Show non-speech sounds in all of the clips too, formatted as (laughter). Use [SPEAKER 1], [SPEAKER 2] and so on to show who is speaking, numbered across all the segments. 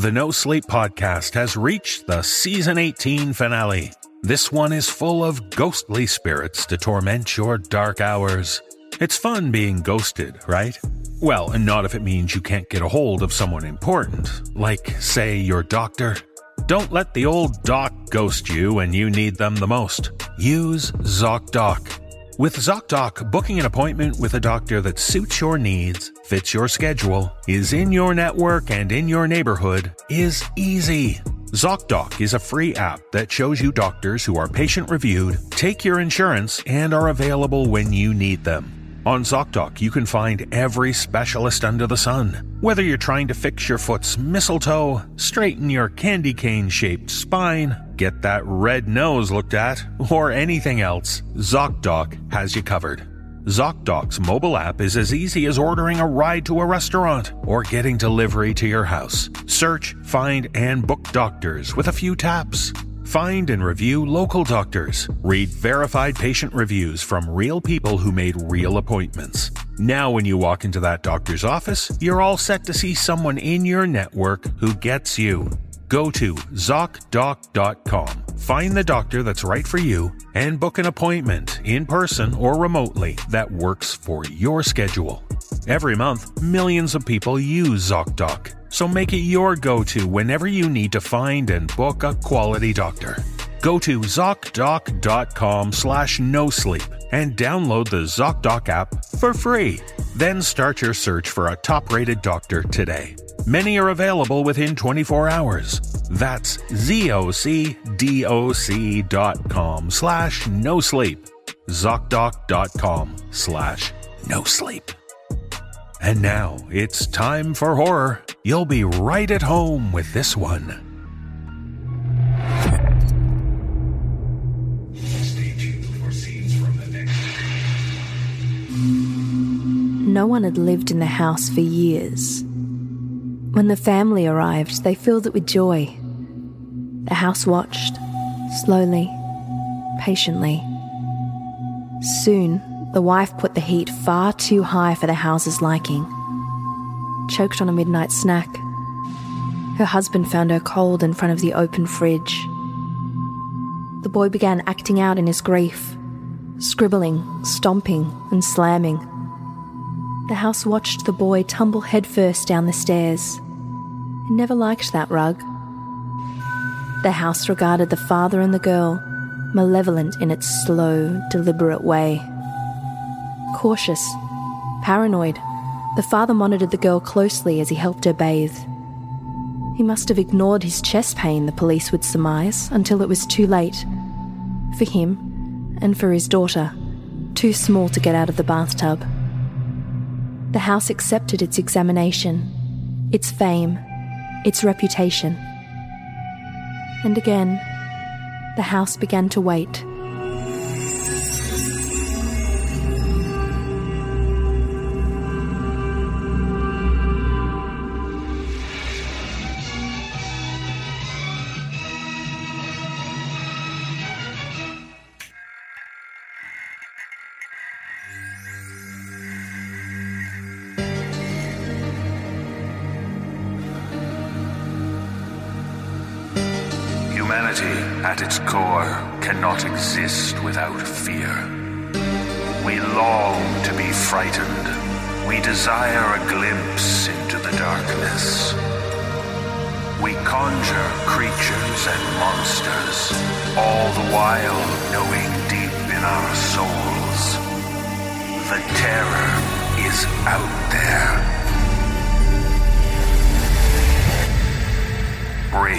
[SPEAKER 1] The No Sleep Podcast has reached the season 18 finale. This one is full of ghostly spirits to torment your dark hours. It's fun being ghosted, right? Well, and not if it means you can't get a hold of someone important, like, say, your doctor. Don't let the old doc ghost you when you need them the most. Use ZocDoc. With ZocDoc, booking an appointment with a doctor that suits your needs, fits your schedule, is in your network and in your neighborhood is easy. ZocDoc is a free app that shows you doctors who are patient reviewed, take your insurance, and are available when you need them. On ZocDoc, you can find every specialist under the sun. Whether you're trying to fix your foot's mistletoe, straighten your candy cane shaped spine, get that red nose looked at, or anything else, ZocDoc has you covered. ZocDoc's mobile app is as easy as ordering a ride to a restaurant or getting delivery to your house. Search, find, and book doctors with a few taps. Find and review local doctors. Read verified patient reviews from real people who made real appointments. Now, when you walk into that doctor's office, you're all set to see someone in your network who gets you. Go to ZocDoc.com, find the doctor that's right for you, and book an appointment in person or remotely that works for your schedule. Every month, millions of people use ZocDoc, so make it your go to whenever you need to find and book a quality doctor. Go to ZocDoc.com slash no sleep and download the ZocDoc app for free. Then start your search for a top rated doctor today. Many are available within 24 hours. That's zocdoc.com slash no sleep. Zocdoc.com slash no sleep. And now it's time for horror. You'll be right at home with this one.
[SPEAKER 2] No one had lived in the house for years. When the family arrived, they filled it with joy. The house watched, slowly, patiently. Soon, the wife put the heat far too high for the house's liking. Choked on a midnight snack, her husband found her cold in front of the open fridge. The boy began acting out in his grief, scribbling, stomping, and slamming. The house watched the boy tumble headfirst down the stairs. It never liked that rug. The house regarded the father and the girl, malevolent in its slow, deliberate way cautious. Paranoid, the father monitored the girl closely as he helped her bathe. He must have ignored his chest pain, the police would surmise, until it was too late. For him, and for his daughter, too small to get out of the bathtub. The house accepted its examination, its fame, its reputation. And again, the house began to wait.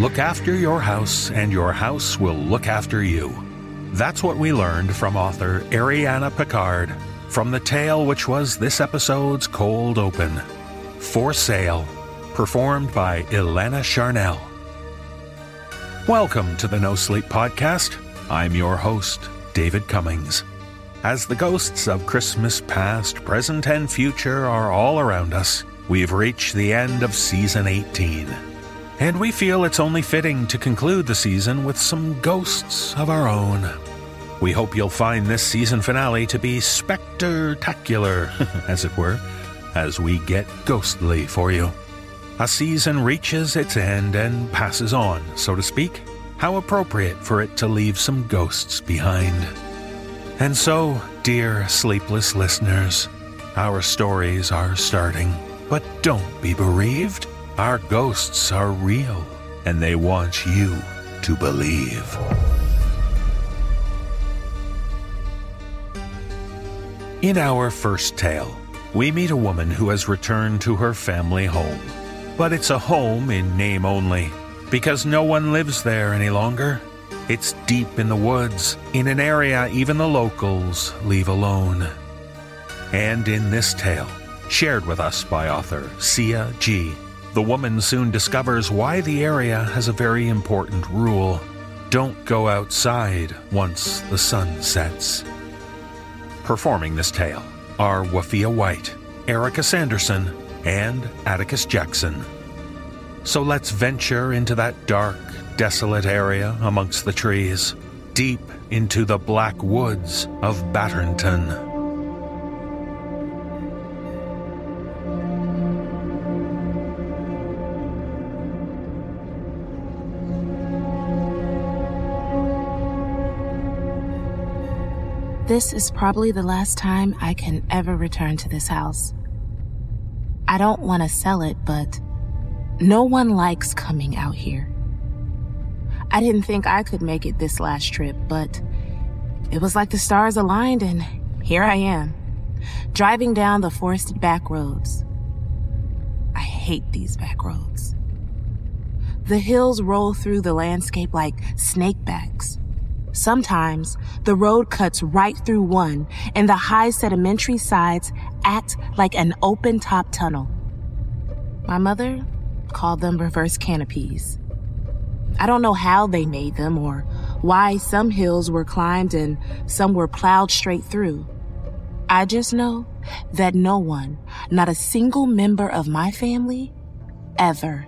[SPEAKER 1] Look after your house, and your house will look after you. That's what we learned from author Ariana Pickard from the tale which was this episode's cold open For Sale, performed by Ilana Charnelle. Welcome to the No Sleep Podcast. I'm your host, David Cummings. As the ghosts of Christmas past, present, and future are all around us, we've reached the end of season 18 and we feel it's only fitting to conclude the season with some ghosts of our own. We hope you'll find this season finale to be spectacular, (laughs) as it were, as we get ghostly for you. A season reaches its end and passes on, so to speak. How appropriate for it to leave some ghosts behind. And so, dear sleepless listeners, our stories are starting, but don't be bereaved. Our ghosts are real, and they want you to believe. In our first tale, we meet a woman who has returned to her family home. But it's a home in name only, because no one lives there any longer. It's deep in the woods, in an area even the locals leave alone. And in this tale, shared with us by author Ceia G. The woman soon discovers why the area has a very important rule don't go outside once the sun sets. Performing this tale are Wafiyyah White, Erika Sanderson, and Atticus Jackson. So let's venture into that dark, desolate area amongst the trees, deep into the black woods of Batternton.
[SPEAKER 3] This is probably the last time I can ever return to this house. I don't want to sell it, but no one likes coming out here. I didn't think I could make it this last trip, but it was like the stars aligned and here I am, driving down the forested back roads. I hate these back roads. The hills roll through the landscape like snakebacks, Sometimes the road cuts right through one and the high sedimentary sides act like an open top tunnel. My mother called them reverse canopies. I don't know how they made them or why some hills were climbed and some were plowed straight through. I just know that no one, not a single member of my family, ever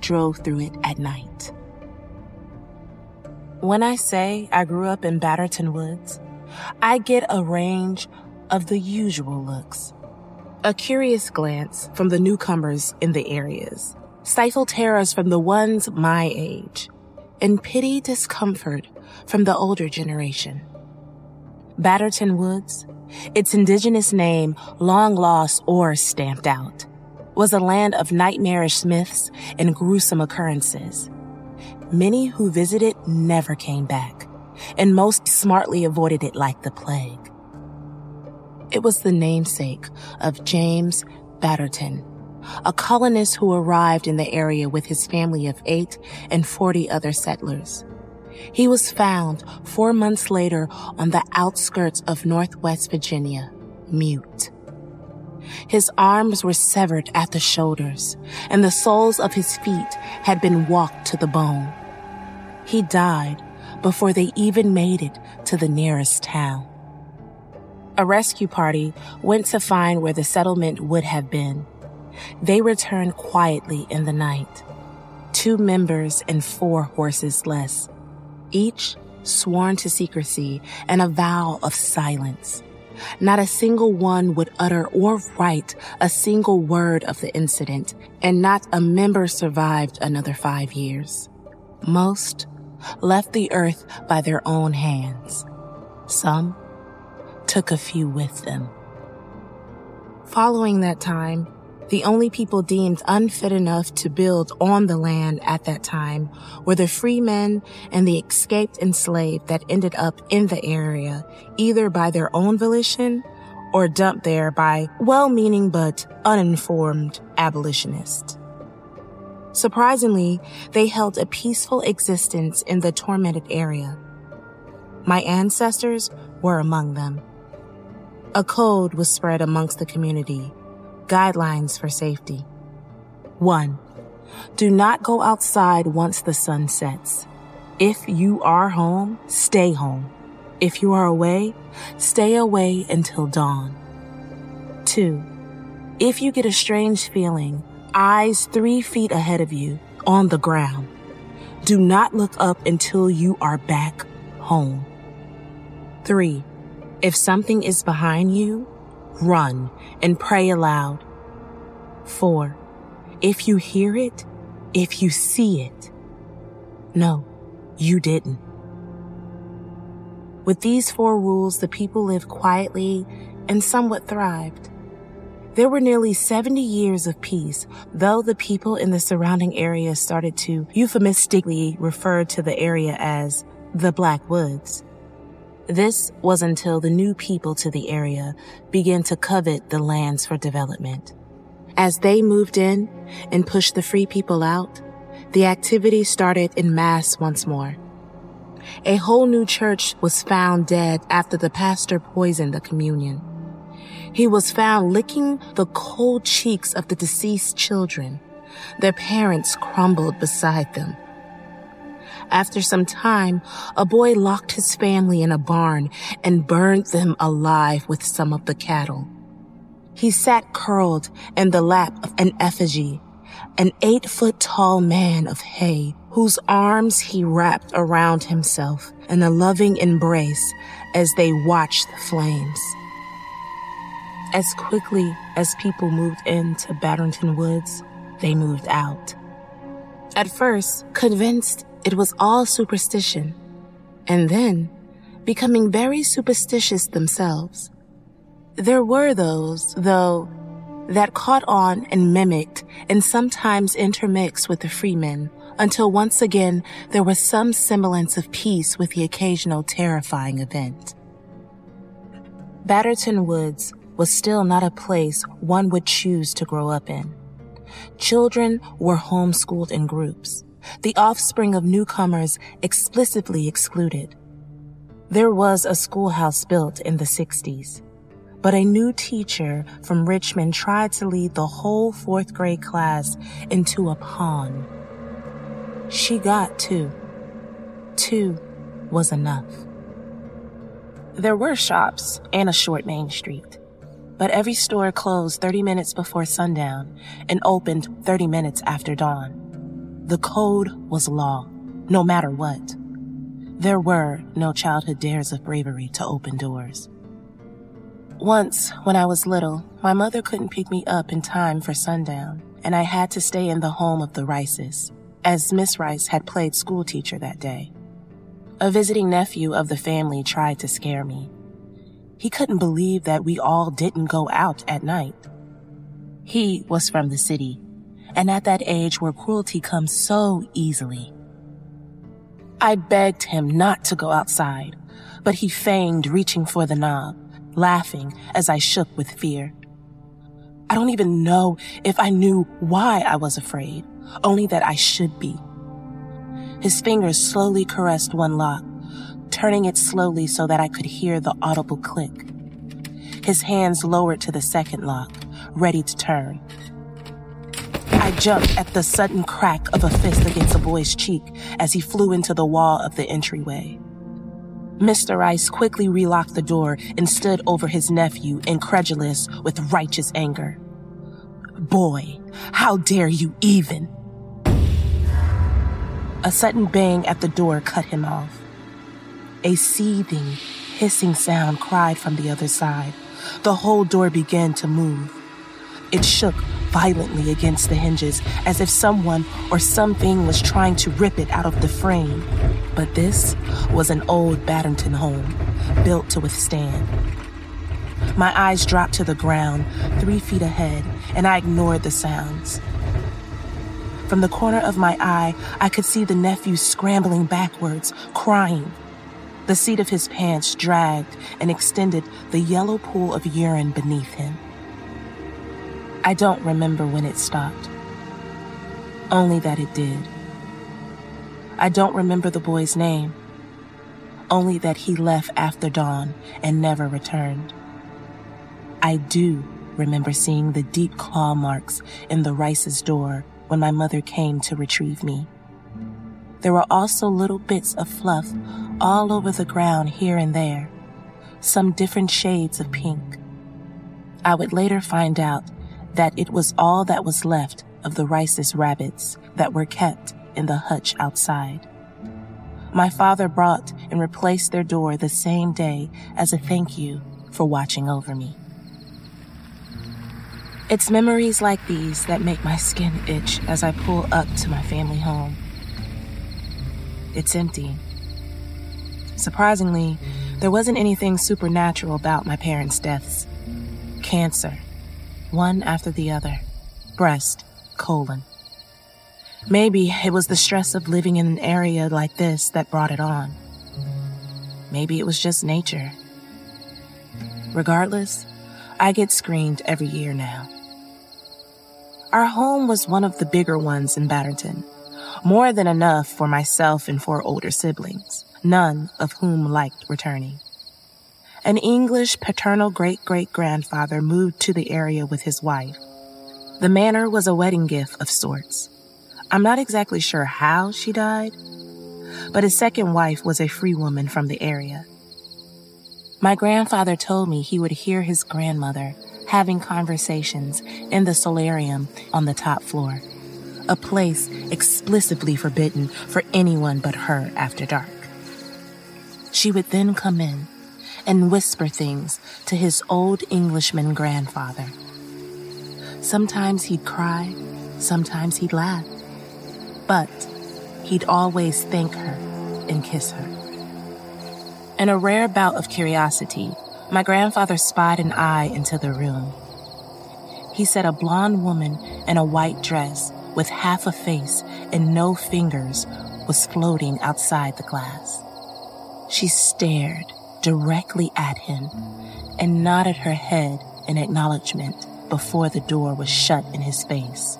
[SPEAKER 3] drove through it at night. When I say I grew up in Batternton Woods, I get a range of the usual looks. A curious glance from the newcomers in the areas, stifled terrors from the ones my age, and pity discomfort from the older generation. Batternton Woods, its indigenous name long lost or stamped out, was a land of nightmarish myths and gruesome occurrences many who visited never came back, and most smartly avoided it like the plague. It was the namesake of James Batternton, a colonist who arrived in the area with his family of eight and 40 other settlers. He was found four months later on the outskirts of Northwest Virginia, mute. His arms were severed at the shoulders, and the soles of his feet had been walked to the bone. He died before they even made it to the nearest town. A rescue party went to find where the settlement would have been. They returned quietly in the night, two members and four horses less, each sworn to secrecy and a vow of silence. Not a single one would utter or write a single word of the incident, and not a member survived another five years. Most left the earth by their own hands. Some took a few with them. Following that time, the only people deemed unfit enough to build on the land at that time were the free men and the escaped enslaved that ended up in the area, either by their own volition or dumped there by well-meaning but uninformed abolitionists. Surprisingly, they held a peaceful existence in the tormented area. My ancestors were among them. A code was spread amongst the community, guidelines for safety. 1. Do not go outside once the sun sets. If you are home, stay home. If you are away, stay away until dawn. 2. If you get a strange feeling, eyes three feet ahead of you on the ground. Do not look up until you are back home. Three, if something is behind you, run and pray aloud. Four, if you hear it, if you see it, no, you didn't. With these four rules, the people lived quietly and somewhat thrived. There were nearly 70 years of peace, though the people in the surrounding area started to euphemistically refer to the area as the Black Woods. This was until the new people to the area began to covet the lands for development. As they moved in and pushed the free people out, the activity started in mass once more. A whole new church was found dead after the pastor poisoned the communion. He was found licking the cold cheeks of the deceased children. Their parents crumbled beside them. After some time, a boy locked his family in a barn and burned them alive with some of the cattle. He sat curled in the lap of an effigy, an eight foot tall man of hay, whose arms he wrapped around himself in a loving embrace as they watched the flames. As quickly as people moved into Batternton Woods, they moved out. At first, convinced it was all superstition, and then becoming very superstitious themselves. There were those, though, that caught on and mimicked and sometimes intermixed with the freemen until once again there was some semblance of peace with the occasional terrifying event. Batternton Woods was still not a place one would choose to grow up in. Children were homeschooled in groups, the offspring of newcomers explicitly excluded. There was a schoolhouse built in the 60s, but a new teacher from Richmond tried to lead the whole fourth grade class into a pond. She got two. Two was enough. There were shops and a short main street but every store closed 30 minutes before sundown and opened 30 minutes after dawn. The code was law, no matter what. There were no childhood dares of bravery to open doors. Once, when I was little, my mother couldn't pick me up in time for sundown, and I had to stay in the home of the Rices, as Miss Rice had played schoolteacher that day. A visiting nephew of the family tried to scare me, he couldn't believe that we all didn't go out at night. He was from the city, and at that age where cruelty comes so easily. I begged him not to go outside, but he feigned reaching for the knob, laughing as I shook with fear. I don't even know if I knew why I was afraid, only that I should be. His fingers slowly caressed one lock, turning it slowly so that I could hear the audible click. His hands lowered to the second lock, ready to turn. I jumped at the sudden crack of a fist against a boy's cheek as he flew into the wall of the entryway. Mr. Rice quickly relocked the door and stood over his nephew, incredulous with righteous anger. Boy, how dare you even? A sudden bang at the door cut him off. A seething, hissing sound cried from the other side. The whole door began to move. It shook violently against the hinges as if someone or something was trying to rip it out of the frame. But this was an old Batternton home, built to withstand. My eyes dropped to the ground, three feet ahead, and I ignored the sounds. From the corner of my eye, I could see the nephew scrambling backwards, crying. The seat of his pants dragged and extended the yellow pool of urine beneath him. I don't remember when it stopped, only that it did. I don't remember the boy's name, only that he left after dawn and never returned. I do remember seeing the deep claw marks in the Rice's door when my mother came to retrieve me. There were also little bits of fluff all over the ground here and there, some different shades of pink. I would later find out that it was all that was left of the Rice's rabbits that were kept in the hutch outside. My father brought and replaced their door the same day as a thank you for watching over me. It's memories like these that make my skin itch as I pull up to my family home. It's empty Surprisingly, there wasn't anything supernatural about my parents' deaths. Cancer, one after the other, breast, colon. Maybe it was the stress of living in an area like this that brought it on. Maybe it was just nature. Regardless, I get screened every year now. Our home was one of the bigger ones in Batternton, more than enough for myself and four older siblings none of whom liked returning. An English paternal great great grandfather moved to the area with his wife. The manor was a wedding gift of sorts. I'm not exactly sure how she died, but his second wife was a free woman from the area. My grandfather told me he would hear his grandmother having conversations in the solarium on the top floor, a place explicitly forbidden for anyone but her after dark. She would then come in and whisper things to his old Englishman grandfather. Sometimes he'd cry, sometimes he'd laugh, but he'd always thank her and kiss her. In a rare bout of curiosity, my grandfather spied an eye into the room. He said a blonde woman in a white dress with half a face and no fingers was floating outside the glass. She stared directly at him and nodded her head in acknowledgement before the door was shut in his face.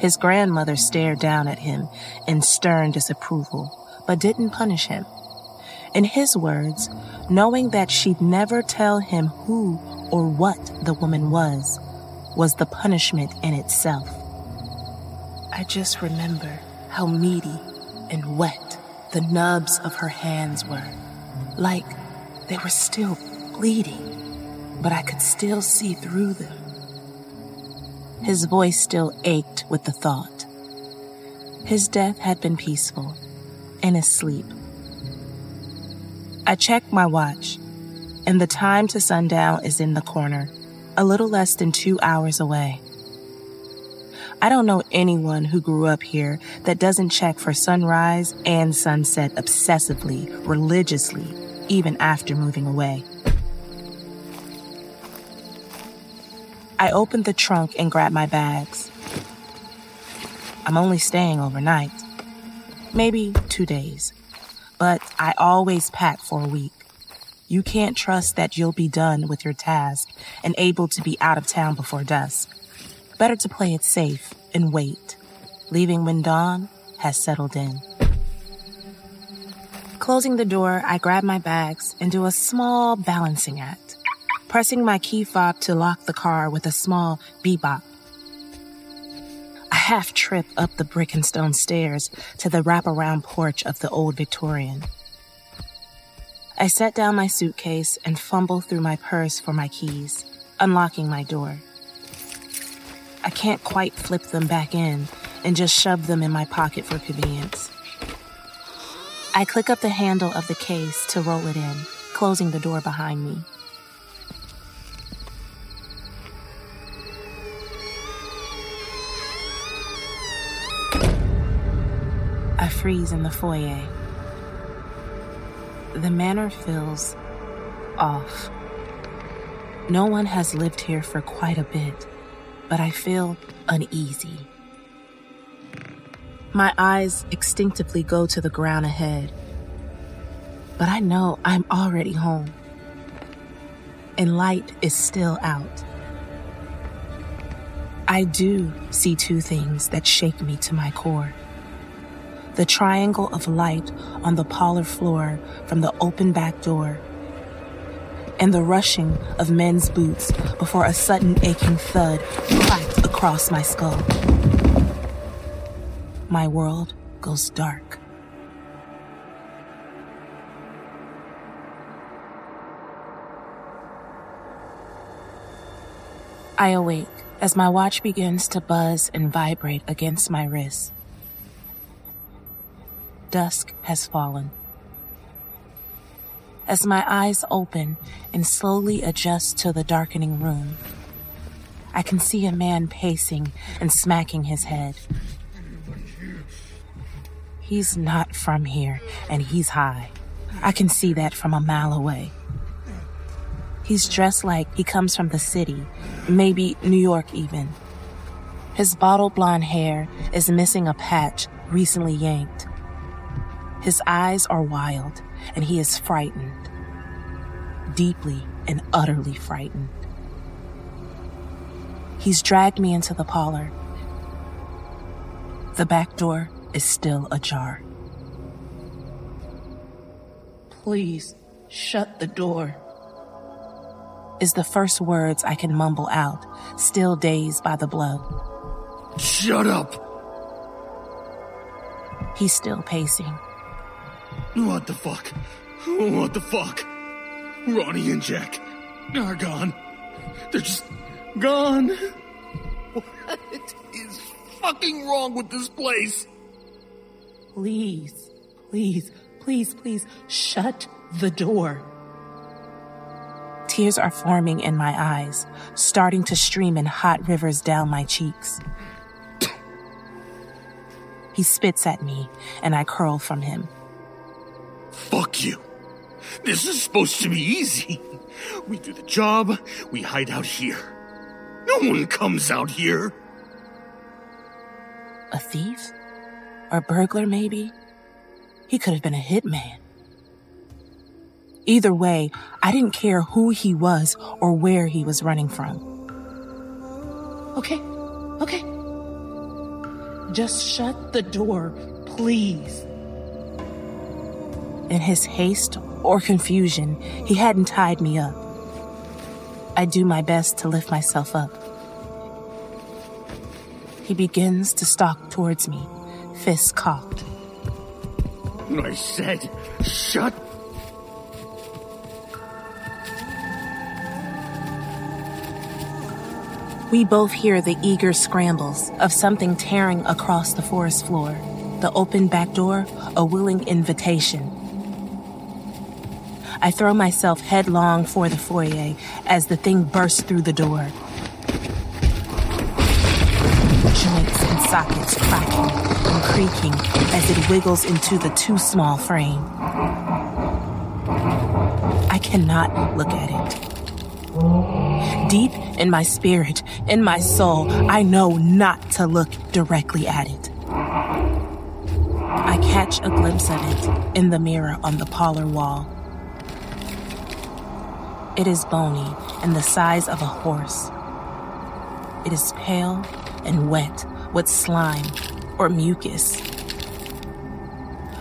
[SPEAKER 3] His grandmother stared down at him in stern disapproval, but didn't punish him. In his words, knowing that she'd never tell him who or what the woman was, was the punishment in itself. I just remember how meaty and wet the nubs of her hands were like they were still bleeding, but I could still see through them. His voice still ached with the thought. His death had been peaceful, in his sleep. I check my watch, and the time to sundown is in the corner, a little less than two hours away. I don't know anyone who grew up here that doesn't check for sunrise and sunset obsessively, religiously, even after moving away. I opened the trunk and grabbed my bags. I'm only staying overnight, maybe two days, but I always pack for a week. You can't trust that you'll be done with your task and able to be out of town before dusk. Better to play it safe and wait, leaving when dawn has settled in. Closing the door, I grab my bags and do a small balancing act, pressing my key fob to lock the car with a small bebop. A half trip up the brick and stone stairs to the wraparound porch of the old Victorian. I set down my suitcase and fumble through my purse for my keys, unlocking my door. I can't quite flip them back in and just shove them in my pocket for convenience. I click up the handle of the case to roll it in, closing the door behind me. I freeze in the foyer. The manor feels off. No one has lived here for quite a bit but I feel uneasy. My eyes instinctively go to the ground ahead, but I know I'm already home. And light is still out. I do see two things that shake me to my core the triangle of light on the parlor floor from the open back door and the rushing of men's boots before a sudden aching thud clacked across my skull. My world goes dark. I awake as my watch begins to buzz and vibrate against my wrist. Dusk has fallen as my eyes open and slowly adjust to the darkening room. I can see a man pacing and smacking his head. He's not from here, and he's high. I can see that from a mile away. He's dressed like he comes from the city, maybe New York even. His bottle blonde hair is missing a patch recently yanked. His eyes are wild and he is frightened. Deeply and utterly frightened. He's dragged me into the parlor. The back door is still ajar. Please shut the door. Is the first words I can mumble out, still dazed by the blow.
[SPEAKER 4] Shut up!
[SPEAKER 3] He's still pacing.
[SPEAKER 4] What the fuck? What the fuck? Ronnie and Jack are gone. They're just gone. What is fucking wrong with this place?
[SPEAKER 3] Please, please, please, please shut the door. Tears are forming in my eyes, starting to stream in hot rivers down my cheeks. He spits at me, and I curl from him.
[SPEAKER 4] Fuck you. This is supposed to be easy. We do the job, we hide out here. No one comes out here.
[SPEAKER 3] A thief? Or a burglar, maybe? He could have been a hitman. Either way, I didn't care who he was or where he was running from. Okay, okay. Just shut the door, please in his haste or confusion, he hadn't tied me up. I do my best to lift myself up. He begins to stalk towards me, fists cocked.
[SPEAKER 4] I said, shut
[SPEAKER 3] We both hear the eager scrambles of something tearing across the forest floor. The open back door, a willing invitation. I throw myself headlong for the foyer as the thing bursts through the door. Joints and sockets cracking and creaking as it wiggles into the too small frame. I cannot look at it. Deep in my spirit, in my soul, I know not to look directly at it. I catch a glimpse of it in the mirror on the parlor wall. It is bony and the size of a horse. It is pale and wet with slime or mucus.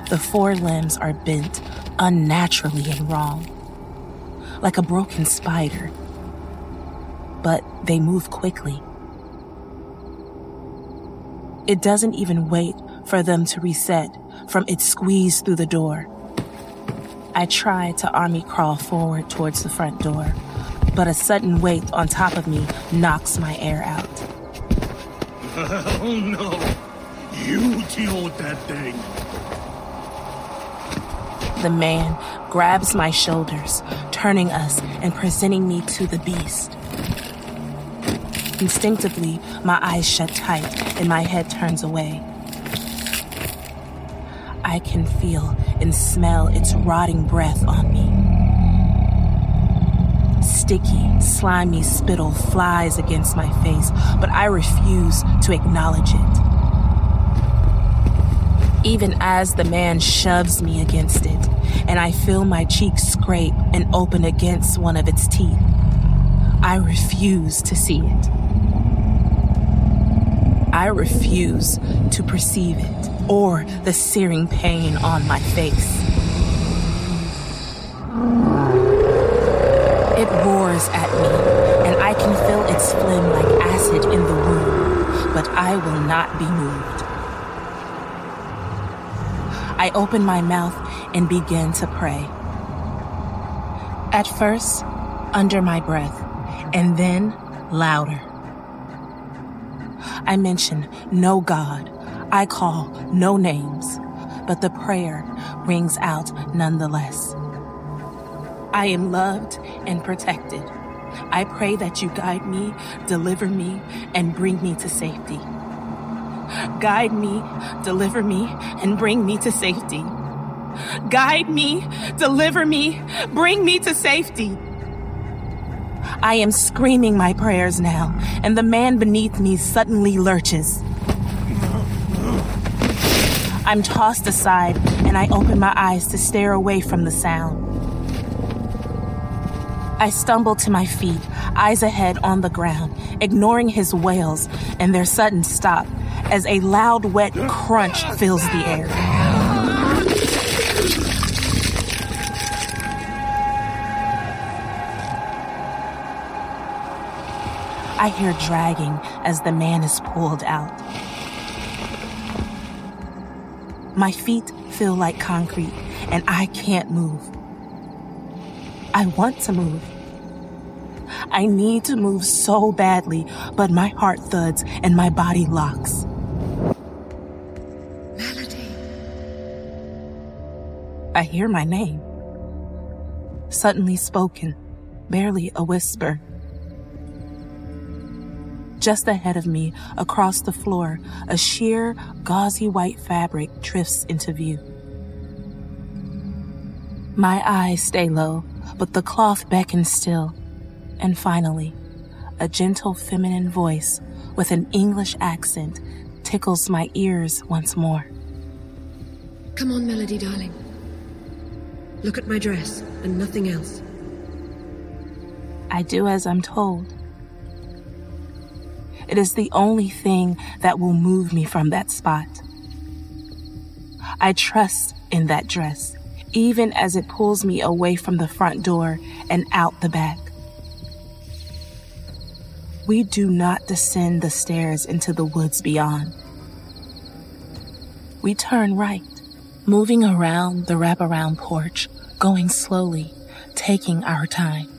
[SPEAKER 3] The four limbs are bent unnaturally and wrong, like a broken spider, but they move quickly. It doesn't even wait for them to reset from its squeeze through the door. I try to army crawl forward towards the front door, but a sudden weight on top of me knocks my air out.
[SPEAKER 4] (laughs) Oh no! You killed that thing!
[SPEAKER 3] The man grabs my shoulders, turning us and presenting me to the beast. Instinctively, my eyes shut tight and my head turns away. I can feel and smell its rotting breath on me. Sticky, slimy spittle flies against my face, but I refuse to acknowledge it. Even as the man shoves me against it, and I feel my cheeks scrape and open against one of its teeth, I refuse to see it. I refuse to perceive it or the searing pain on my face. It roars at me, and I can feel its flame like acid in the wound, but I will not be moved. I open my mouth and begin to pray. At first, under my breath, and then louder. I mention no God, I call no names, but the prayer rings out nonetheless. I am loved and protected. I pray that you guide me, deliver me, and bring me to safety. Guide me, deliver me, and bring me to safety. Guide me, deliver me, bring me to safety. I am screaming my prayers now, and the man beneath me suddenly lurches. I'm tossed aside and I open my eyes to stare away from the sound. I stumble to my feet, eyes ahead on the ground, ignoring his wails and their sudden stop as a loud, wet crunch fills the air. I hear dragging as the man is pulled out. My feet feel like concrete and I can't move. I want to move. I need to move so badly, but my heart thuds and my body locks. Melody. I hear my name. Suddenly spoken, barely a whisper. Just ahead of me, across the floor, a sheer, gauzy white fabric drifts into view. My eyes stay low, but the cloth beckons still. And finally, a gentle feminine voice with an English accent tickles my ears once more.
[SPEAKER 5] Come on, Melody, darling. Look at my dress and nothing else.
[SPEAKER 3] I do as I'm told. It is the only thing that will move me from that spot. I trust in that dress, even as it pulls me away from the front door and out the back. We do not descend the stairs into the woods beyond. We turn right, moving around the wraparound porch, going slowly, taking our time.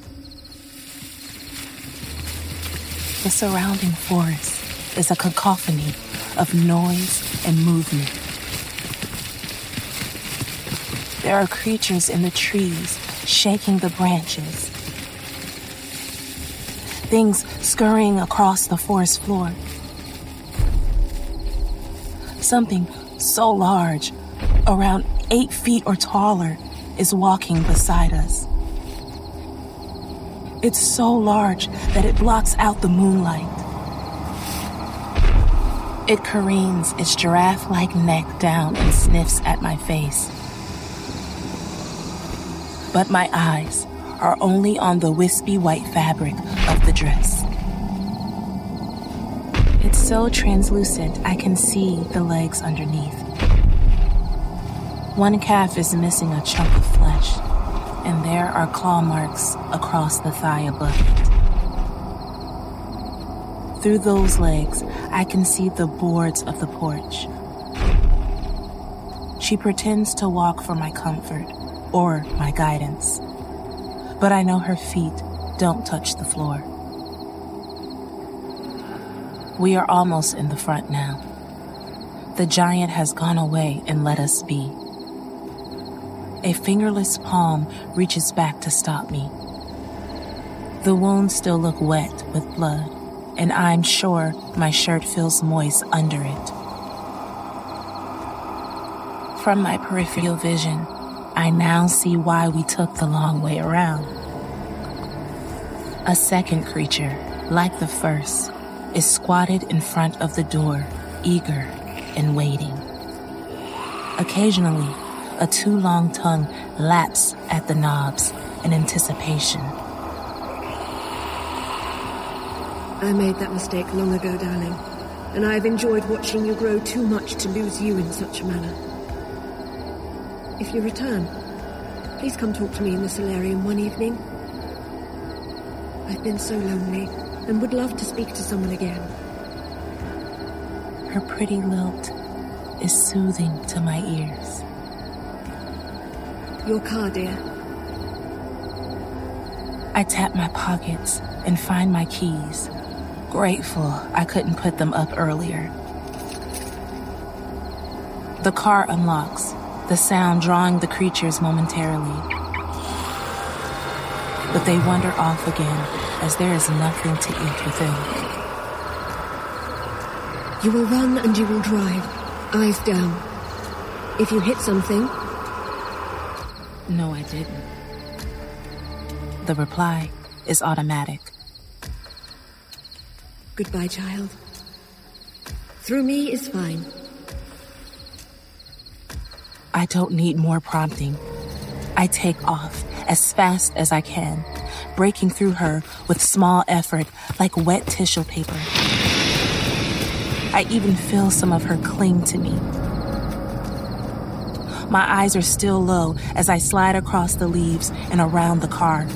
[SPEAKER 3] The surrounding forest is a cacophony of noise and movement. There are creatures in the trees shaking the branches, things scurrying across the forest floor. Something so large, around eight feet or taller, is walking beside us. It's so large that it blocks out the moonlight. It careens its giraffe like neck down and sniffs at my face. But my eyes are only on the wispy white fabric of the dress. It's so translucent, I can see the legs underneath. One calf is missing a chunk of flesh and there are claw marks across the thigh above it. Through those legs, I can see the boards of the porch. She pretends to walk for my comfort or my guidance, but I know her feet don't touch the floor. We are almost in the front now. The giant has gone away and let us be. A fingerless palm reaches back to stop me. The wounds still look wet with blood, and I'm sure my shirt feels moist under it. From my peripheral vision, I now see why we took the long way around. A second creature, like the first, is squatted in front of the door, eager and waiting. Occasionally, a too long tongue laps at the knobs in anticipation.
[SPEAKER 5] I made that mistake long ago, darling, and I have enjoyed watching you grow too much to lose you in such a manner. If you return, please come talk to me in the solarium one evening. I've been so lonely and would love to speak to someone again.
[SPEAKER 3] Her pretty lilt is soothing to my ears.
[SPEAKER 5] Your car, dear.
[SPEAKER 3] I tap my pockets and find my keys, grateful I couldn't put them up earlier. The car unlocks, the sound drawing the creatures momentarily. But they wander off again as there is nothing to eat within.
[SPEAKER 5] You will run and you will drive, eyes down. If you hit something,
[SPEAKER 3] no, I didn't. The reply is automatic.
[SPEAKER 5] Goodbye, child. Through me is fine.
[SPEAKER 3] I don't need more prompting. I take off as fast as I can, breaking through her with small effort like wet tissue paper. I even feel some of her cling to me my eyes are still low as I slide across the leaves and around the car.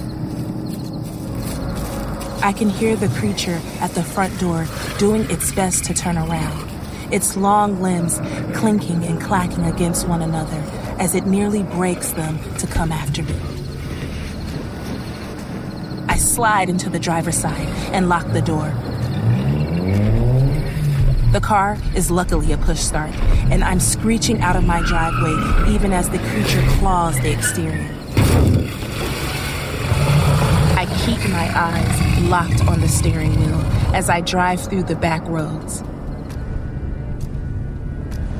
[SPEAKER 3] I can hear the creature at the front door doing its best to turn around, its long limbs clinking and clacking against one another as it nearly breaks them to come after me. I slide into the driver's side and lock the door, the car is luckily a push start, and I'm screeching out of my driveway even as the creature claws the exterior. I keep my eyes locked on the steering wheel as I drive through the back roads.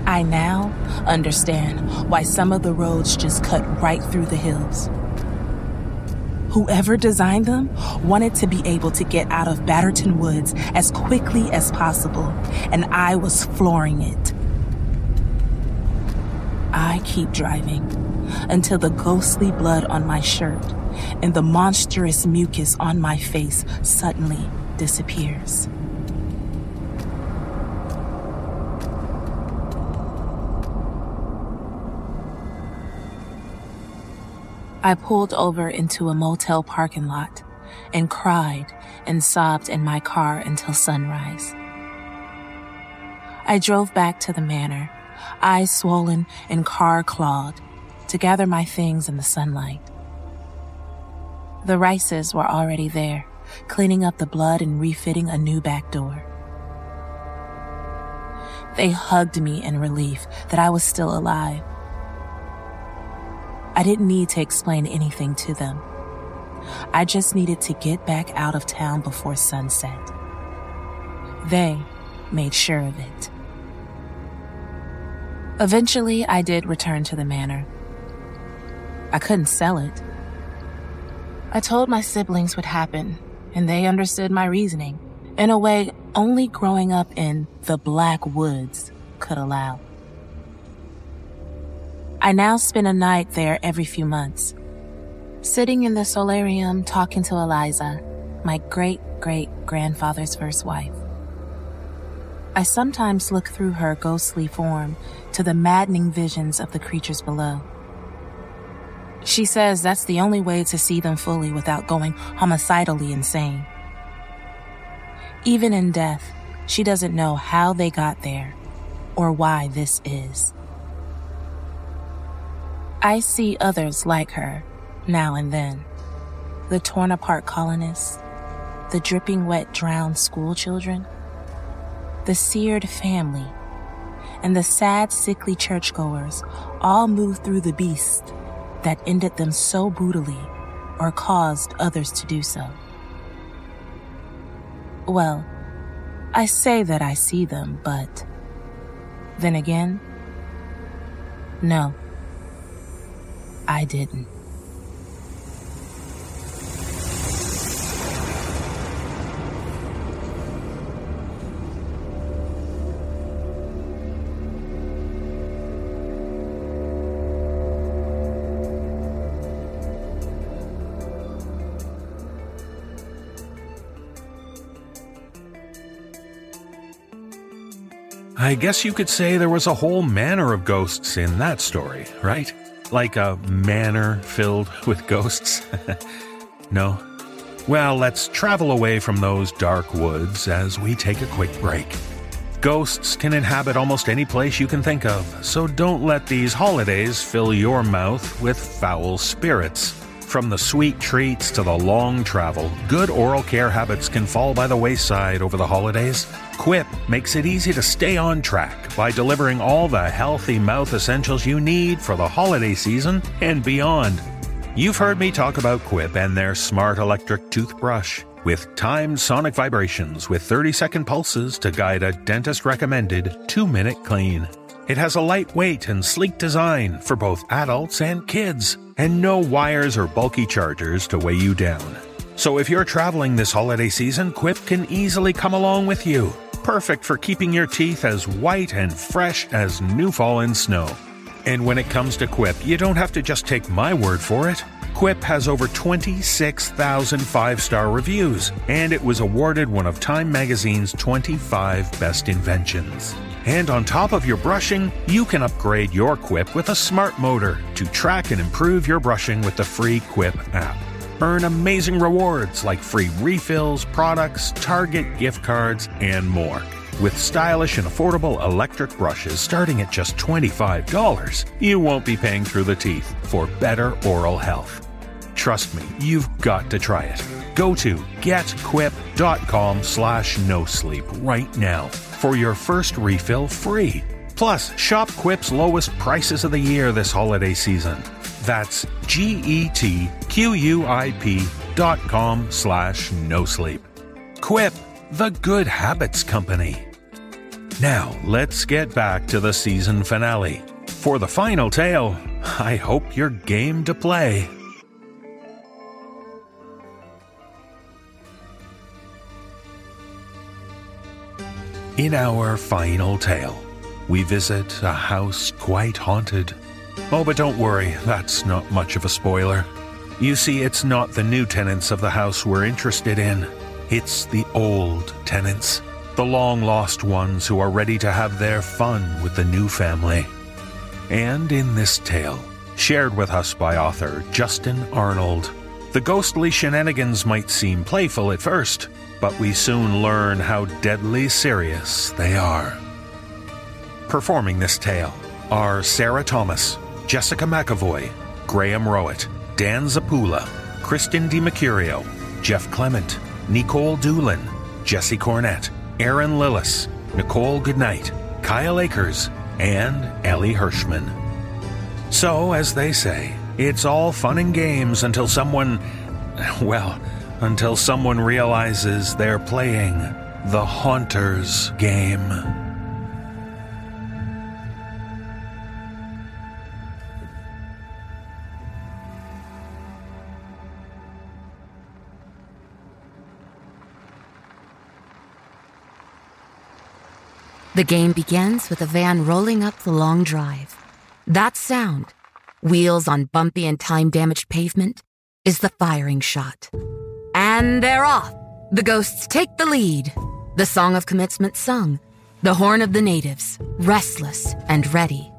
[SPEAKER 3] I now understand why some of the roads just cut right through the hills. Whoever designed them wanted to be able to get out of Batternton Woods as quickly as possible, and I was flooring it. I keep driving until the ghostly blood on my shirt and the monstrous mucus on my face suddenly disappears. I pulled over into a motel parking lot and cried and sobbed in my car until sunrise. I drove back to the manor, eyes swollen and car clawed, to gather my things in the sunlight. The Rices were already there, cleaning up the blood and refitting a new back door. They hugged me in relief that I was still alive I didn't need to explain anything to them. I just needed to get back out of town before sunset. They made sure of it. Eventually, I did return to the manor. I couldn't sell it. I told my siblings what happened, and they understood my reasoning in a way only growing up in the Black Woods could allow. I now spend a night there every few months, sitting in the solarium talking to Eliza, my great great grandfather's first wife. I sometimes look through her ghostly form to the maddening visions of the creatures below. She says that's the only way to see them fully without going homicidally insane. Even in death, she doesn't know how they got there or why this is. I see others like her now and then the torn apart colonists, the dripping wet drowned schoolchildren, the seared family, and the sad sickly churchgoers all move through the beast that ended them so brutally or caused others to do so. Well, I say that I see them, but then again, no. I didn't.
[SPEAKER 6] I guess you could say there was a whole manner of ghosts in that story, right? Like a manor filled (laughs) with ghosts? (laughs) no. Well, let's travel away from those dark woods as we take a quick break. Ghosts can inhabit almost any place you can think of, so don't let these holidays fill your mouth with foul spirits. From the sweet treats to the long travel, good oral care habits can fall by the wayside over the holidays. Quip makes it easy to stay on track by delivering all the healthy mouth essentials you need for the holiday season and beyond. You've heard me talk about Quip and their smart electric toothbrush with timed sonic vibrations with 30 second pulses to guide a dentist recommended 2 minute clean. It has a lightweight and sleek design for both adults and kids, and no wires or bulky chargers to weigh you down. So if you're traveling this holiday season, Quip can easily come along with you perfect for keeping your teeth as white and fresh as new fallen snow. And when it comes to Quip, you don't have to just take my word for it. Quip has over 26,000 five star reviews, and it was awarded one of Time Magazine's 25 best inventions. And on top of your brushing, you can upgrade your Quip with a smart motor to track and improve your brushing with the free Quip app. Earn amazing rewards like free refills, products, Target gift cards, and more. With stylish and affordable electric brushes starting at just $25, you won't be paying through the teeth for better oral health. Trust me, you've got to try it. Go to getquip.com slash no sleep right now for your first refill free. Plus, shop Quip's lowest prices of the year this holiday season. That's G-E-T-Q-U-I-P dot com slash no sleep. Quip, the good habits company. Now, let's get back to the season finale. For the final tale, I hope you're game to play. In our final tale, we visit a house quite haunted Oh, but don't worry, that's not much of a spoiler. You see, it's not the new tenants of the house we're interested in, it's the old tenants, the long lost ones who are ready to have their fun with the new family. And in this tale, shared with us by author Justin Arnold, the ghostly shenanigans might seem playful at first, but we soon learn how deadly serious they are. Performing this tale are Sarah Thomas, Jessica McEvoy, Graham Rowat, Dan Zappulla, Kristen DiMercurio, Jeff Clement, Nikolle Doolin, Jesse Cornett, Erin Lillis, Nichole Goodnight, Kyle Akers, and Elie Hirschman. So, as they say, it's all fun and games until someone, (laughs) well, until someone realizes they're playing the Haunter's game.
[SPEAKER 3] The game begins with a van rolling up the long drive. That sound, wheels on bumpy and time damaged pavement, is the firing shot. And they're off! The ghosts take the lead. The song of commencement sung, the horn of the natives, restless and ready.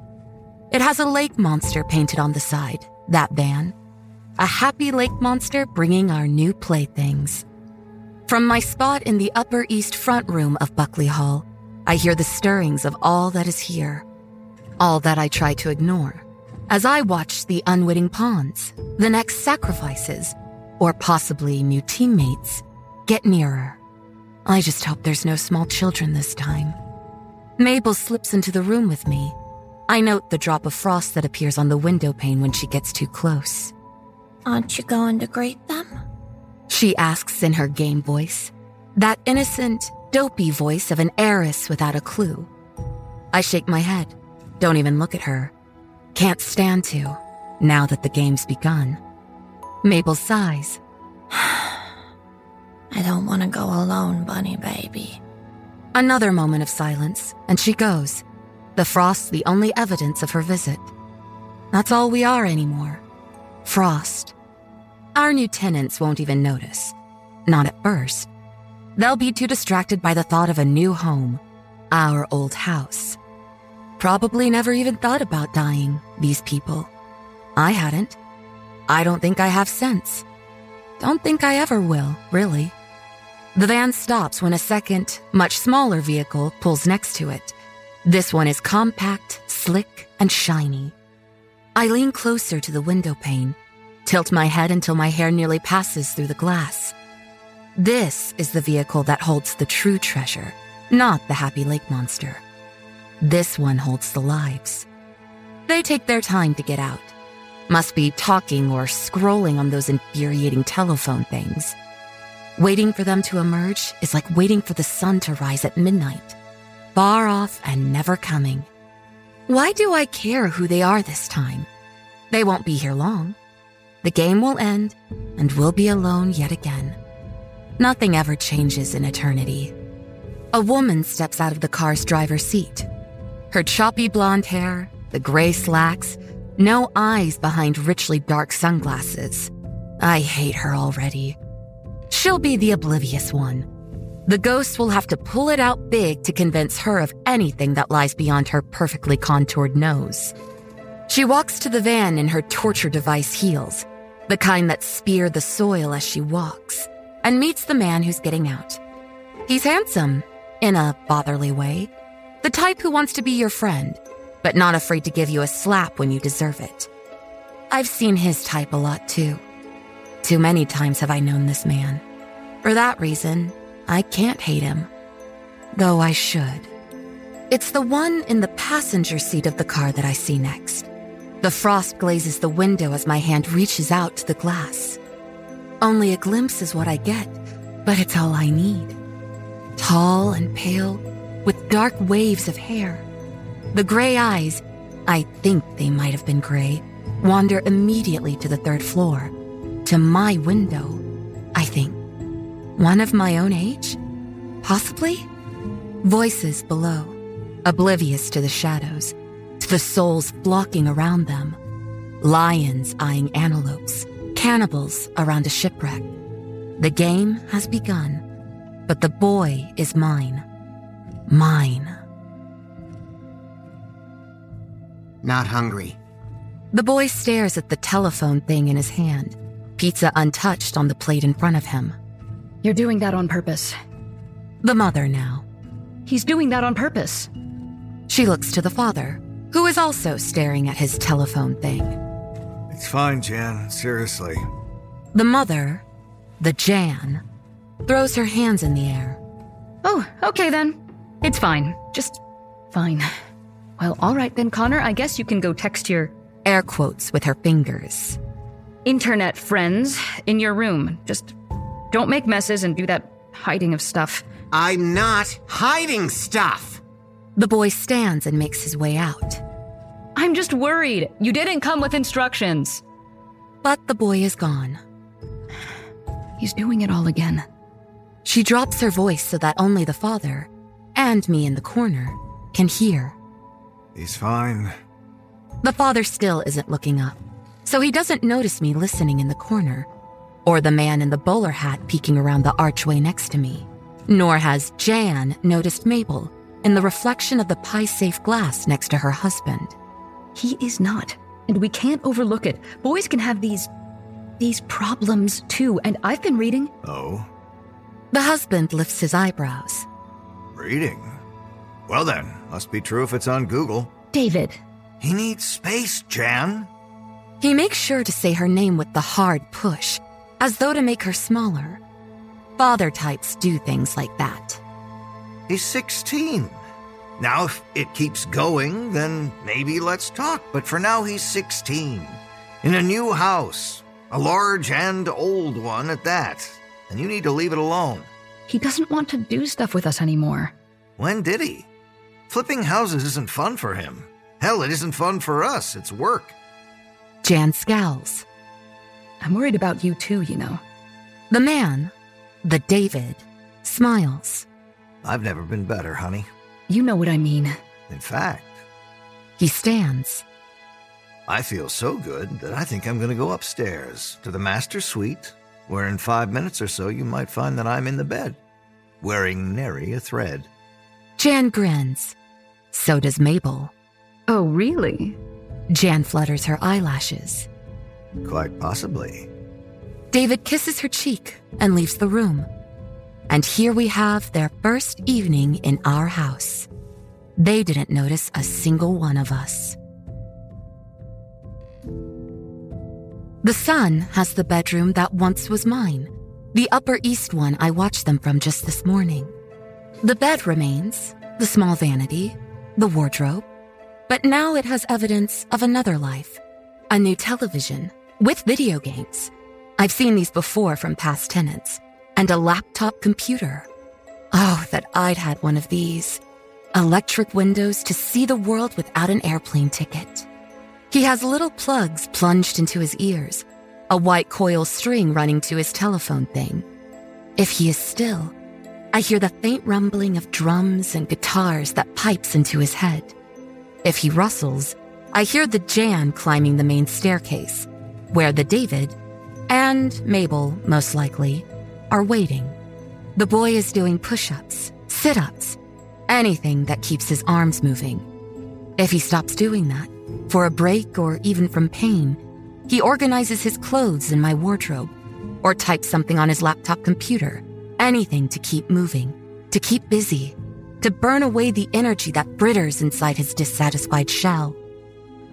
[SPEAKER 3] It has a lake monster painted on the side, that van. A happy lake monster bringing our new playthings. From my spot in the Upper East Front Room of Buckley Hall, I hear the stirrings of all that is here, all that I try to ignore, as I watch the unwitting pawns, the next sacrifices, or possibly new teammates get nearer. I just hope there's no small children this time. Mabel slips into the room with me. I note the drop of frost that appears on the window pane when she gets too close.
[SPEAKER 7] Aren't you going to greet them?
[SPEAKER 3] She asks in her game voice, that innocent, dopey voice of an heiress without a clue. I shake my head, don't even look at her. Can't stand to, now that the game's begun. Mabel sighs. (sighs) I
[SPEAKER 7] don't want to go alone, bunny baby.
[SPEAKER 3] Another moment of silence, and she goes. The frost the only evidence of her visit. That's all we are anymore. Frost. Our new tenants won't even notice. Not at first. They'll be too distracted by the thought of a new home, our old house. Probably never even thought about dying, these people. I hadn't. I don't think I have since. Don't think I ever will, really. The van stops when a second, much smaller vehicle pulls next to it. This one is compact, slick, and shiny. I lean closer to the window pane, tilt my head until my hair nearly passes through the glass. This is the vehicle that holds the true treasure, not the Happy Lake Monster. This one holds the lives. They take their time to get out. Must be talking or scrolling on those infuriating telephone things. Waiting for them to emerge is like waiting for the sun to rise at midnight, far off and never coming. Why do I care who they are this time? They won't be here long. The game will end, and we'll be alone yet again. Nothing ever changes in eternity. A woman steps out of the car's driver's seat. Her choppy blonde hair, the gray slacks, no eyes behind richly dark sunglasses. I hate her already. She'll be the oblivious one. The ghost will have to pull it out big to convince her of anything that lies beyond her perfectly contoured nose. She walks to the van in her torture device heels, the kind that spear the soil as she walks and meets the man who's getting out. He's handsome, in a botherly way, the type who wants to be your friend, but not afraid to give you a slap when you deserve it. I've seen his type a lot too. Too many times have I known this man. For that reason, I can't hate him, though I should. It's the one in the passenger seat of the car that I see next. The frost glazes the window as my hand reaches out to the glass. Only a glimpse is what I get, but it's all I need. Tall and pale, with dark waves of hair. The gray eyes, I think they might have been gray, wander immediately to the third floor, to my window, I think. One of my own age? Possibly? Voices below, oblivious to the shadows, to the souls flocking around them. Lions eyeing antelopes Cannibals around a shipwreck. The game has begun, but the boy is mine. Mine.
[SPEAKER 8] Not hungry.
[SPEAKER 3] The boy stares at the telephone thing in his hand, pizza untouched on the plate in front of him.
[SPEAKER 9] You're doing that on purpose.
[SPEAKER 3] The mother now.
[SPEAKER 9] He's doing that on purpose.
[SPEAKER 3] She looks to the father, who is also staring at his telephone thing.
[SPEAKER 10] It's fine, Jan, seriously.
[SPEAKER 3] The mother, the Jan, throws her hands in the air.
[SPEAKER 9] Oh, okay then. It's fine. Just fine. Well, all right then, Connor, I guess you can go text your.
[SPEAKER 3] Air quotes with her fingers.
[SPEAKER 9] Internet friends in your room. Just don't make messes and do that hiding of stuff.
[SPEAKER 8] I'm not hiding stuff!
[SPEAKER 3] The boy stands and makes his way out.
[SPEAKER 9] I'm just worried. You didn't come with instructions.
[SPEAKER 3] But the boy is gone.
[SPEAKER 9] He's doing it all again.
[SPEAKER 3] She drops her voice so that only the father, and me in the corner, can hear.
[SPEAKER 10] He's fine.
[SPEAKER 3] The father still isn't looking up, so he doesn't notice me listening in the corner, or the man in the bowler hat peeking around the archway next to me. Nor has Jan noticed Mabel in the reflection of the pie safe glass next to her husband.
[SPEAKER 9] He is not. And we can't overlook it. Boys can have these. these problems too, and I've been reading.
[SPEAKER 10] Oh?
[SPEAKER 3] The husband lifts his eyebrows.
[SPEAKER 10] Reading? Well then, must be true if it's on Google.
[SPEAKER 9] David.
[SPEAKER 8] He needs space, Jan.
[SPEAKER 3] He makes sure to say her name with the hard push, as though to make her smaller. Father types do things like that.
[SPEAKER 8] He's 16. Now, if it keeps going, then maybe let's talk. But for now, he's 16. In a new house, a large and old one at that. And you need to leave it alone.
[SPEAKER 9] He doesn't want to do stuff with us anymore.
[SPEAKER 8] When did he? Flipping houses isn't fun for him. Hell, it isn't fun for us. It's work.
[SPEAKER 3] Jan scowls.
[SPEAKER 9] I'm worried about you too, you know.
[SPEAKER 3] The man, the David, smiles.
[SPEAKER 10] I've never been better, honey.
[SPEAKER 9] You know what I mean.
[SPEAKER 10] In fact,
[SPEAKER 3] he stands.
[SPEAKER 10] I feel so good that I think I'm going to go upstairs to the master suite, where in five minutes or so you might find that I'm in the bed, wearing nary a thread.
[SPEAKER 3] Jan grins. So does Mabel.
[SPEAKER 9] Oh, really?
[SPEAKER 3] Jan flutters her eyelashes.
[SPEAKER 10] Quite possibly.
[SPEAKER 3] David kisses her cheek and leaves the room. And here we have their first evening in our house. They didn't notice a single one of us. The sun has the bedroom that once was mine, the Upper East one I watched them from just this morning. The bed remains, the small vanity, the wardrobe, but now it has evidence of another life, a new television with video games. I've seen these before from past tenants and a laptop computer. Oh, that I'd had one of these. Electric windows to see the world without an airplane ticket. He has little plugs plunged into his ears, a white coil string running to his telephone thing. If he is still, I hear the faint rumbling of drums and guitars that pipes into his head. If he rustles, I hear the Jan climbing the main staircase, where the David and Mabel, most likely, are waiting. The boy is doing push ups, sit ups, anything that keeps his arms moving. If he stops doing that, for a break or even from pain, he organizes his clothes in my wardrobe or types something on his laptop computer, anything to keep moving, to keep busy, to burn away the energy that britters inside his dissatisfied shell.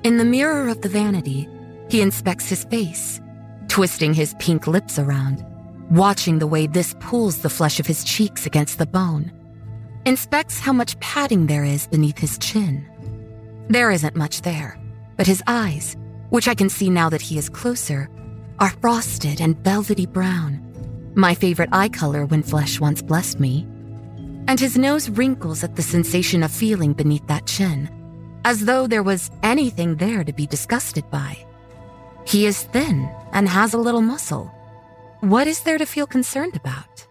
[SPEAKER 3] In the mirror of the vanity, he inspects his face, twisting his pink lips around watching the way this pulls the flesh of his cheeks against the bone, inspects how much padding there is beneath his chin. There isn't much there, but his eyes, which I can see now that he is closer, are frosted and velvety brown, my favorite eye color when flesh once blessed me. And his nose wrinkles at the sensation of feeling beneath that chin, as though there was anything there to be disgusted by. He is thin and has a little muscle what is there to feel concerned about?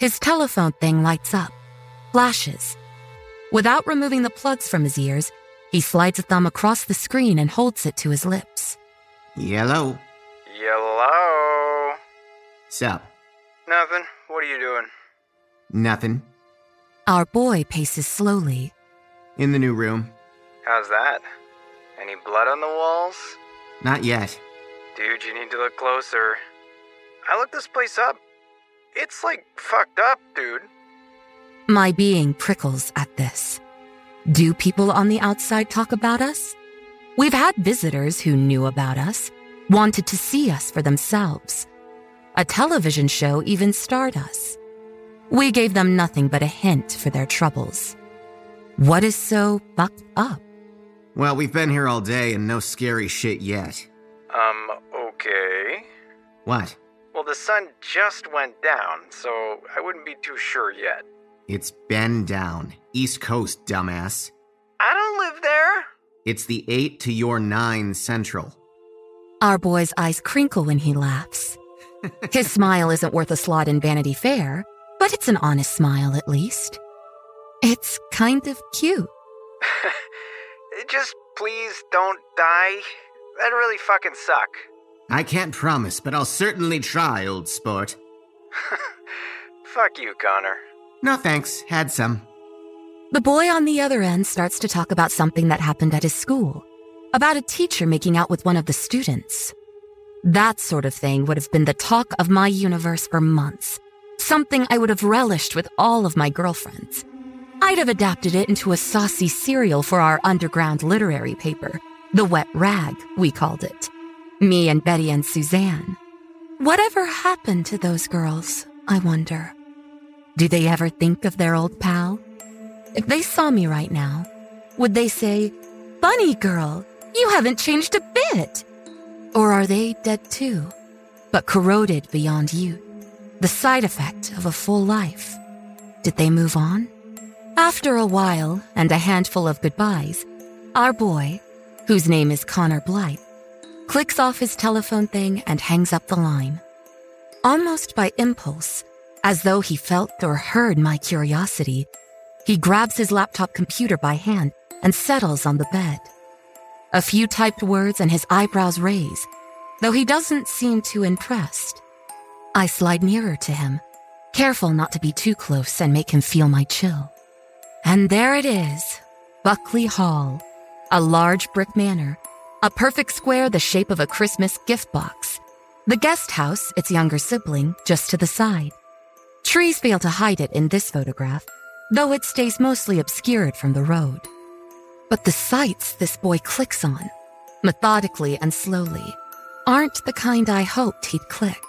[SPEAKER 3] His telephone thing lights up, flashes. Without removing the plugs from his ears, he slides a thumb across the screen and holds it to his lips.
[SPEAKER 8] Yellow.
[SPEAKER 11] Yellow.
[SPEAKER 8] Sup?
[SPEAKER 11] Nothing. What are you doing?
[SPEAKER 8] Nothing.
[SPEAKER 3] Our boy paces slowly.
[SPEAKER 8] In the new room.
[SPEAKER 11] How's that? Any blood on the walls?
[SPEAKER 8] Not yet.
[SPEAKER 11] Dude, you need to look closer. I looked this place up. It's like fucked up, dude.
[SPEAKER 3] My being prickles at this. Do people on the outside talk about us? We've had visitors who knew about us, wanted to see us for themselves. A television show even starred us. We gave them nothing but a hint for their troubles. What is so fucked up?
[SPEAKER 8] Well, we've been here all day and no scary shit yet.
[SPEAKER 11] Um, okay.
[SPEAKER 8] What?
[SPEAKER 11] Well, the sun just went down, so I wouldn't be too sure yet.
[SPEAKER 8] It's been down. East Coast, dumbass.
[SPEAKER 11] I don't live there.
[SPEAKER 8] It's the 8 to your 9 central.
[SPEAKER 3] Our boy's eyes crinkle when he laughs. (laughs) His smile isn't worth a slot in Vanity Fair, but it's an honest smile at least. It's kind of cute. (laughs)
[SPEAKER 11] Just please don't die. That'd really fucking suck.
[SPEAKER 8] I can't promise, but I'll certainly try, old sport.
[SPEAKER 11] (laughs) Fuck you, Connor.
[SPEAKER 8] No thanks, had some.
[SPEAKER 3] The boy on the other end starts to talk about something that happened at his school, about a teacher making out with one of the students. That sort of thing would have been the talk of my universe for months, something I would have relished with all of my girlfriends. I'd have adapted it into a saucy serial for our underground literary paper, the wet rag, we called it. Me and Betty and Suzanne. Whatever happened to those girls, I wonder? Do they ever think of their old pal? If they saw me right now, would they say, Bunny girl, you haven't changed a bit? Or are they dead too, but corroded beyond you? The side effect of a full life. Did they move on? After a while and a handful of goodbyes, our boy, whose name is Connor Blythe, clicks off his telephone thing, and hangs up the line. Almost by impulse, as though he felt or heard my curiosity, he grabs his laptop computer by hand and settles on the bed. A few typed words and his eyebrows raise, though he doesn't seem too impressed. I slide nearer to him, careful not to be too close and make him feel my chill. And there it is Buckley Hall, a large brick manor a perfect square the shape of a Christmas gift box. The guest house, its younger sibling, just to the side. Trees fail to hide it in this photograph, though it stays mostly obscured from the road. But the sights this boy clicks on, methodically and slowly, aren't the kind I hoped he'd click.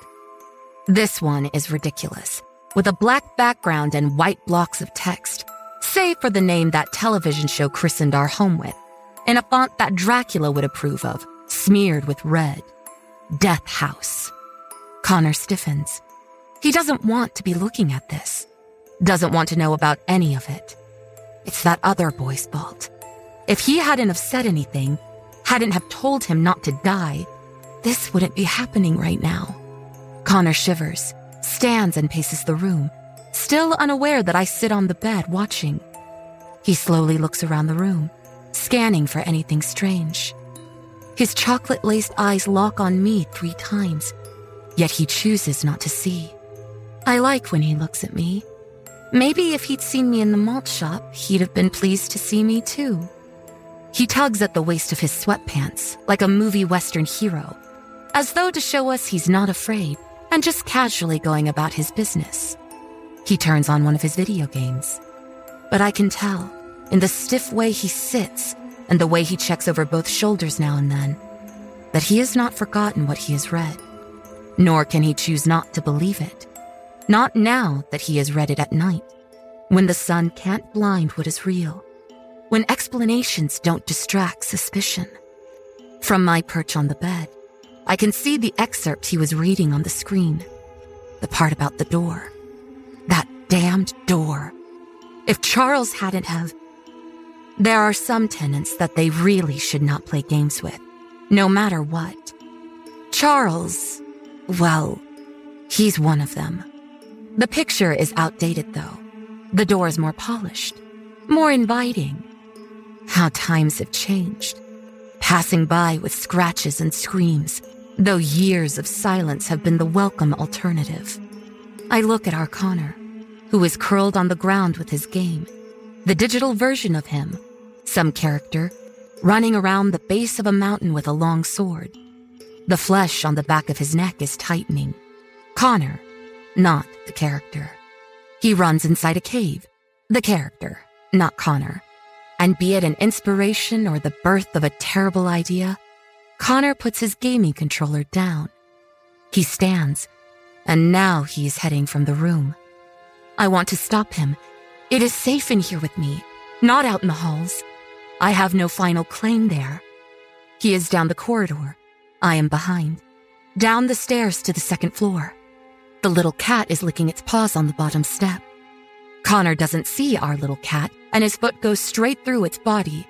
[SPEAKER 3] This one is ridiculous, with a black background and white blocks of text, save for the name that television show christened our home with in a font that Dracula would approve of, smeared with red Death House. Connor stiffens. He doesn't want to be looking at this, doesn't want to know about any of it. It's that other boy's fault. If he hadn't have said anything, hadn't have told him not to die, this wouldn't be happening right now. Connor shivers, stands and paces the room, still unaware that I sit on the bed watching. He slowly looks around the room scanning for anything strange. His chocolate laced eyes lock on me three times, yet he chooses not to see. I like when he looks at me. Maybe if he'd seen me in the malt shop, he'd have been pleased to see me too. He tugs at the waist of his sweatpants like a movie western hero, as though to show us he's not afraid and just casually going about his business. He turns on one of his video games, but I can tell in the stiff way he sits and the way he checks over both shoulders now and then, that he has not forgotten what he has read, nor can he choose not to believe it. Not now that he has read it at night, when the sun can't blind what is real, when explanations don't distract suspicion. From my perch on the bed, I can see the excerpt he was reading on the screen, the part about the door. That damned door. If Charles hadn't have, there are some tenants that they really should not play games with, no matter what. Charles, well, he's one of them. The picture is outdated, though. The door is more polished, more inviting. How times have changed. Passing by with scratches and screams, though years of silence have been the welcome alternative. I look at our Connor, who is curled on the ground with his game, the digital version of him some character running around the base of a mountain with a long sword. The flesh on the back of his neck is tightening. Connor, not the character. He runs inside a cave. The character, not Connor. And be it an inspiration or the birth of a terrible idea, Connor puts his gaming controller down. He stands, and now he is heading from the room. I want to stop him. It is safe in here with me, not out in the halls. I have no final claim there. He is down the corridor. I am behind. Down the stairs to the second floor. The little cat is licking its paws on the bottom step. Connor doesn't see our little cat, and his foot goes straight through its body.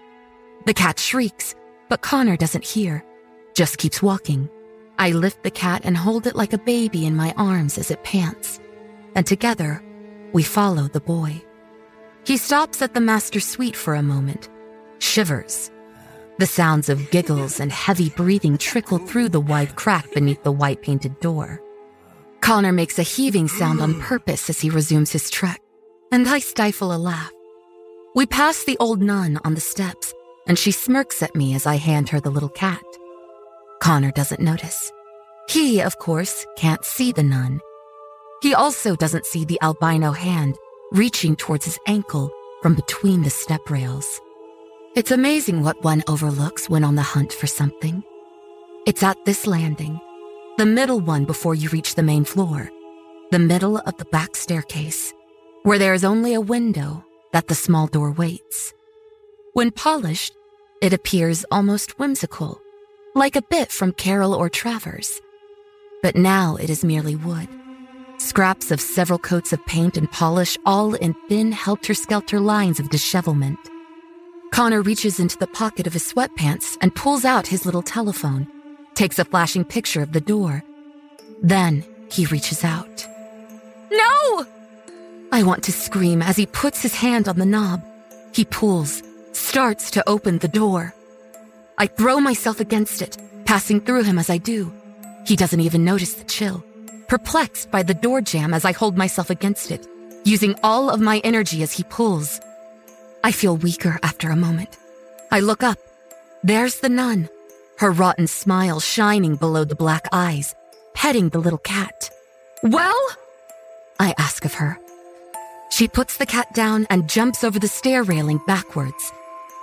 [SPEAKER 3] The cat shrieks, but Connor doesn't hear, just keeps walking. I lift the cat and hold it like a baby in my arms as it pants. And together, we follow the boy. He stops at the master suite for a moment, shivers. The sounds of giggles and heavy breathing trickle through the wide crack beneath the white painted door. Connor makes a heaving sound on purpose as he resumes his trek, and I stifle a laugh. We pass the old nun on the steps, and she smirks at me as I hand her the little cat. Connor doesn't notice. He, of course, can't see the nun. He also doesn't see the albino hand reaching towards his ankle from between the step rails. It's amazing what one overlooks when on the hunt for something. It's at this landing, the middle one before you reach the main floor, the middle of the back staircase, where there is only a window that the small door waits. When polished, it appears almost whimsical, like a bit from Carroll or Travers. But now it is merely wood. Scraps of several coats of paint and polish, all in thin, helter skelter lines of dishevelment. Connor reaches into the pocket of his sweatpants and pulls out his little telephone, takes a flashing picture of the door. Then he reaches out.
[SPEAKER 9] No!
[SPEAKER 3] I want to scream as he puts his hand on the knob. He pulls, starts to open the door. I throw myself against it, passing through him as I do. He doesn't even notice the chill, perplexed by the door jamb as I hold myself against it, using all of my energy as he pulls. I feel weaker after a moment. I look up. There's the nun, her rotten smile shining below the black eyes, petting the little cat.
[SPEAKER 9] Well?
[SPEAKER 3] I ask of her. She puts the cat down and jumps over the stair railing backwards.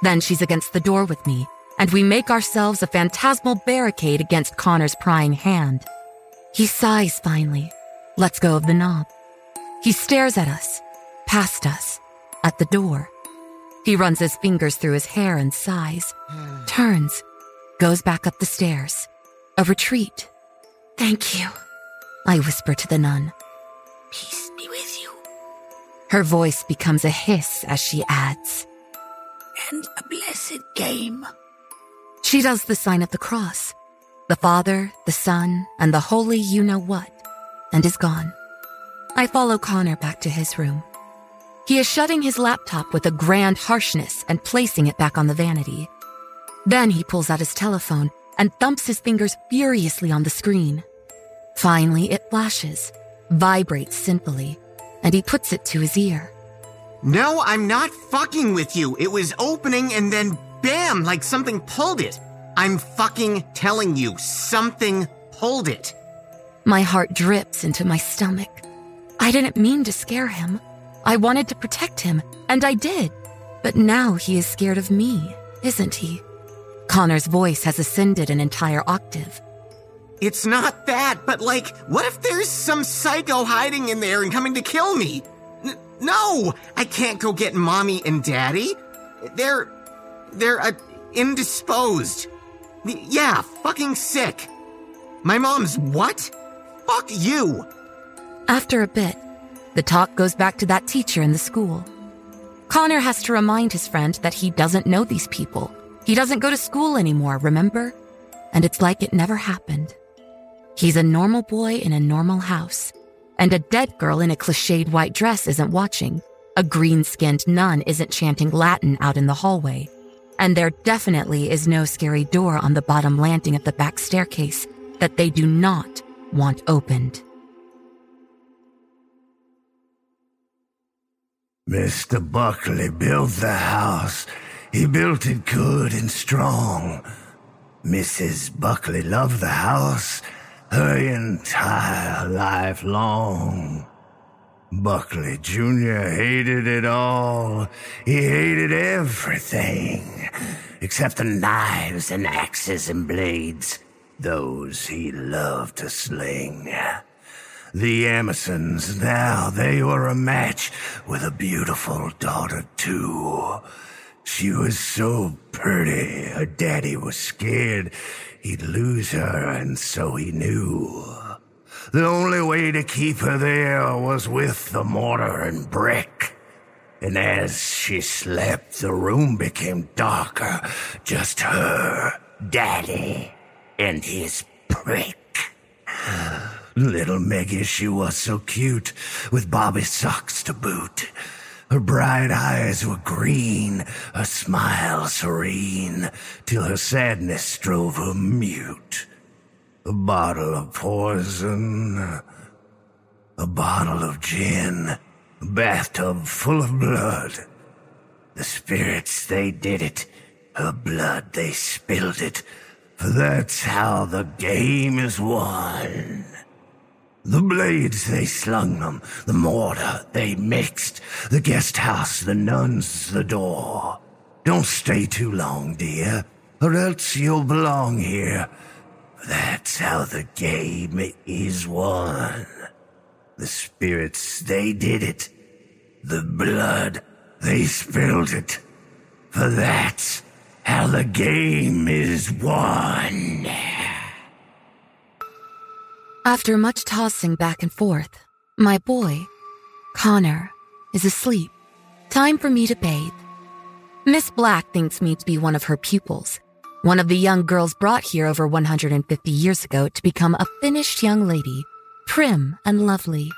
[SPEAKER 3] Then she's against the door with me, and we make ourselves a phantasmal barricade against Connor's prying hand. He sighs finally, lets go of the knob. He stares at us, past us, at the door. He runs his fingers through his hair and sighs, turns, goes back up the stairs. A retreat. Thank you, I whisper to the nun.
[SPEAKER 12] Peace be with you.
[SPEAKER 3] Her voice becomes a hiss as she adds,
[SPEAKER 12] And a blessed game.
[SPEAKER 3] She does the sign of the cross the Father, the Son, and the Holy you know what, and is gone. I follow Connor back to his room. He is shutting his laptop with a grand harshness and placing it back on the vanity. Then he pulls out his telephone and thumps his fingers furiously on the screen. Finally, it flashes, vibrates sinfully, and he puts it to his ear.
[SPEAKER 8] No, I'm not fucking with you. It was opening and then bam, like something pulled it. I'm fucking telling you, something pulled it.
[SPEAKER 3] My heart drips into my stomach. I didn't mean to scare him. I wanted to protect him, and I did. But now he is scared of me, isn't he? Connor's voice has ascended an entire octave.
[SPEAKER 8] It's not that, but like, what if there's some psycho hiding in there and coming to kill me? N- no, I can't go get mommy and daddy. They're. they're uh, indisposed. Yeah, fucking sick. My mom's what? Fuck you.
[SPEAKER 3] After a bit, the talk goes back to that teacher in the school. Connor has to remind his friend that he doesn't know these people. He doesn't go to school anymore, remember? And it's like it never happened. He's a normal boy in a normal house. And a dead girl in a cliched white dress isn't watching. A green skinned nun isn't chanting Latin out in the hallway. And there definitely is no scary door on the bottom landing of the back staircase that they do not want opened.
[SPEAKER 13] Mr. Buckley built the house. He built it good and strong. Mrs. Buckley loved the house her entire life long. Buckley Jr. hated it all. He hated everything except the knives and axes and blades, those he loved to sling. The Emersons, now they were a match with a beautiful daughter, too. She was so pretty, her daddy was scared he'd lose her, and so he knew. The only way to keep her there was with the mortar and brick. And as she slept, the room became darker. Just her, daddy, and his prick. Little Meggie, she was so cute, with bobby socks to boot. Her bright eyes were green, her smile serene, till her sadness drove her mute. A bottle of poison, a bottle of gin, a bathtub full of blood. The spirits, they did it. Her blood, they spilled it. For that's how the game is won. The blades they slung them, the mortar they mixed, the guest house, the nuns, the door. Don't stay too long, dear, or else you'll belong here. That's how the game is won. The spirits, they did it. The blood, they spilled it. For that's how the game is won.
[SPEAKER 3] After much tossing back and forth, my boy, Connor, is asleep. Time for me to bathe. Miss Black thinks me to be one of her pupils, one of the young girls brought here over 150 years ago to become a finished young lady, prim and lovely.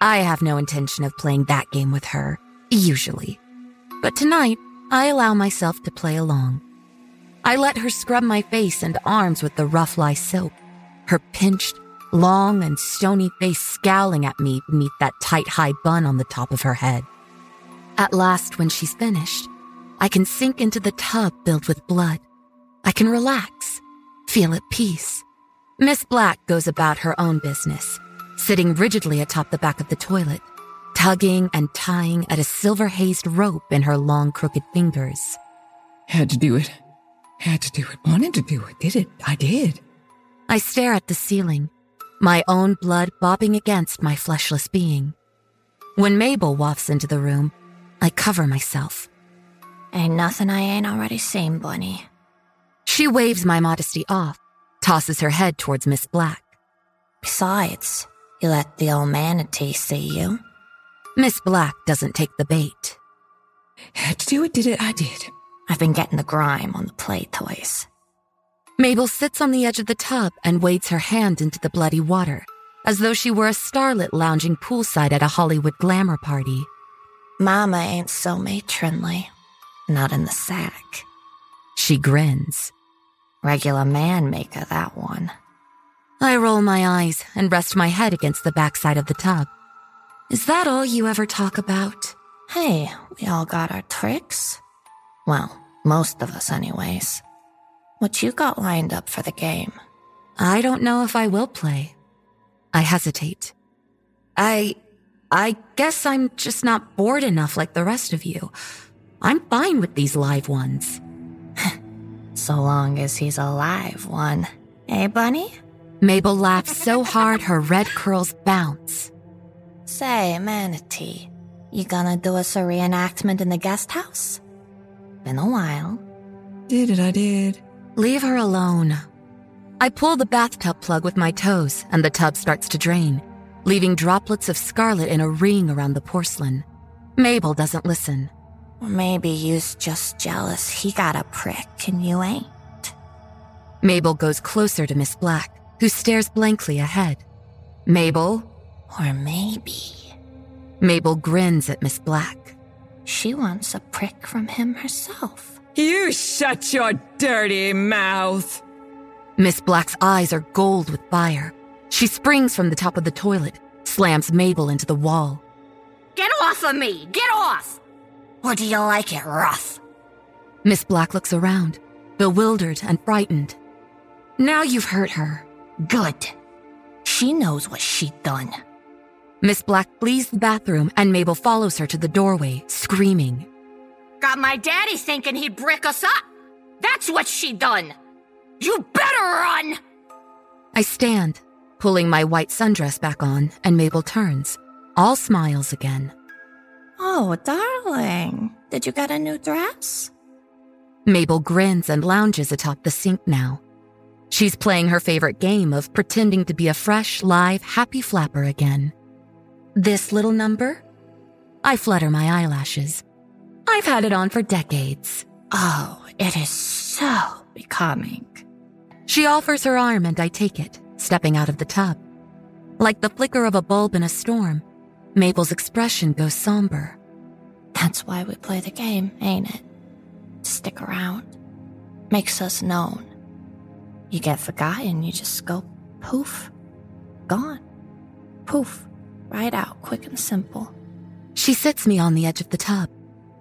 [SPEAKER 3] I have no intention of playing that game with her, usually. But tonight, I allow myself to play along. I let her scrub my face and arms with the rough lye soap. Her pinched, long and stony face scowling at me beneath that tight high bun on the top of her head. At last, when she's finished, I can sink into the tub filled with blood. I can relax, feel at peace. Miss Black goes about her own business, sitting rigidly atop the back of the toilet, tugging and tying at a silver hazed rope in her long, crooked fingers.
[SPEAKER 14] Had to do it. Had to do it. Wanted to do it. Did it. I did.
[SPEAKER 3] I stare at the ceiling, my own blood bobbing against my fleshless being. When Mabel wafts into the room, I cover myself.
[SPEAKER 15] Ain't nothing I ain't already seen, Bunny.
[SPEAKER 3] She waves my modesty off, tosses her head towards Miss Black.
[SPEAKER 15] Besides, you let the old manatee see you.
[SPEAKER 3] Miss Black doesn't take the bait.
[SPEAKER 14] Had to do it, did it, I did.
[SPEAKER 15] I've been getting the grime on the play toys.
[SPEAKER 3] Mabel sits on the edge of the tub and wades her hand into the bloody water, as though she were a starlet lounging poolside at a Hollywood glamour party.
[SPEAKER 15] Mama ain't so matronly. Not in the sack.
[SPEAKER 3] She grins.
[SPEAKER 15] Regular man maker, that one.
[SPEAKER 3] I roll my eyes and rest my head against the backside of the tub. Is that all you ever talk about?
[SPEAKER 15] Hey, we all got our tricks. Well, most of us, anyways what you got lined up for the game.
[SPEAKER 3] I don't know if I will play. I hesitate. I. I guess I'm just not bored enough like the rest of you. I'm fine with these live ones.
[SPEAKER 15] (laughs) so long as he's a live one. Eh, Bunny?
[SPEAKER 3] Mabel laughs so hard her red curls bounce.
[SPEAKER 15] Say, Manatee, you gonna do us a reenactment in the guest house? Been a while.
[SPEAKER 14] Did it, I did.
[SPEAKER 3] Leave her alone. I pull the bathtub plug with my toes, and the tub starts to drain, leaving droplets of scarlet in a ring around the porcelain. Mabel doesn't listen.
[SPEAKER 15] Maybe you's just jealous he got a prick and you ain't.
[SPEAKER 3] Mabel goes closer to Miss Black, who stares blankly ahead. Mabel?
[SPEAKER 15] Or maybe.
[SPEAKER 3] Mabel grins at Miss Black.
[SPEAKER 15] She wants a prick from him herself.
[SPEAKER 8] You shut your dirty mouth!
[SPEAKER 3] Miss Black's eyes are gold with fire. She springs from the top of the toilet, slams Mabel into the wall.
[SPEAKER 16] Get off of me! Get off! Or do you like it rough?
[SPEAKER 3] Miss Black looks around, bewildered and frightened. Now you've hurt her.
[SPEAKER 16] Good. She knows what she done.
[SPEAKER 3] Miss Black flees the bathroom and Mabel follows her to the doorway, screaming.
[SPEAKER 16] Got my daddy thinking he'd brick us up. That's what she done. You better run!
[SPEAKER 3] I stand, pulling my white sundress back on, and Mabel turns, all smiles again.
[SPEAKER 15] Oh, darling, did you get a new dress?
[SPEAKER 3] Mabel grins and lounges atop the sink now. She's playing her favorite game of pretending to be a fresh, live, happy flapper again. This little number? I flutter my eyelashes. I've had it on for decades.
[SPEAKER 15] Oh, it is so becoming.
[SPEAKER 3] She offers her arm and I take it, stepping out of the tub. Like the flicker of a bulb in a storm, Mabel's expression goes somber.
[SPEAKER 15] That's why we play the game, ain't it? Stick around. Makes us known. You get forgotten, you just go poof, gone. Poof, right out, quick and simple.
[SPEAKER 3] She sits me on the edge of the tub,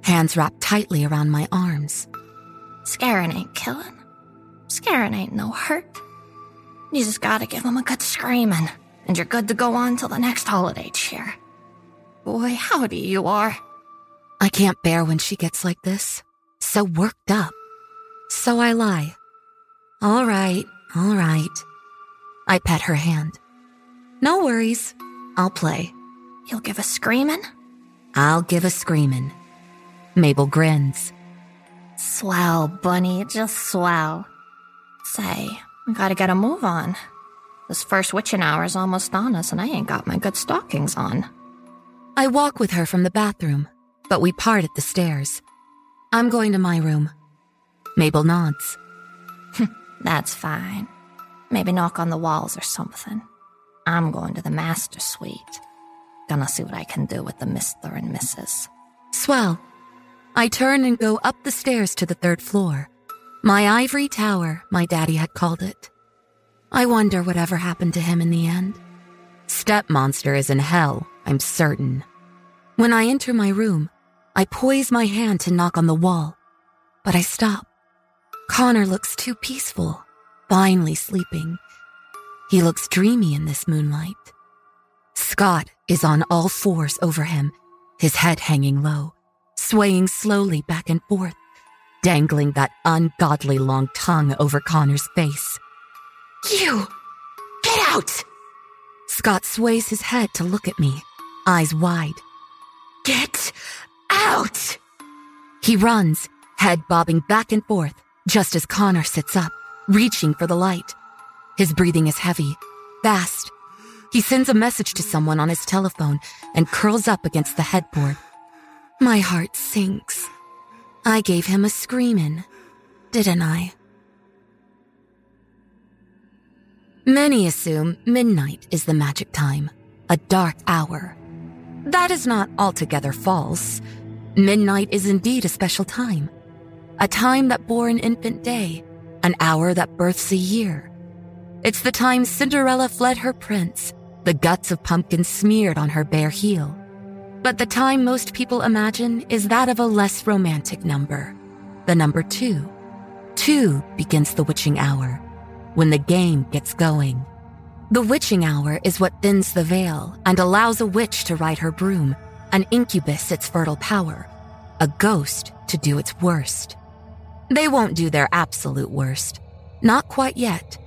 [SPEAKER 3] hands wrapped tightly around my arms.
[SPEAKER 15] Scaring ain't killing. Scaring ain't no hurt. You just gotta give them a good screaming, and you're good to go on till the next holiday cheer. Boy, howdy you are.
[SPEAKER 3] I can't bear when she gets like this. So worked up. So I lie. All right, all right. I pet her hand. No worries. I'll play.
[SPEAKER 15] You'll give a screaming?
[SPEAKER 3] I'll give a screaming. Mabel grins.
[SPEAKER 15] Swell, Bunny, just swell. Say, we gotta get a move on. This first witching hour's almost on us, and I ain't got my good stockings on.
[SPEAKER 3] I walk with her from the bathroom, but we part at the stairs. I'm going to my room. Mabel nods.
[SPEAKER 15] (laughs) That's fine. Maybe knock on the walls or something. I'm going to the master suite. Gonna see what I can do with the Mr. and Mrs.
[SPEAKER 3] Swell. I turn and go up the stairs to the third floor. My ivory tower, my daddy had called it. I wonder whatever happened to him in the end. Step Monster is in hell, I'm certain. When I enter my room, I poise my hand to knock on the wall, but I stop. Connor looks too peaceful, finely sleeping. He looks dreamy in this moonlight. Scott is on all fours over him, his head hanging low swaying slowly back and forth, dangling that ungodly long tongue over Connor's face. You! Get out! Scott sways his head to look at me, eyes wide. Get out! He runs, head bobbing back and forth, just as Connor sits up, reaching for the light. His breathing is heavy, fast. He sends a message to someone on his telephone and curls up against the headboard, my heart sinks. I gave him a screamin', didn't I? Many assume midnight is the magic time, a dark hour. That is not altogether false. Midnight is indeed a special time, a time that bore an infant day, an hour that births a year. It's the time Cinderella fled her prince, the guts of pumpkin smeared on her bare heel. But the time most people imagine is that of a less romantic number, the number two. Two begins the witching hour, when the game gets going. The witching hour is what thins the veil and allows a witch to ride her broom, an incubus its fertile power, a ghost to do its worst. They won't do their absolute worst. Not quite yet.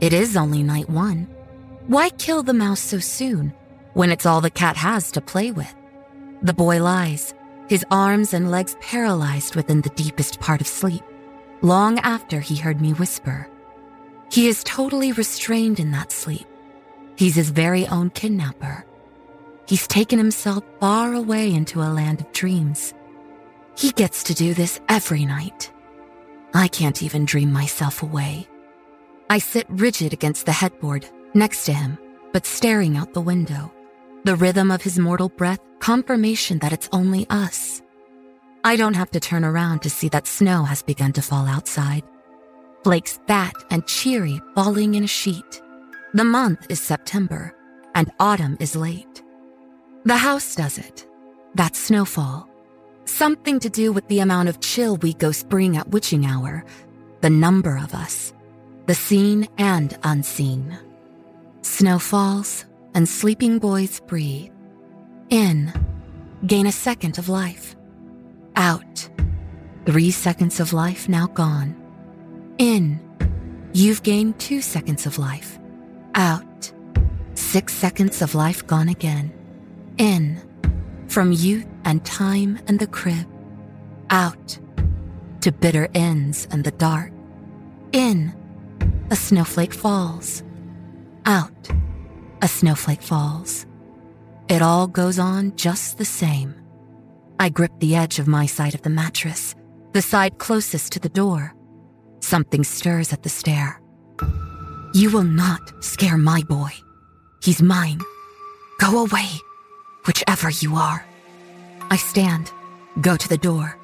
[SPEAKER 3] It is only night one. Why kill the mouse so soon when it's all the cat has to play with? The boy lies, his arms and legs paralyzed within the deepest part of sleep, long after he heard me whisper. He is totally restrained in that sleep. He's his very own kidnapper. He's taken himself far away into a land of dreams. He gets to do this every night. I can't even dream myself away. I sit rigid against the headboard, next to him, but staring out the window the rhythm of his mortal breath confirmation that it's only us. I don't have to turn around to see that snow has begun to fall outside. Flakes fat and cheery falling in a sheet. The month is September, and autumn is late. The house does it. That snowfall. Something to do with the amount of chill we go spring at witching hour, the number of us, the seen and unseen. Snow falls, and sleeping boys breathe. In, gain a second of life. Out, three seconds of life now gone. In, you've gained two seconds of life. Out, six seconds of life gone again. In, from youth and time and the crib. Out, to bitter ends and the dark. In, a snowflake falls. Out, a snowflake falls. It all goes on just the same. I grip the edge of my side of the mattress, the side closest to the door. Something stirs at the stair. You will not scare my boy. He's mine. Go away, whichever you are. I stand, go to the door.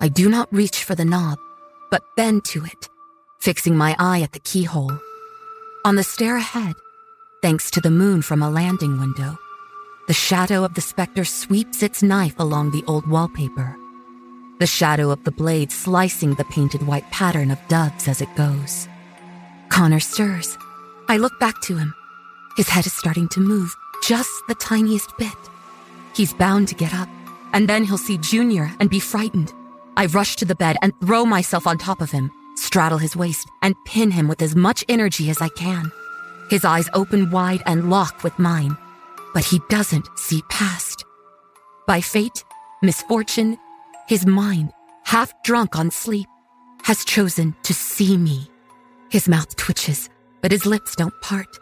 [SPEAKER 3] I do not reach for the knob, but bend to it, fixing my eye at the keyhole. On the stair ahead, thanks to the moon from a landing window. The shadow of the specter sweeps its knife along the old wallpaper, the shadow of the blade slicing the painted white pattern of doves as it goes. Connor stirs. I look back to him. His head is starting to move just the tiniest bit. He's bound to get up, and then he'll see Junior and be frightened. I rush to the bed and throw myself on top of him, straddle his waist, and pin him with as much energy as I can. His eyes open wide and lock with mine, but he doesn't see past. By fate, misfortune, his mind, half drunk on sleep, has chosen to see me. His mouth twitches, but his lips don't part.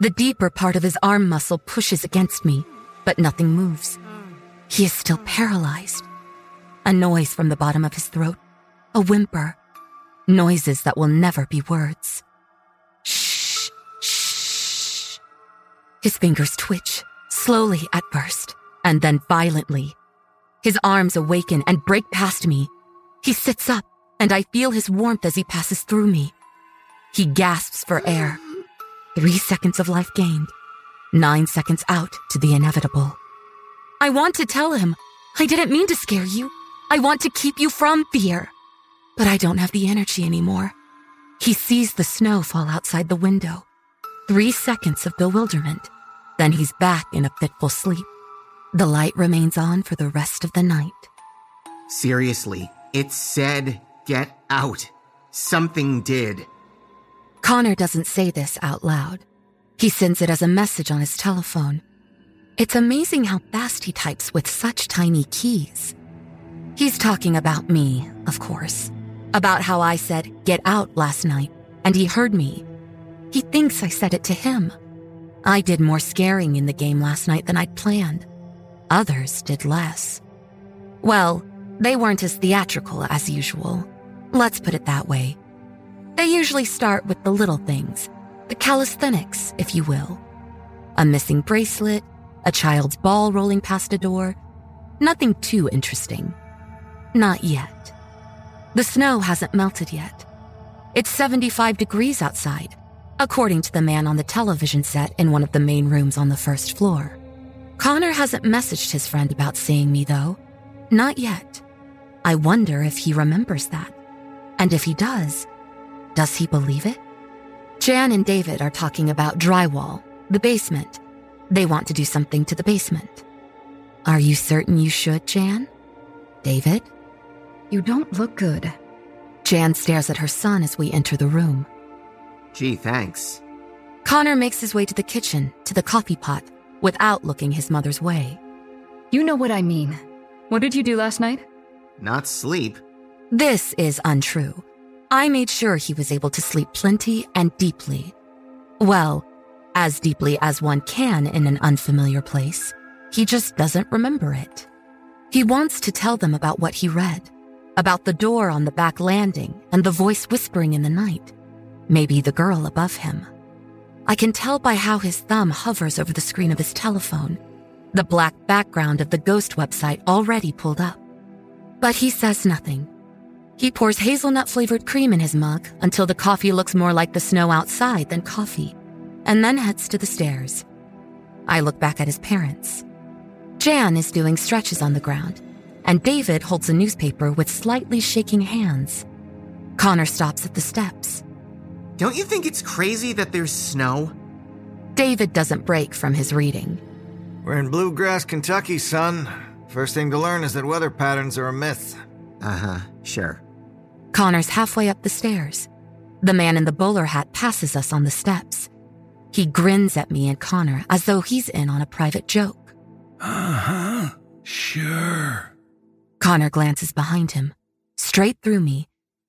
[SPEAKER 3] The deeper part of his arm muscle pushes against me, but nothing moves. He is still paralyzed. A noise from the bottom of his throat, a whimper, noises that will never be words. His fingers twitch, slowly at first, and then violently. His arms awaken and break past me. He sits up, and I feel his warmth as he passes through me. He gasps for air. Three seconds of life gained, nine seconds out to the inevitable. I want to tell him, I didn't mean to scare you. I want to keep you from fear. But I don't have the energy anymore. He sees the snow fall outside the window. Three seconds of bewilderment. Then he's back in a fitful sleep. The light remains on for the rest of the night.
[SPEAKER 8] Seriously, it said, get out. Something did.
[SPEAKER 3] Connor doesn't say this out loud. He sends it as a message on his telephone. It's amazing how fast he types with such tiny keys. He's talking about me, of course, about how I said, get out last night, and he heard me he thinks I said it to him. I did more scaring in the game last night than I'd planned. Others did less. Well, they weren't as theatrical as usual. Let's put it that way. They usually start with the little things, the calisthenics, if you will. A missing bracelet, a child's ball rolling past a door. Nothing too interesting. Not yet. The snow hasn't melted yet. It's 75 degrees outside, according to the man on the television set in one of the main rooms on the first floor. Connor hasn't messaged his friend about seeing me, though. Not yet. I wonder if he remembers that. And if he does, does he believe it? Jan and David are talking about drywall, the basement. They want to do something to the basement. Are you certain you should, Jan? David?
[SPEAKER 17] You don't look good.
[SPEAKER 3] Jan stares at her son as we enter the room.
[SPEAKER 18] Gee, thanks.
[SPEAKER 3] Connor makes his way to the kitchen, to the coffee pot, without looking his mother's way.
[SPEAKER 17] You know what I mean. What did you do last night?
[SPEAKER 18] Not sleep.
[SPEAKER 3] This is untrue. I made sure he was able to sleep plenty and deeply. Well, as deeply as one can in an unfamiliar place. He just doesn't remember it. He wants to tell them about what he read, about the door on the back landing and the voice whispering in the night maybe the girl above him. I can tell by how his thumb hovers over the screen of his telephone, the black background of the ghost website already pulled up. But he says nothing. He pours hazelnut flavored cream in his mug until the coffee looks more like the snow outside than coffee, and then heads to the stairs. I look back at his parents. Jan is doing stretches on the ground, and David holds a newspaper with slightly shaking hands. Connor stops at the steps.
[SPEAKER 18] Don't you think it's crazy that there's snow?
[SPEAKER 3] David doesn't break from his reading.
[SPEAKER 19] We're in bluegrass Kentucky, son. First thing to learn is that weather patterns are a myth.
[SPEAKER 18] Uh huh, sure.
[SPEAKER 3] Connor's halfway up the stairs. The man in the bowler hat passes us on the steps. He grins at me and Connor as though he's in on a private joke.
[SPEAKER 19] Uh huh, sure.
[SPEAKER 3] Connor glances behind him, straight through me,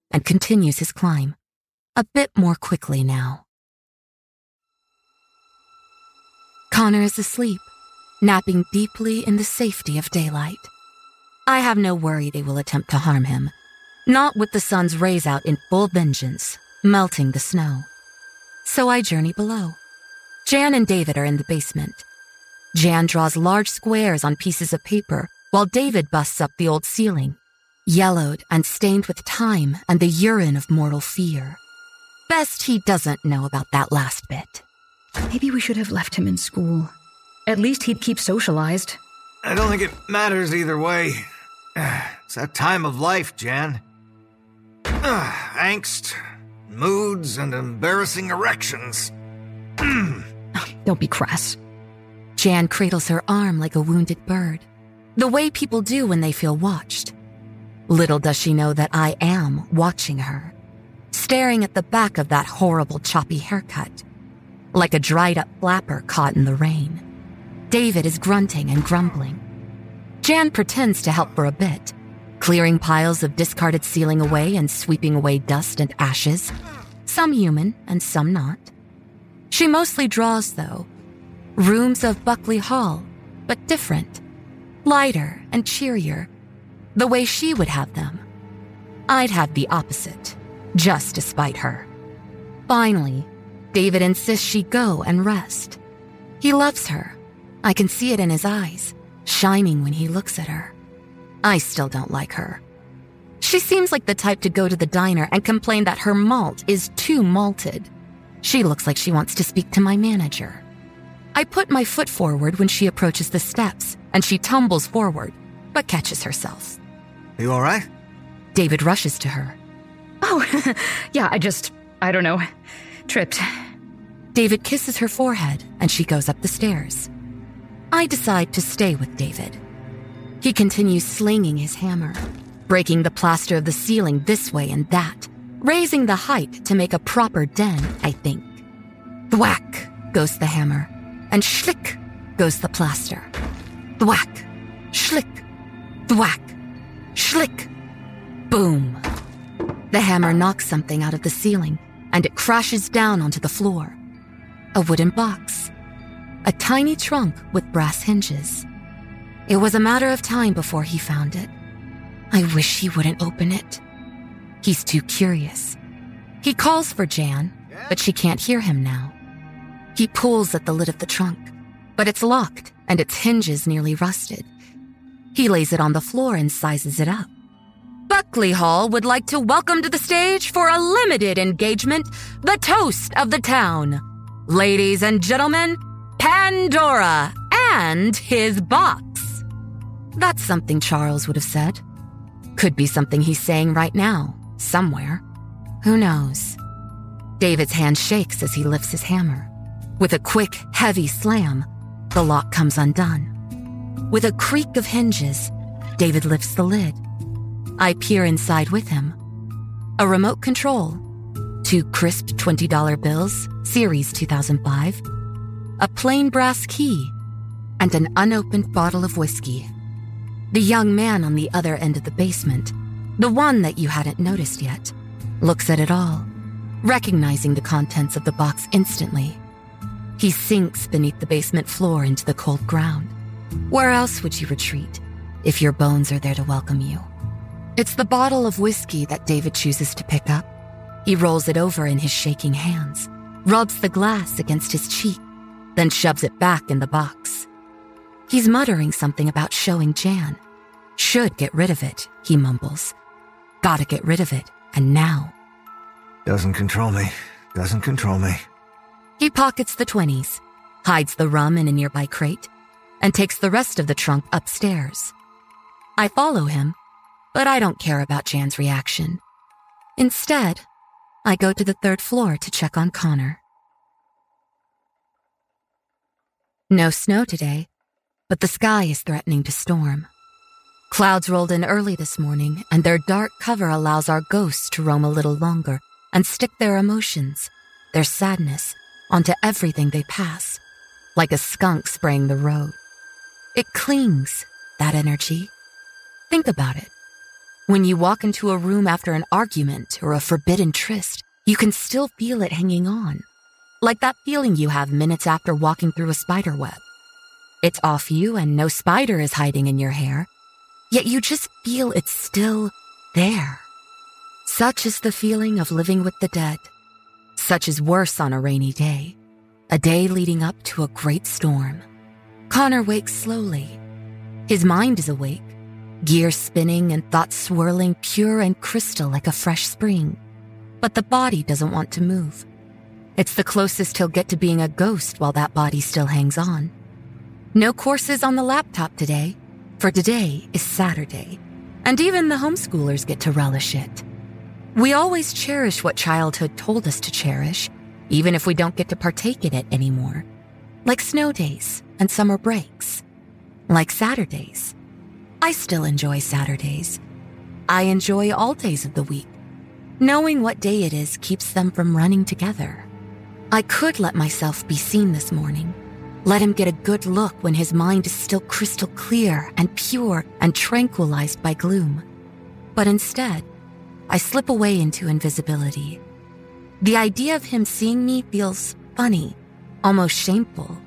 [SPEAKER 3] and continues his climb a bit more quickly now. Connor is asleep, napping deeply in the safety of daylight. I have no worry they will attempt to harm him, not with the sun's rays out in full vengeance, melting the snow. So I journey below. Jan and David are in the basement. Jan draws large squares on pieces of paper while David busts up the old ceiling, yellowed and stained with time and the urine of mortal fear best he doesn't know about that last bit.
[SPEAKER 17] Maybe we should have left him in school. At least he'd keep socialized.
[SPEAKER 19] I don't think it matters either way. (sighs) It's that time of life, Jan. Ugh, (sighs) angst, moods, and embarrassing erections. (clears throat)
[SPEAKER 3] don't be crass. Jan cradles her arm like a wounded bird, the way people do when they feel watched. Little does she know that I am watching her staring at the back of that horrible choppy haircut. Like a dried up flapper caught in the rain, David is grunting and grumbling. Jan pretends to help for a bit, clearing piles of discarded ceiling away and sweeping away dust and ashes, some human and some not. She mostly draws, though. Rooms of Buckley Hall, but different, lighter and cheerier, the way she would have them. I'd have the opposite just to spite her. Finally, David insists she go and rest. He loves her. I can see it in his eyes, shining when he looks at her. I still don't like her. She seems like the type to go to the diner and complain that her malt is too malted. She looks like she wants to speak to my manager. I put my foot forward when she approaches the steps, and she tumbles forward, but catches herself.
[SPEAKER 18] Are you all right?
[SPEAKER 3] David rushes to her.
[SPEAKER 17] Oh, (laughs) yeah, I just, I don't know, tripped.
[SPEAKER 3] David kisses her forehead and she goes up the stairs. I decide to stay with David. He continues slinging his hammer, breaking the plaster of the ceiling this way and that, raising the height to make a proper den, I think. Thwack goes the hammer, and schlick goes the plaster. Thwack, schlick, thwack, schlick, boom. The hammer knocks something out of the ceiling, and it crashes down onto the floor. A wooden box. A tiny trunk with brass hinges. It was a matter of time before he found it. I wish he wouldn't open it. He's too curious. He calls for Jan, but she can't hear him now. He pulls at the lid of the trunk, but it's locked and its hinges nearly rusted. He lays it on the floor and sizes it up.
[SPEAKER 20] Buckley Hall would like to welcome to the stage for a limited engagement the toast of the town. Ladies and gentlemen, Pandora and his box.
[SPEAKER 3] That's something Charles would have said. Could be something he's saying right now, somewhere. Who knows? David's hand shakes as he lifts his hammer. With a quick, heavy slam, the lock comes undone. With a creak of hinges, David lifts the lid I peer inside with him. A remote control, two crisp $20 bills, Series 2005, a plain brass key, and an unopened bottle of whiskey. The young man on the other end of the basement, the one that you hadn't noticed yet, looks at it all, recognizing the contents of the box instantly. He sinks beneath the basement floor into the cold ground. Where else would you retreat if your bones are there to welcome you? It's the bottle of whiskey that David chooses to pick up. He rolls it over in his shaking hands, rubs the glass against his cheek, then shoves it back in the box. He's muttering something about showing Jan. Should get rid of it, he mumbles. Gotta get rid of it, and now.
[SPEAKER 18] Doesn't control me. Doesn't control me.
[SPEAKER 3] He pockets the 20s, hides the rum in a nearby crate, and takes the rest of the trunk upstairs. I follow him, but I don't care about Jan's reaction. Instead, I go to the third floor to check on Connor. No snow today, but the sky is threatening to storm. Clouds rolled in early this morning, and their dark cover allows our ghosts to roam a little longer and stick their emotions, their sadness, onto everything they pass, like a skunk spraying the road. It clings, that energy. Think about it. When you walk into a room after an argument or a forbidden tryst, you can still feel it hanging on. Like that feeling you have minutes after walking through a spider web. It's off you and no spider is hiding in your hair, yet you just feel it's still there. Such is the feeling of living with the dead. Such is worse on a rainy day, a day leading up to a great storm. Connor wakes slowly. His mind is awake, gears spinning and thoughts swirling pure and crystal like a fresh spring. But the body doesn't want to move. It's the closest he'll get to being a ghost while that body still hangs on. No courses on the laptop today, for today is Saturday, and even the homeschoolers get to relish it. We always cherish what childhood told us to cherish, even if we don't get to partake in it anymore. Like snow days and summer breaks. Like Saturdays I still enjoy Saturdays. I enjoy all days of the week. Knowing what day it is keeps them from running together. I could let myself be seen this morning, let him get a good look when his mind is still crystal clear and pure and tranquilized by gloom. But instead, I slip away into invisibility. The idea of him seeing me feels funny, almost shameful,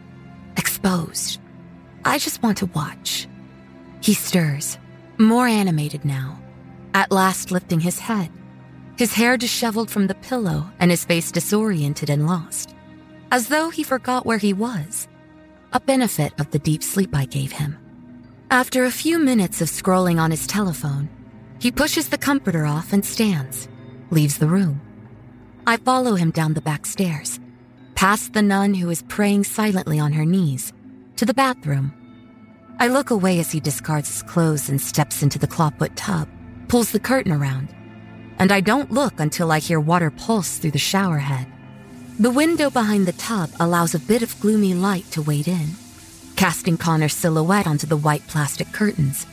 [SPEAKER 3] exposed. I just want to watch. He stirs, more animated now, at last lifting his head, his hair disheveled from the pillow and his face disoriented and lost, as though he forgot where he was, a benefit of the deep sleep I gave him. After a few minutes of scrolling on his telephone, he pushes the comforter off and stands, leaves the room. I follow him down the back stairs, past the nun who is praying silently on her knees, to the bathroom I look away as he discards his clothes and steps into the clawfoot tub, pulls the curtain around, and I don't look until I hear water pulse through the shower head. The window behind the tub allows a bit of gloomy light to wade in, casting Connor's silhouette onto the white plastic curtains,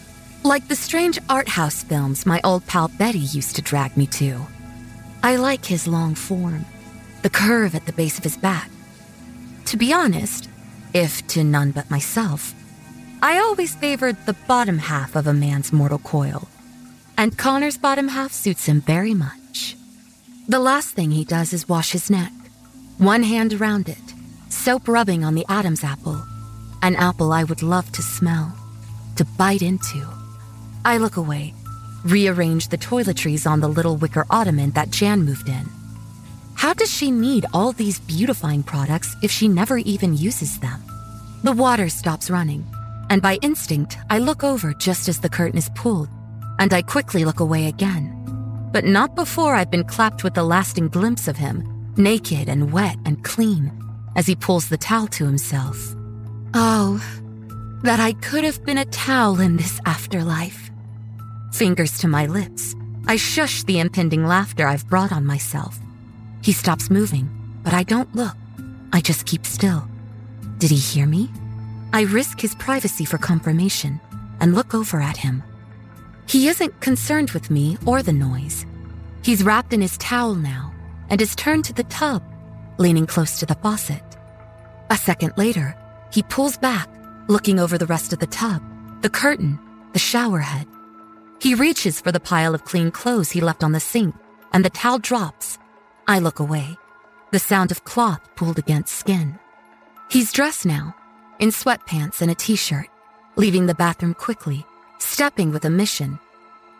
[SPEAKER 3] like the strange art house films my old pal Betty used to drag me to. I like his long form, the curve at the base of his back. To be honest, if to none but myself, I always favored the bottom half of a man's mortal coil, and Connor's bottom half suits him very much. The last thing he does is wash his neck, one hand around it, soap rubbing on the Adam's apple, an apple I would love to smell, to bite into. I look away, rearrange the toiletries on the little wicker ottoman that Jan moved in. How does she need all these beautifying products if she never even uses them? The water stops running and by instinct, I look over just as the curtain is pulled, and I quickly look away again. But not before I've been clapped with the lasting glimpse of him, naked and wet and clean, as he pulls the towel to himself. Oh, that I could have been a towel in this afterlife. Fingers to my lips, I shush the impending laughter I've brought on myself. He stops moving, but I don't look. I just keep still. Did he hear me? I risk his privacy for confirmation and look over at him. He isn't concerned with me or the noise. He's wrapped in his towel now and is turned to the tub, leaning close to the faucet. A second later, he pulls back, looking over the rest of the tub, the curtain, the shower head. He reaches for the pile of clean clothes he left on the sink, and the towel drops. I look away, the sound of cloth pulled against skin. He's dressed now, in sweatpants and a t shirt, leaving the bathroom quickly, stepping with a mission.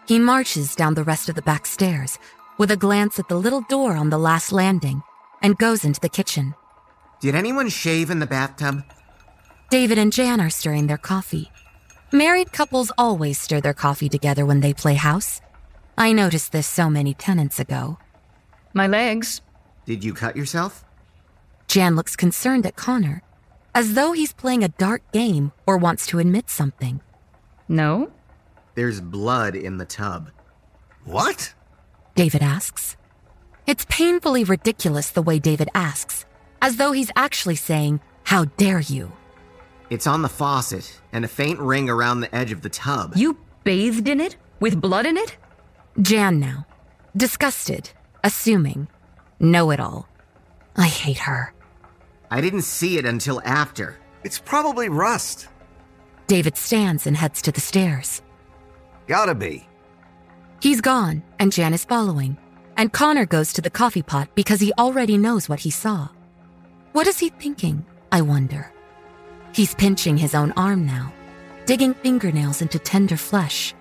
[SPEAKER 3] He marches down the rest of the back stairs with a glance at the little door on the last landing and goes into the kitchen.
[SPEAKER 18] Did anyone shave in the bathtub?
[SPEAKER 3] David and Jan are stirring their coffee. Married couples always stir their coffee together when they play house. I noticed this so many tenants ago.
[SPEAKER 17] My legs.
[SPEAKER 18] Did you cut yourself?
[SPEAKER 3] Jan looks concerned at Connor, as though he's playing a dark game or wants to admit something.
[SPEAKER 17] No?
[SPEAKER 18] There's blood in the tub. What?
[SPEAKER 3] David asks. It's painfully ridiculous the way David asks, as though he's actually saying, How dare you?
[SPEAKER 18] It's on the faucet and a faint ring around the edge of the tub.
[SPEAKER 17] You bathed in it? With blood in it?
[SPEAKER 3] Jan now. Disgusted, assuming, know it all. I hate her.
[SPEAKER 18] I didn't see it until after.
[SPEAKER 19] It's probably rust.
[SPEAKER 3] David stands and heads to the stairs.
[SPEAKER 18] Gotta be.
[SPEAKER 3] He's gone, and Jan is following. And Connor goes to the coffee pot because he already knows what he saw. What is he thinking, I wonder? He's pinching his own arm now, digging fingernails into tender flesh.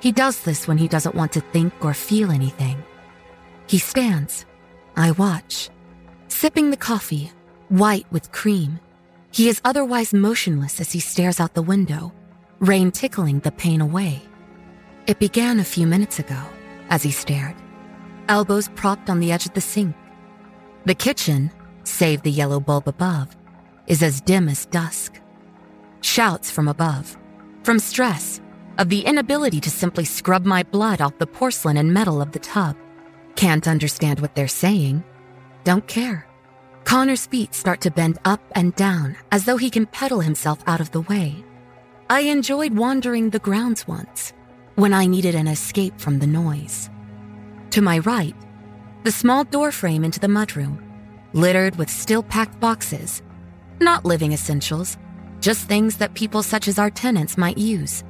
[SPEAKER 3] He does this when he doesn't want to think or feel anything. He stands. I watch, sipping the coffee white with cream. He is otherwise motionless as he stares out the window, rain tickling the pain away. It began a few minutes ago as he stared, elbows propped on the edge of the sink. The kitchen, save the yellow bulb above, is as dim as dusk. Shouts from above, from stress, of the inability to simply scrub my blood off the porcelain and metal of the tub. Can't understand what they're saying. Don't care. Connor's feet start to bend up and down as though he can pedal himself out of the way. I enjoyed wandering the grounds once when I needed an escape from the noise. To my right, the small doorframe into the mudroom, littered with still packed boxes, not living essentials, just things that people such as our tenants might use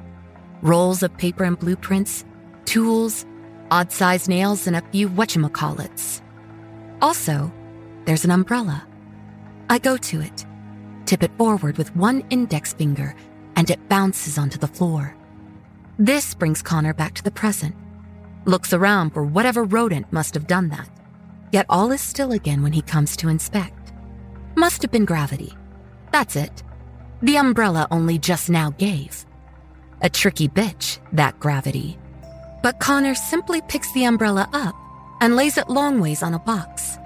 [SPEAKER 3] rolls of paper and blueprints, tools, odd sized nails, and a few whatchamacallits. Also, there's an umbrella. I go to it, tip it forward with one index finger, and it bounces onto the floor. This brings Connor back to the present, looks around for whatever rodent must have done that. Yet all is still again when he comes to inspect. Must have been gravity. That's it. The umbrella only just now gave. A tricky bitch, that gravity. But Connor simply picks the umbrella up and lays it long ways on a box.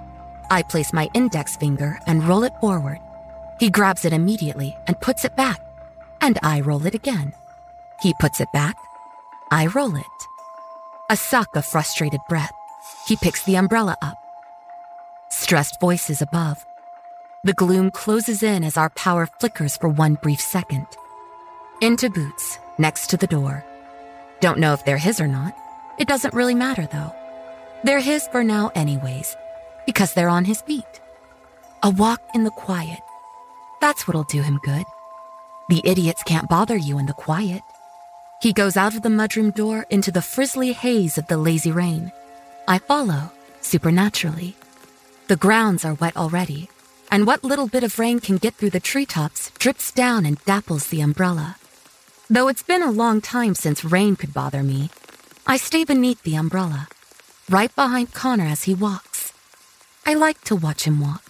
[SPEAKER 3] I place my index finger and roll it forward. He grabs it immediately and puts it back, and I roll it again. He puts it back. I roll it. A suck of frustrated breath. He picks the umbrella up. Stressed voices above. The gloom closes in as our power flickers for one brief second. Into boots, next to the door. Don't know if they're his or not. It doesn't really matter, though. They're his for now, anyways, because they're on his beat. A walk in the quiet. That's what'll do him good. The idiots can't bother you in the quiet. He goes out of the mudroom door into the frizzly haze of the lazy rain. I follow, supernaturally. The grounds are wet already, and what little bit of rain can get through the treetops drips down and dapples the umbrella. Though it's been a long time since rain could bother me, I stay beneath the umbrella, right behind Connor as he walks. I like to watch him walk.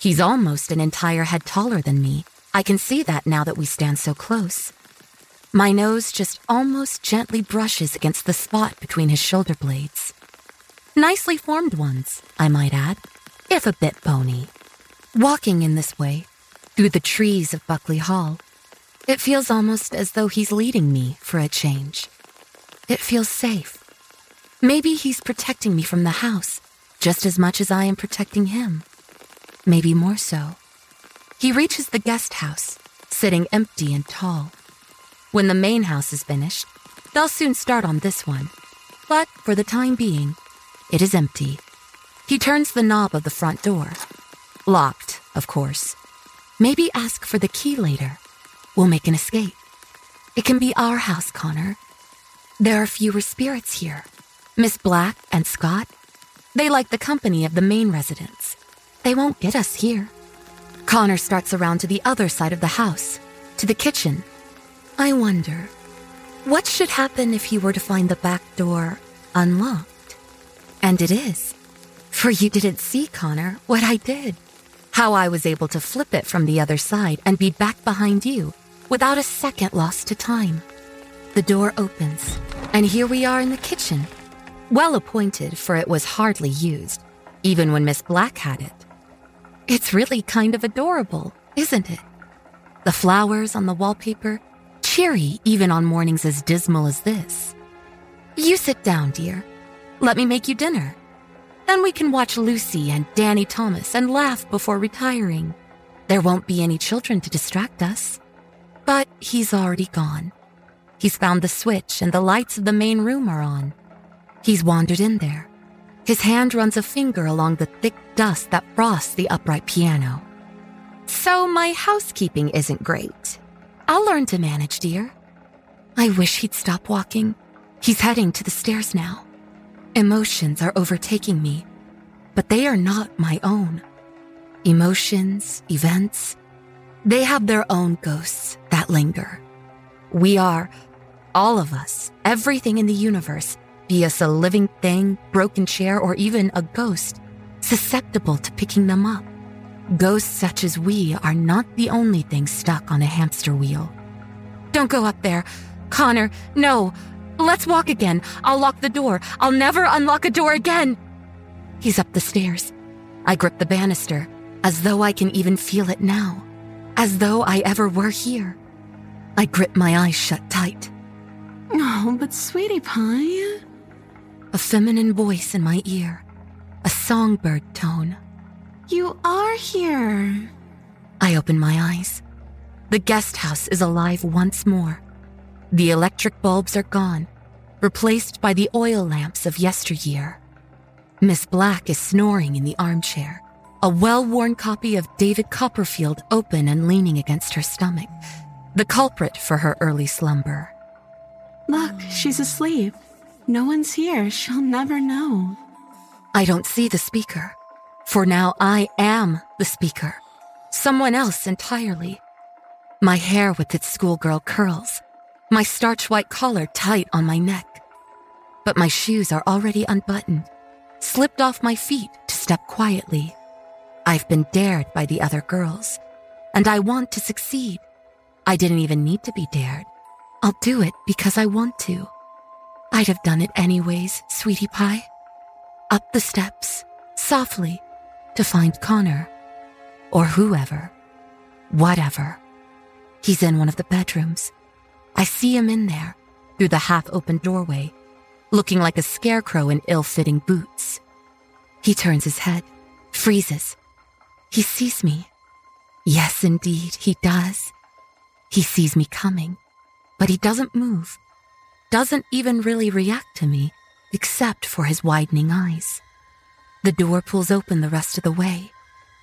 [SPEAKER 3] He's almost an entire head taller than me. I can see that now that we stand so close. My nose just almost gently brushes against the spot between his shoulder blades. Nicely formed ones, I might add, if a bit bony. Walking in this way, through the trees of Buckley Hall, it feels almost as though he's leading me for a change. It feels safe. Maybe he's protecting me from the house just as much as I am protecting him. Maybe more so. He reaches the guest house, sitting empty and tall. When the main house is finished, they'll soon start on this one. But for the time being, it is empty. He turns the knob of the front door. Locked, of course. Maybe ask for the key later. We'll make an escape. It can be our house, Connor. There are fewer spirits here. Miss Black and Scott they like the company of the main residents. They won't get us here. Connor starts around to the other side of the house, to the kitchen. I wonder, what should happen if you were to find the back door unlocked? And it is. For you didn't see, Connor, what I did. How I was able to flip it from the other side and be back behind you without a second lost to time. The door opens, and here we are in the kitchen well appointed, for it was hardly used, even when Miss Black had it. It's really kind of adorable, isn't it? The flowers on the wallpaper, cheery even on mornings as dismal as this. You sit down, dear. Let me make you dinner. Then we can watch Lucy and Danny Thomas and laugh before retiring. There won't be any children to distract us. But he's already gone. He's found the switch and the lights of the main room are on. He's wandered in there. His hand runs a finger along the thick dust that frosts the upright piano. So my housekeeping isn't great. I'll learn to manage, dear. I wish he'd stop walking. He's heading to the stairs now. Emotions are overtaking me, but they are not my own. Emotions, events, they have their own ghosts that linger. We are, all of us, everything in the universe, be us a living thing, broken chair, or even a ghost, susceptible to picking them up. Ghosts such as we are not the only things stuck on a hamster wheel. Don't go up there. Connor, no. Let's walk again. I'll lock the door. I'll never unlock a door again. He's up the stairs. I grip the banister, as though I can even feel it now, as though I ever were here. I grip my eyes shut tight.
[SPEAKER 21] Oh, but sweetie pie
[SPEAKER 3] a feminine voice in my ear, a songbird tone.
[SPEAKER 21] You are here.
[SPEAKER 3] I open my eyes. The guest house is alive once more. The electric bulbs are gone, replaced by the oil lamps of yesteryear. Miss Black is snoring in the armchair, a well worn copy of David Copperfield open and leaning against her stomach, the culprit for her early slumber.
[SPEAKER 21] Look, she's asleep. No one's here. She'll never know.
[SPEAKER 3] I don't see the speaker. For now, I am the speaker. Someone else entirely. My hair with its schoolgirl curls, my starch white collar tight on my neck. But my shoes are already unbuttoned, slipped off my feet to step quietly. I've been dared by the other girls, and I want to succeed. I didn't even need to be dared. I'll do it because I want to. I'd have done it anyways, sweetie pie. Up the steps, softly, to find Connor. Or whoever. Whatever. He's in one of the bedrooms. I see him in there, through the half open doorway, looking like a scarecrow in ill fitting boots. He turns his head, freezes. He sees me. Yes, indeed, he does. He sees me coming, but he doesn't move doesn't even really react to me, except for his widening eyes. The door pulls open the rest of the way,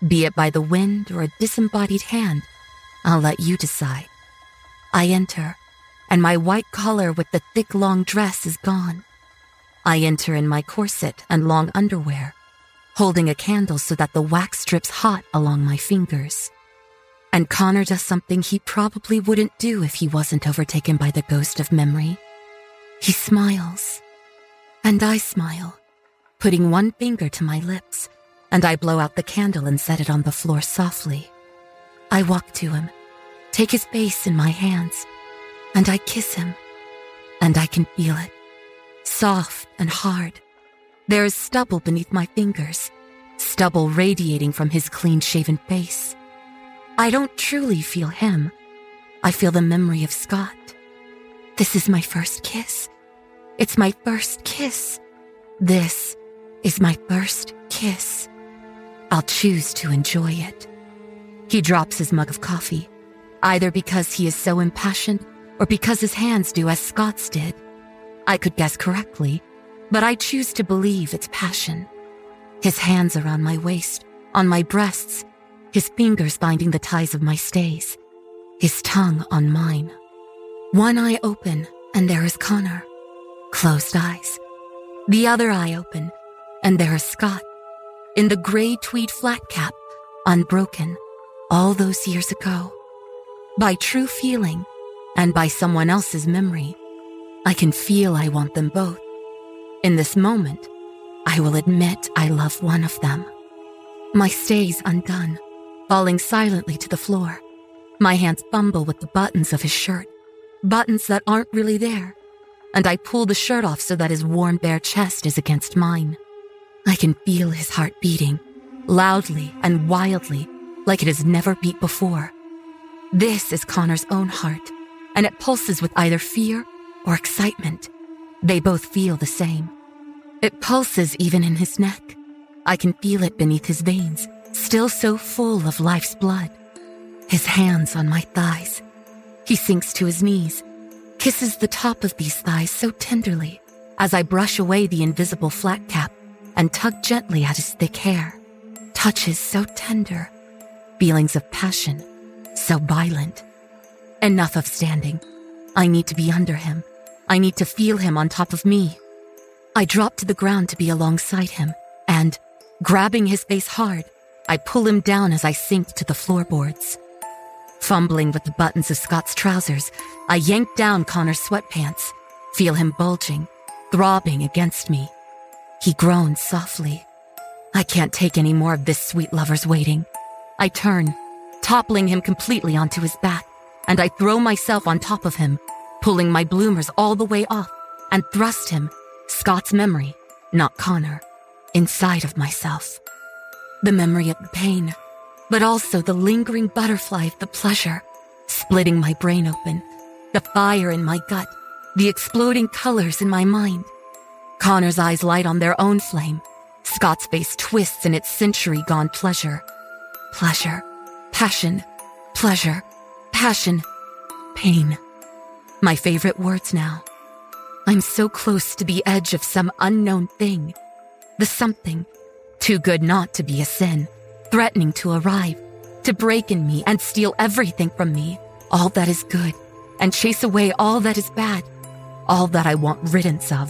[SPEAKER 3] be it by the wind or a disembodied hand. I'll let you decide. I enter, and my white collar with the thick long dress is gone. I enter in my corset and long underwear, holding a candle so that the wax drips hot along my fingers. And Connor does something he probably wouldn't do if he wasn't overtaken by the ghost of memory. He smiles. And I smile, putting one finger to my lips, and I blow out the candle and set it on the floor softly. I walk to him, take his face in my hands, and I kiss him. And I can feel it, soft and hard. There is stubble beneath my fingers, stubble radiating from his clean shaven face. I don't truly feel him. I feel the memory of Scott. This is my first kiss. It's my first kiss. This is my first kiss. I'll choose to enjoy it. He drops his mug of coffee, either because he is so impassioned or because his hands do as Scott's did. I could guess correctly, but I choose to believe it's passion. His hands are on my waist, on my breasts, his fingers binding the ties of my stays, his tongue on mine. One eye open, and there is Connor. Closed eyes. The other eye open, and there is Scott. In the gray tweed flat cap, unbroken, all those years ago. By true feeling, and by someone else's memory, I can feel I want them both. In this moment, I will admit I love one of them. My stays undone, falling silently to the floor. My hands fumble with the buttons of his shirt buttons that aren't really there, and I pull the shirt off so that his warm, bare chest is against mine. I can feel his heart beating, loudly and wildly, like it has never beat before. This is Connor's own heart, and it pulses with either fear or excitement. They both feel the same. It pulses even in his neck. I can feel it beneath his veins, still so full of life's blood. His hands on my thighs, he sinks to his knees, kisses the top of these thighs so tenderly as I brush away the invisible flat cap and tug gently at his thick hair. Touches so tender, feelings of passion so violent. Enough of standing. I need to be under him. I need to feel him on top of me. I drop to the ground to be alongside him, and, grabbing his face hard, I pull him down as I sink to the floorboards. Fumbling with the buttons of Scott's trousers, I yank down Connor's sweatpants, feel him bulging, throbbing against me. He groans softly. I can't take any more of this sweet lover's waiting. I turn, toppling him completely onto his back, and I throw myself on top of him, pulling my bloomers all the way off, and thrust him, Scott's memory, not Connor, inside of myself. The memory of the pain, but also the lingering butterfly of the pleasure, splitting my brain open, the fire in my gut, the exploding colors in my mind. Connor's eyes light on their own flame. Scott's face twists in its century gone pleasure. Pleasure. Passion. Pleasure. Passion. Pain. My favorite words now. I'm so close to the edge of some unknown thing. The something. Too good not to be a sin threatening to arrive, to break in me and steal everything from me, all that is good, and chase away all that is bad, all that I want riddance of.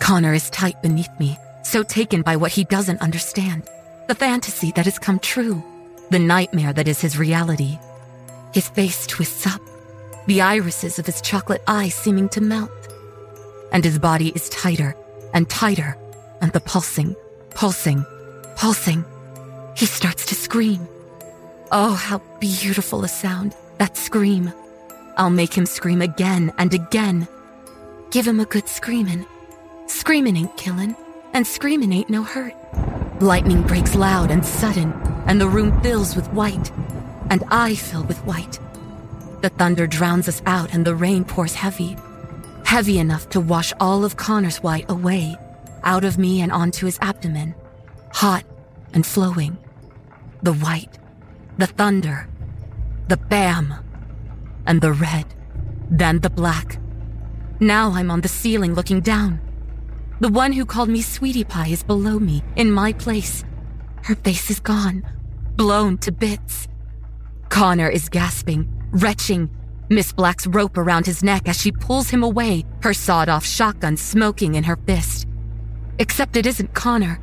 [SPEAKER 3] Connor is tight beneath me, so taken by what he doesn't understand, the fantasy that has come true, the nightmare that is his reality. His face twists up, the irises of his chocolate eyes seeming to melt. And his body is tighter and tighter, and the pulsing, pulsing, pulsing he starts to scream. Oh, how beautiful a sound, that scream. I'll make him scream again and again. Give him a good screaming. Screaming ain't killin', and screaming ain't no hurt. Lightning breaks loud and sudden, and the room fills with white, and I fill with white. The thunder drowns us out, and the rain pours heavy, heavy enough to wash all of Connor's white away, out of me and onto his abdomen, hot and flowing the white, the thunder, the bam, and the red, then the black. Now I'm on the ceiling looking down. The one who called me Sweetie Pie is below me, in my place. Her face is gone, blown to bits. Connor is gasping, retching, Miss Black's rope around his neck as she pulls him away, her sawed off shotgun smoking in her fist. Except it isn't Connor,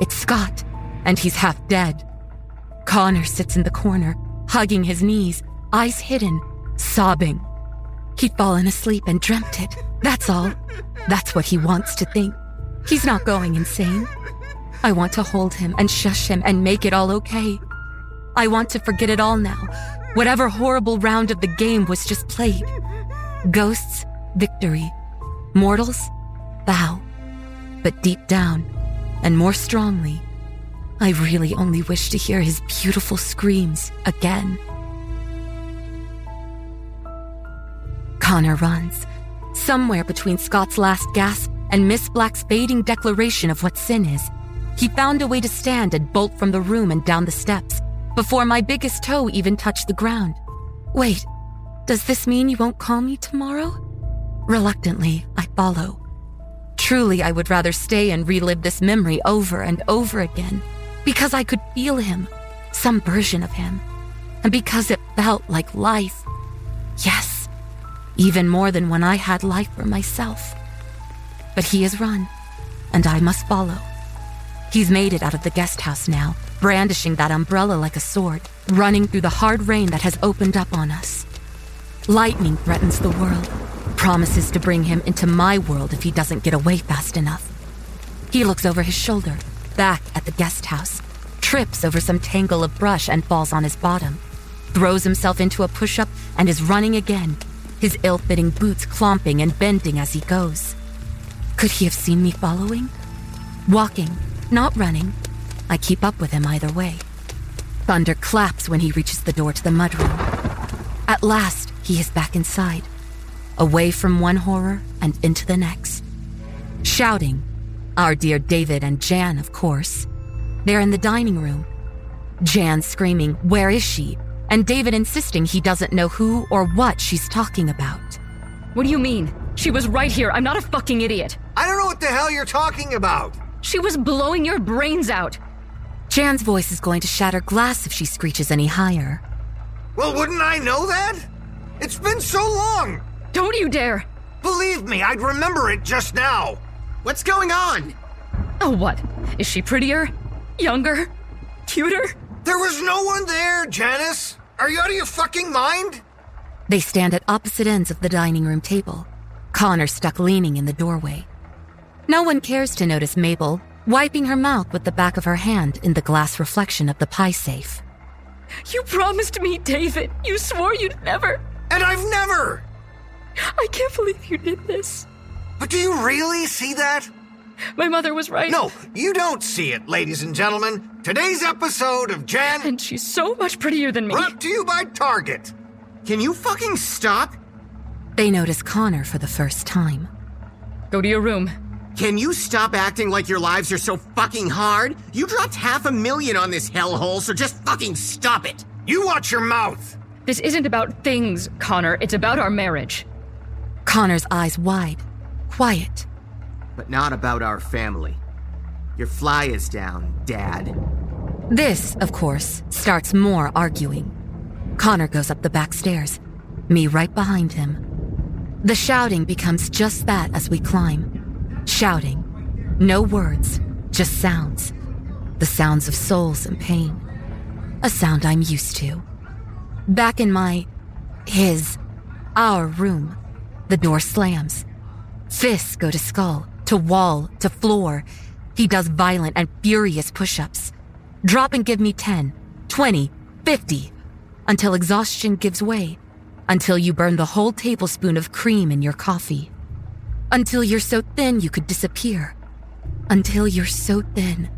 [SPEAKER 3] it's Scott, and he's half dead. Connor sits in the corner, hugging his knees, eyes hidden, sobbing. He'd fallen asleep and dreamt it. That's all. That's what he wants to think. He's not going insane. I want to hold him and shush him and make it all okay. I want to forget it all now. Whatever horrible round of the game was just played. Ghosts, victory. Mortals, bow. But deep down, and more strongly, I really only wish to hear his beautiful screams again. Connor runs, somewhere between Scott's last gasp and Miss Black's fading declaration of what sin is. He found a way to stand and bolt from the room and down the steps before my biggest toe even touched the ground. Wait, does this mean you won't call me tomorrow? Reluctantly, I follow. Truly, I would rather stay and relive this memory over and over again because I could feel him, some version of him, and because it felt like life. Yes, even more than when I had life for myself. But he has run, and I must follow. He's made it out of the guest house now, brandishing that umbrella like a sword, running through the hard rain that has opened up on us. Lightning threatens the world, promises to bring him into my world if he doesn't get away fast enough. He looks over his shoulder back at the guest house, trips over some tangle of brush and falls on his bottom, throws himself into a push up and is running again, his ill fitting boots clomping and bending as he goes. Could he have seen me following? Walking, not running. I keep up with him either way. Thunder claps when he reaches the door to the mudroom. At last, he is back inside, away from one horror and into the next. Shouting, our dear David and Jan, of course. They're in the dining room. Jan screaming, Where is she? And David insisting he doesn't know who or what she's talking about.
[SPEAKER 22] What do you mean? She was right here. I'm not a fucking idiot.
[SPEAKER 23] I don't know what the hell you're talking about.
[SPEAKER 22] She was blowing your brains out.
[SPEAKER 3] Jan's voice is going to shatter glass if she screeches any higher.
[SPEAKER 23] Well, wouldn't I know that? It's been so long.
[SPEAKER 22] Don't you dare.
[SPEAKER 23] Believe me, I'd remember it just now. What's going on?
[SPEAKER 22] Oh, what? Is she prettier? Younger? Cuter?
[SPEAKER 23] There was no one there, Janice! Are you out of your fucking mind?
[SPEAKER 3] They stand at opposite ends of the dining room table, Connor stuck leaning in the doorway. No one cares to notice Mabel, wiping her mouth with the back of her hand in the glass reflection of the pie safe.
[SPEAKER 21] You promised me, David. You swore you'd never.
[SPEAKER 23] And I've never!
[SPEAKER 21] I can't believe you did this.
[SPEAKER 23] But do you really see that?
[SPEAKER 21] My mother was right.
[SPEAKER 23] No, you don't see it, ladies and gentlemen. Today's episode of Jan.
[SPEAKER 21] And she's so much prettier than me.
[SPEAKER 23] Brought to you by Target.
[SPEAKER 18] Can you fucking stop?
[SPEAKER 3] They notice Connor for the first time.
[SPEAKER 22] Go to your room.
[SPEAKER 18] Can you stop acting like your lives are so fucking hard? You dropped half a million on this hellhole, so just fucking stop it.
[SPEAKER 23] You watch your mouth.
[SPEAKER 22] This isn't about things, Connor. It's about our marriage.
[SPEAKER 3] Connor's eyes wide quiet.
[SPEAKER 18] But not about our family. Your fly is down, Dad.
[SPEAKER 3] This, of course, starts more arguing. Connor goes up the back stairs, me right behind him. The shouting becomes just that as we climb. Shouting. No words, just sounds. The sounds of souls in pain. A sound I'm used to. Back in my, his, our room, the door slams. Fists go to skull, to wall, to floor. He does violent and furious push ups. Drop and give me 10, 20, 50, until exhaustion gives way, until you burn the whole tablespoon of cream in your coffee, until you're so thin you could disappear, until you're so thin,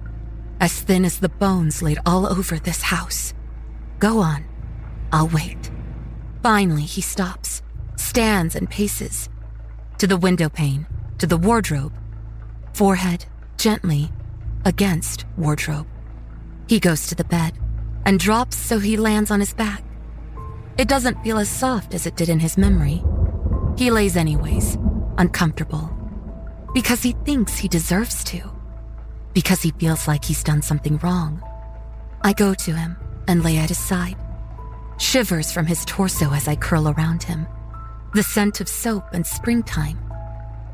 [SPEAKER 3] as thin as the bones laid all over this house. Go on, I'll wait. Finally, he stops, stands, and paces to the window pane, to the wardrobe, forehead gently against wardrobe. He goes to the bed and drops so he lands on his back. It doesn't feel as soft as it did in his memory. He lays anyways, uncomfortable, because he thinks he deserves to, because he feels like he's done something wrong. I go to him and lay at his side. Shivers from his torso as I curl around him the scent of soap and springtime,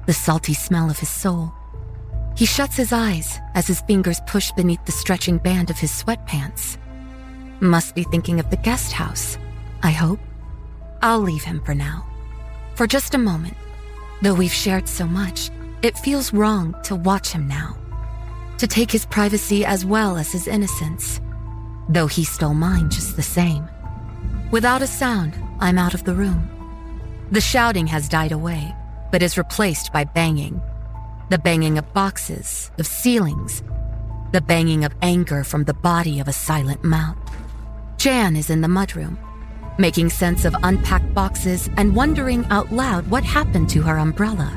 [SPEAKER 3] the salty smell of his soul. He shuts his eyes as his fingers push beneath the stretching band of his sweatpants. Must be thinking of the guest house, I hope. I'll leave him for now. For just a moment, though we've shared so much, it feels wrong to watch him now. To take his privacy as well as his innocence, though he stole mine just the same. Without a sound, I'm out of the room. The shouting has died away, but is replaced by banging. The banging of boxes, of ceilings, the banging of anger from the body of a silent mount. Jan is in the mudroom, making sense of unpacked boxes and wondering out loud what happened to her umbrella.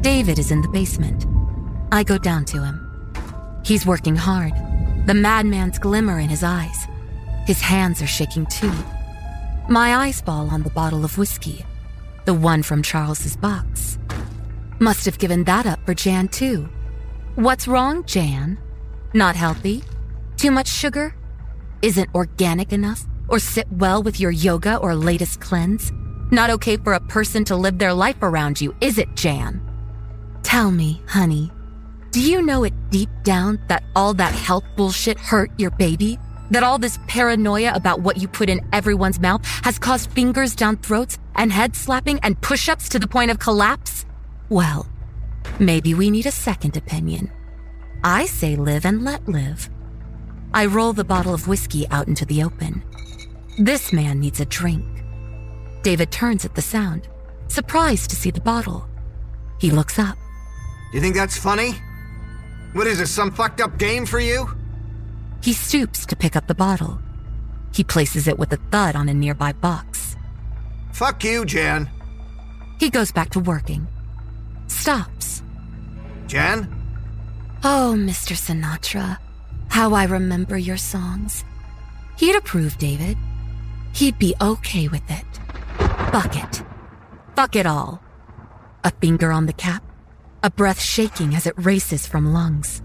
[SPEAKER 3] David is in the basement. I go down to him. He's working hard, the madman's glimmer in his eyes. His hands are shaking too. My eyes fall on the bottle of whiskey the one from Charles's box. Must have given that up for Jan, too. What's wrong, Jan? Not healthy? Too much sugar? Isn't organic enough? Or sit well with your yoga or latest cleanse? Not okay for a person to live their life around you, is it, Jan? Tell me, honey, do you know it deep down that all that health bullshit hurt your baby? That all this paranoia about what you put in everyone's mouth has caused fingers down throats and head slapping and push ups to the point of collapse? Well, maybe we need a second opinion. I say live and let live. I roll the bottle of whiskey out into the open. This man needs a drink. David turns at the sound, surprised to see the bottle. He looks up.
[SPEAKER 23] You think that's funny? What is this, some fucked up game for you?
[SPEAKER 3] He stoops to pick up the bottle. He places it with a thud on a nearby box.
[SPEAKER 23] Fuck you, Jan.
[SPEAKER 3] He goes back to working. Stops.
[SPEAKER 23] Jan?
[SPEAKER 21] Oh, Mr. Sinatra, how I remember your songs.
[SPEAKER 3] He'd approve, David. He'd be okay with it. Fuck it. Fuck it all. A finger on the cap, a breath shaking as it races from lungs.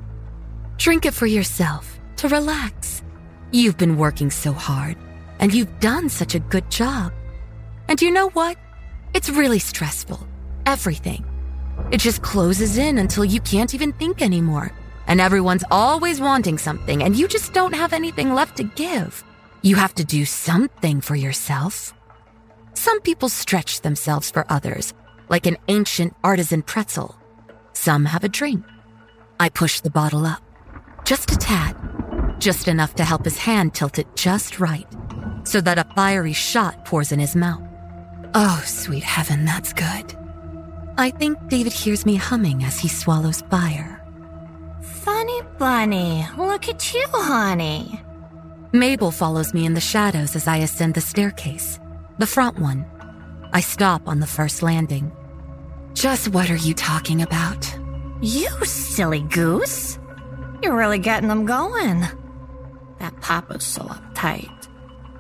[SPEAKER 3] Drink it for yourself to relax. You've been working so hard, and you've done such a good job. And you know what? It's really stressful. Everything. It just closes in until you can't even think anymore. And everyone's always wanting something, and you just don't have anything left to give. You have to do something for yourself. Some people stretch themselves for others, like an ancient artisan pretzel. Some have a drink. I push the bottle up, just a tad, just enough to help his hand tilt it just right, so that a fiery shot pours in his mouth. Oh, sweet heaven, that's good. I think David hears me humming as he swallows fire.
[SPEAKER 21] Funny bunny, look at you, honey.
[SPEAKER 3] Mabel follows me in the shadows as I ascend the staircase, the front one. I stop on the first landing. Just what are you talking about?
[SPEAKER 21] You silly goose. You're really getting them going. That papa's so uptight.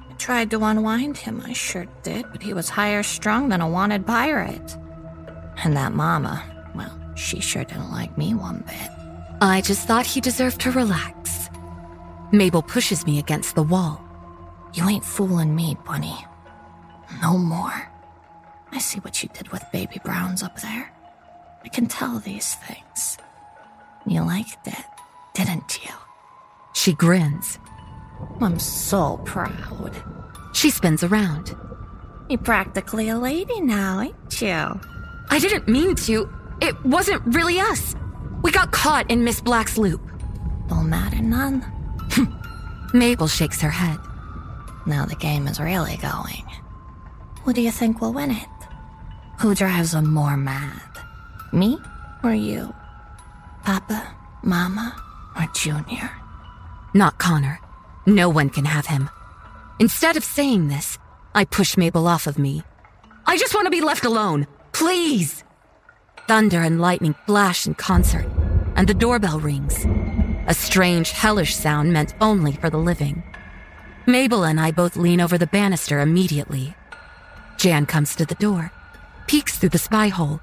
[SPEAKER 21] I tried to unwind him, I sure did, but he was higher strung than a wanted pirate. And that mama, well, she sure didn't like me one bit.
[SPEAKER 3] I just thought he deserved to relax. Mabel pushes me against the wall.
[SPEAKER 21] You ain't fooling me, Bunny. No more. I see what you did with Baby Browns up there. I can tell these things. You liked it, didn't you?
[SPEAKER 3] She grins.
[SPEAKER 21] I'm so proud.
[SPEAKER 3] She spins around.
[SPEAKER 21] You're practically a lady now, ain't you?
[SPEAKER 3] I didn't mean to. It wasn't really us. We got caught in Miss Black's loop.
[SPEAKER 21] Don't matter none.
[SPEAKER 3] (laughs) Mabel shakes her head.
[SPEAKER 21] Now the game is really going. Who do you think will win it? Who drives them more mad? Me or you? Papa, Mama, or Junior?
[SPEAKER 3] Not Connor. No one can have him. Instead of saying this, I push Mabel off of me. I just want to be left alone. Please! Thunder and lightning flash in concert, and the doorbell rings. A strange, hellish sound meant only for the living. Mabel and I both lean over the banister immediately. Jan comes to the door, peeks through the spy hole,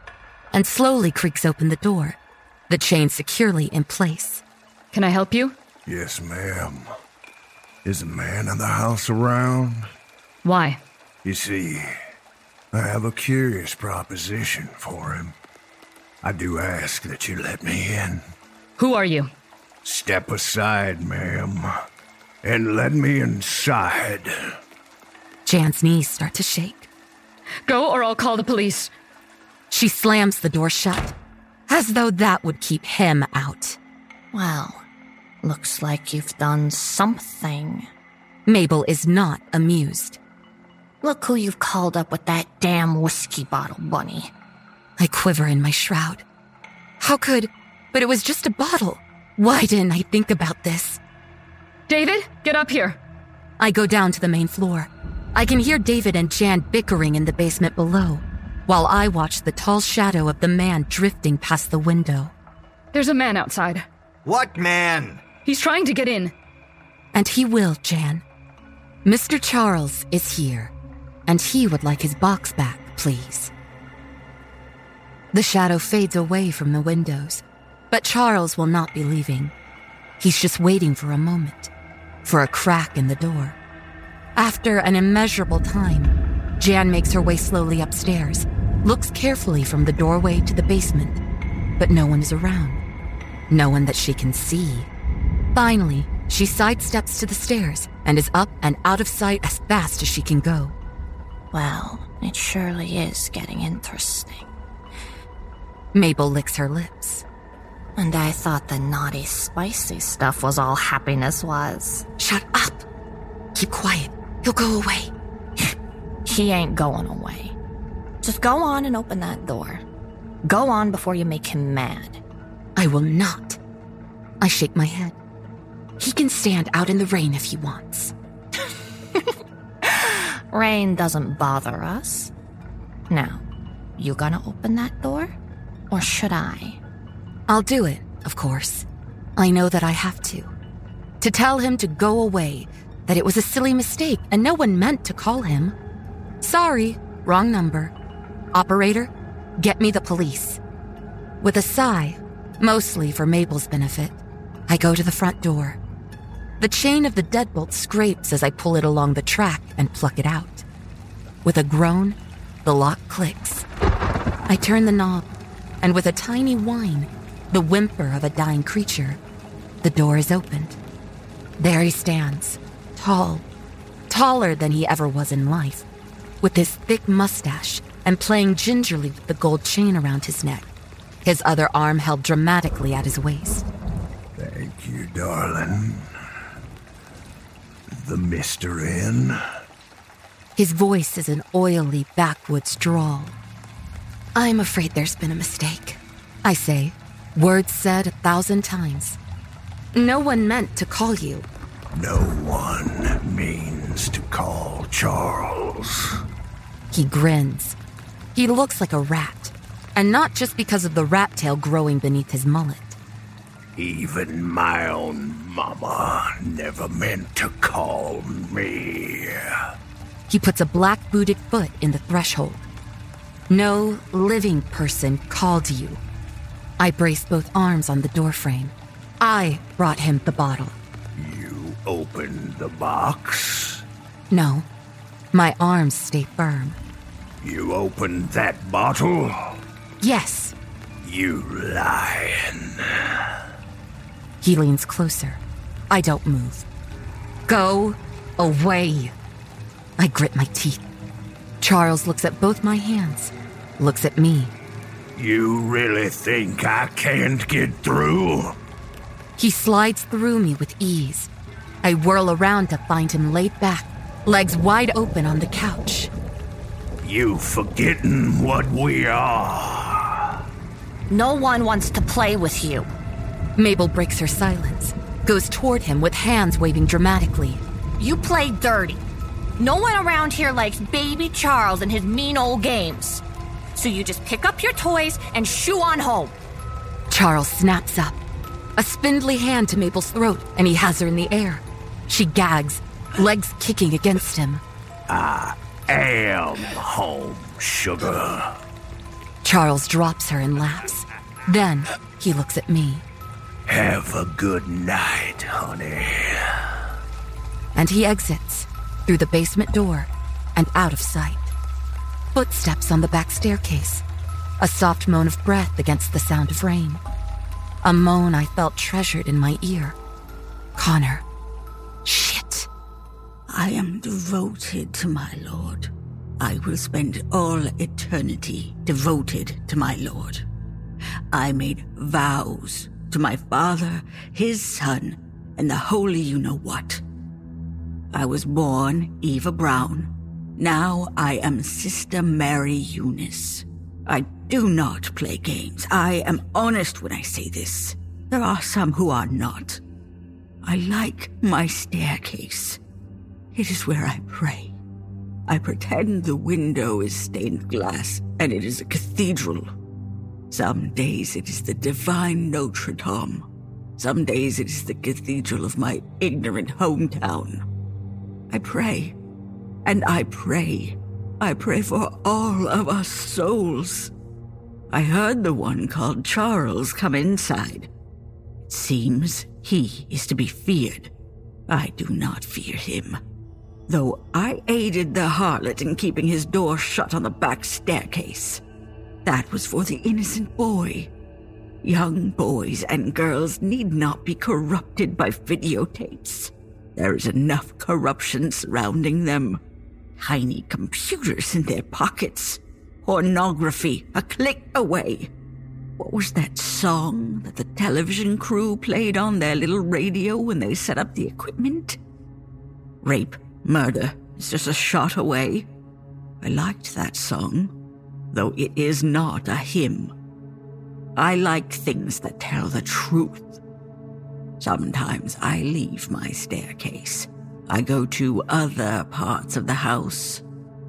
[SPEAKER 3] and slowly creaks open the door, the chain securely in place.
[SPEAKER 22] Can I help you?
[SPEAKER 24] Yes, ma'am. Is a man in the house around?
[SPEAKER 22] Why?
[SPEAKER 24] You see, I have a curious proposition for him. I do ask that you let me in.
[SPEAKER 22] Who are you?
[SPEAKER 24] Step aside, ma'am, and let me inside.
[SPEAKER 3] Jan's knees start to shake.
[SPEAKER 22] Go or I'll call the police.
[SPEAKER 3] She slams the door shut, as though that would keep him out.
[SPEAKER 21] Well, Looks like you've done something.
[SPEAKER 3] Mabel is not amused.
[SPEAKER 21] Look who you've called up with that damn whiskey bottle, Bunny.
[SPEAKER 3] I quiver in my shroud. How could? But it was just a bottle. Why didn't I think about this?
[SPEAKER 22] David, get up here.
[SPEAKER 3] I go down to the main floor. I can hear David and Jan bickering in the basement below, while I watch the tall shadow of the man drifting past the window.
[SPEAKER 22] There's a man outside.
[SPEAKER 23] What man?
[SPEAKER 22] He's trying to get in.
[SPEAKER 3] And he will, Jan. Mr. Charles is here, and he would like his box back, please. The shadow fades away from the windows, but Charles will not be leaving. He's just waiting for a moment, for a crack in the door. After an immeasurable time, Jan makes her way slowly upstairs, looks carefully from the doorway to the basement, but no one is around. No one that she can see. Finally, she sidesteps to the stairs and is up and out of sight as fast as she can go.
[SPEAKER 21] Well, it surely is getting interesting.
[SPEAKER 3] Mabel licks her lips.
[SPEAKER 21] And I thought the naughty, spicy stuff was all happiness was.
[SPEAKER 3] Shut up! Keep quiet. He'll go away.
[SPEAKER 21] he ain't going away. Just go on and open that door. Go on before you make him mad.
[SPEAKER 3] I will not. I shake my head. He can stand out in the rain if he wants. (laughs)
[SPEAKER 21] rain doesn't bother us. Now, you gonna open that door? Or should I?
[SPEAKER 3] I'll do it, of course. I know that I have to. To tell him to go away, that it was a silly mistake and no one meant to call him. Sorry, wrong number. Operator, get me the police. With a sigh, mostly for Mabel's benefit, I go to the front door. The chain of the deadbolt scrapes as I pull it along the track and pluck it out. With a groan, the lock clicks. I turn the knob, and with a tiny whine, the whimper of a dying creature, the door is opened. There he stands, tall, taller than he ever was in life, with his thick mustache and playing gingerly with the gold chain around his neck, his other arm held dramatically at his waist.
[SPEAKER 24] Thank you, darling the mister in?
[SPEAKER 3] His voice is an oily backwoods drawl. I'm afraid there's been a mistake, I say, words said a thousand times. No one meant to call you.
[SPEAKER 24] No one means to call Charles.
[SPEAKER 3] He grins. He looks like a rat, and not just because of the rat tail growing beneath his mullet.
[SPEAKER 24] Even my own mama never meant to call me.
[SPEAKER 3] He puts a black booted foot in the threshold. No living person called you. I brace both arms on the doorframe. I brought him the bottle.
[SPEAKER 24] You opened the box?
[SPEAKER 3] No. My arms stay firm.
[SPEAKER 24] You opened that bottle?
[SPEAKER 3] Yes.
[SPEAKER 24] You lying.
[SPEAKER 3] He leans closer. I don't move. Go away. I grit my teeth. Charles looks at both my hands, looks at me.
[SPEAKER 24] You really think I can't get through?
[SPEAKER 3] He slides through me with ease. I whirl around to find him laid back, legs wide open on the couch.
[SPEAKER 24] You forgetting what we are?
[SPEAKER 21] No one wants to play with you.
[SPEAKER 3] Mabel breaks her silence, goes toward him with hands waving dramatically.
[SPEAKER 21] You play dirty. No one around here likes baby Charles and his mean old games. So you just pick up your toys and shoo on home.
[SPEAKER 3] Charles snaps up, a spindly hand to Mabel's throat, and he has her in the air. She gags, legs kicking against him.
[SPEAKER 24] I am home, sugar.
[SPEAKER 3] Charles drops her and laughs. Then he looks at me.
[SPEAKER 24] Have a good night, honey.
[SPEAKER 3] And he exits through the basement door and out of sight. Footsteps on the back staircase, a soft moan of breath against the sound of rain. A moan I felt treasured in my ear. Connor. Shit.
[SPEAKER 25] I am devoted to my lord. I will spend all eternity devoted to my lord. I made vows to my father, his son, and the holy you know what. I was born Eva Brown. Now I am Sister Mary Eunice. I do not play games. I am honest when I say this. There are some who are not. I like my staircase. It is where I pray. I pretend the window is stained glass and it is a cathedral some days it is the divine Notre Dame. Some days it is the cathedral of my ignorant hometown. I pray, and I pray. I pray for all of us souls. I heard the one called Charles come inside. It seems he is to be feared. I do not fear him. Though I aided the harlot in keeping his door shut on the back staircase. That was for the innocent boy. Young boys and girls need not be corrupted by videotapes. There is enough corruption surrounding them. Tiny computers in their pockets. Pornography a click away. What was that song that the television crew played on their little radio when they set up the equipment? Rape, murder is just a shot away. I liked that song though it is not a hymn. I like things that tell the truth. Sometimes I leave my staircase. I go to other parts of the house.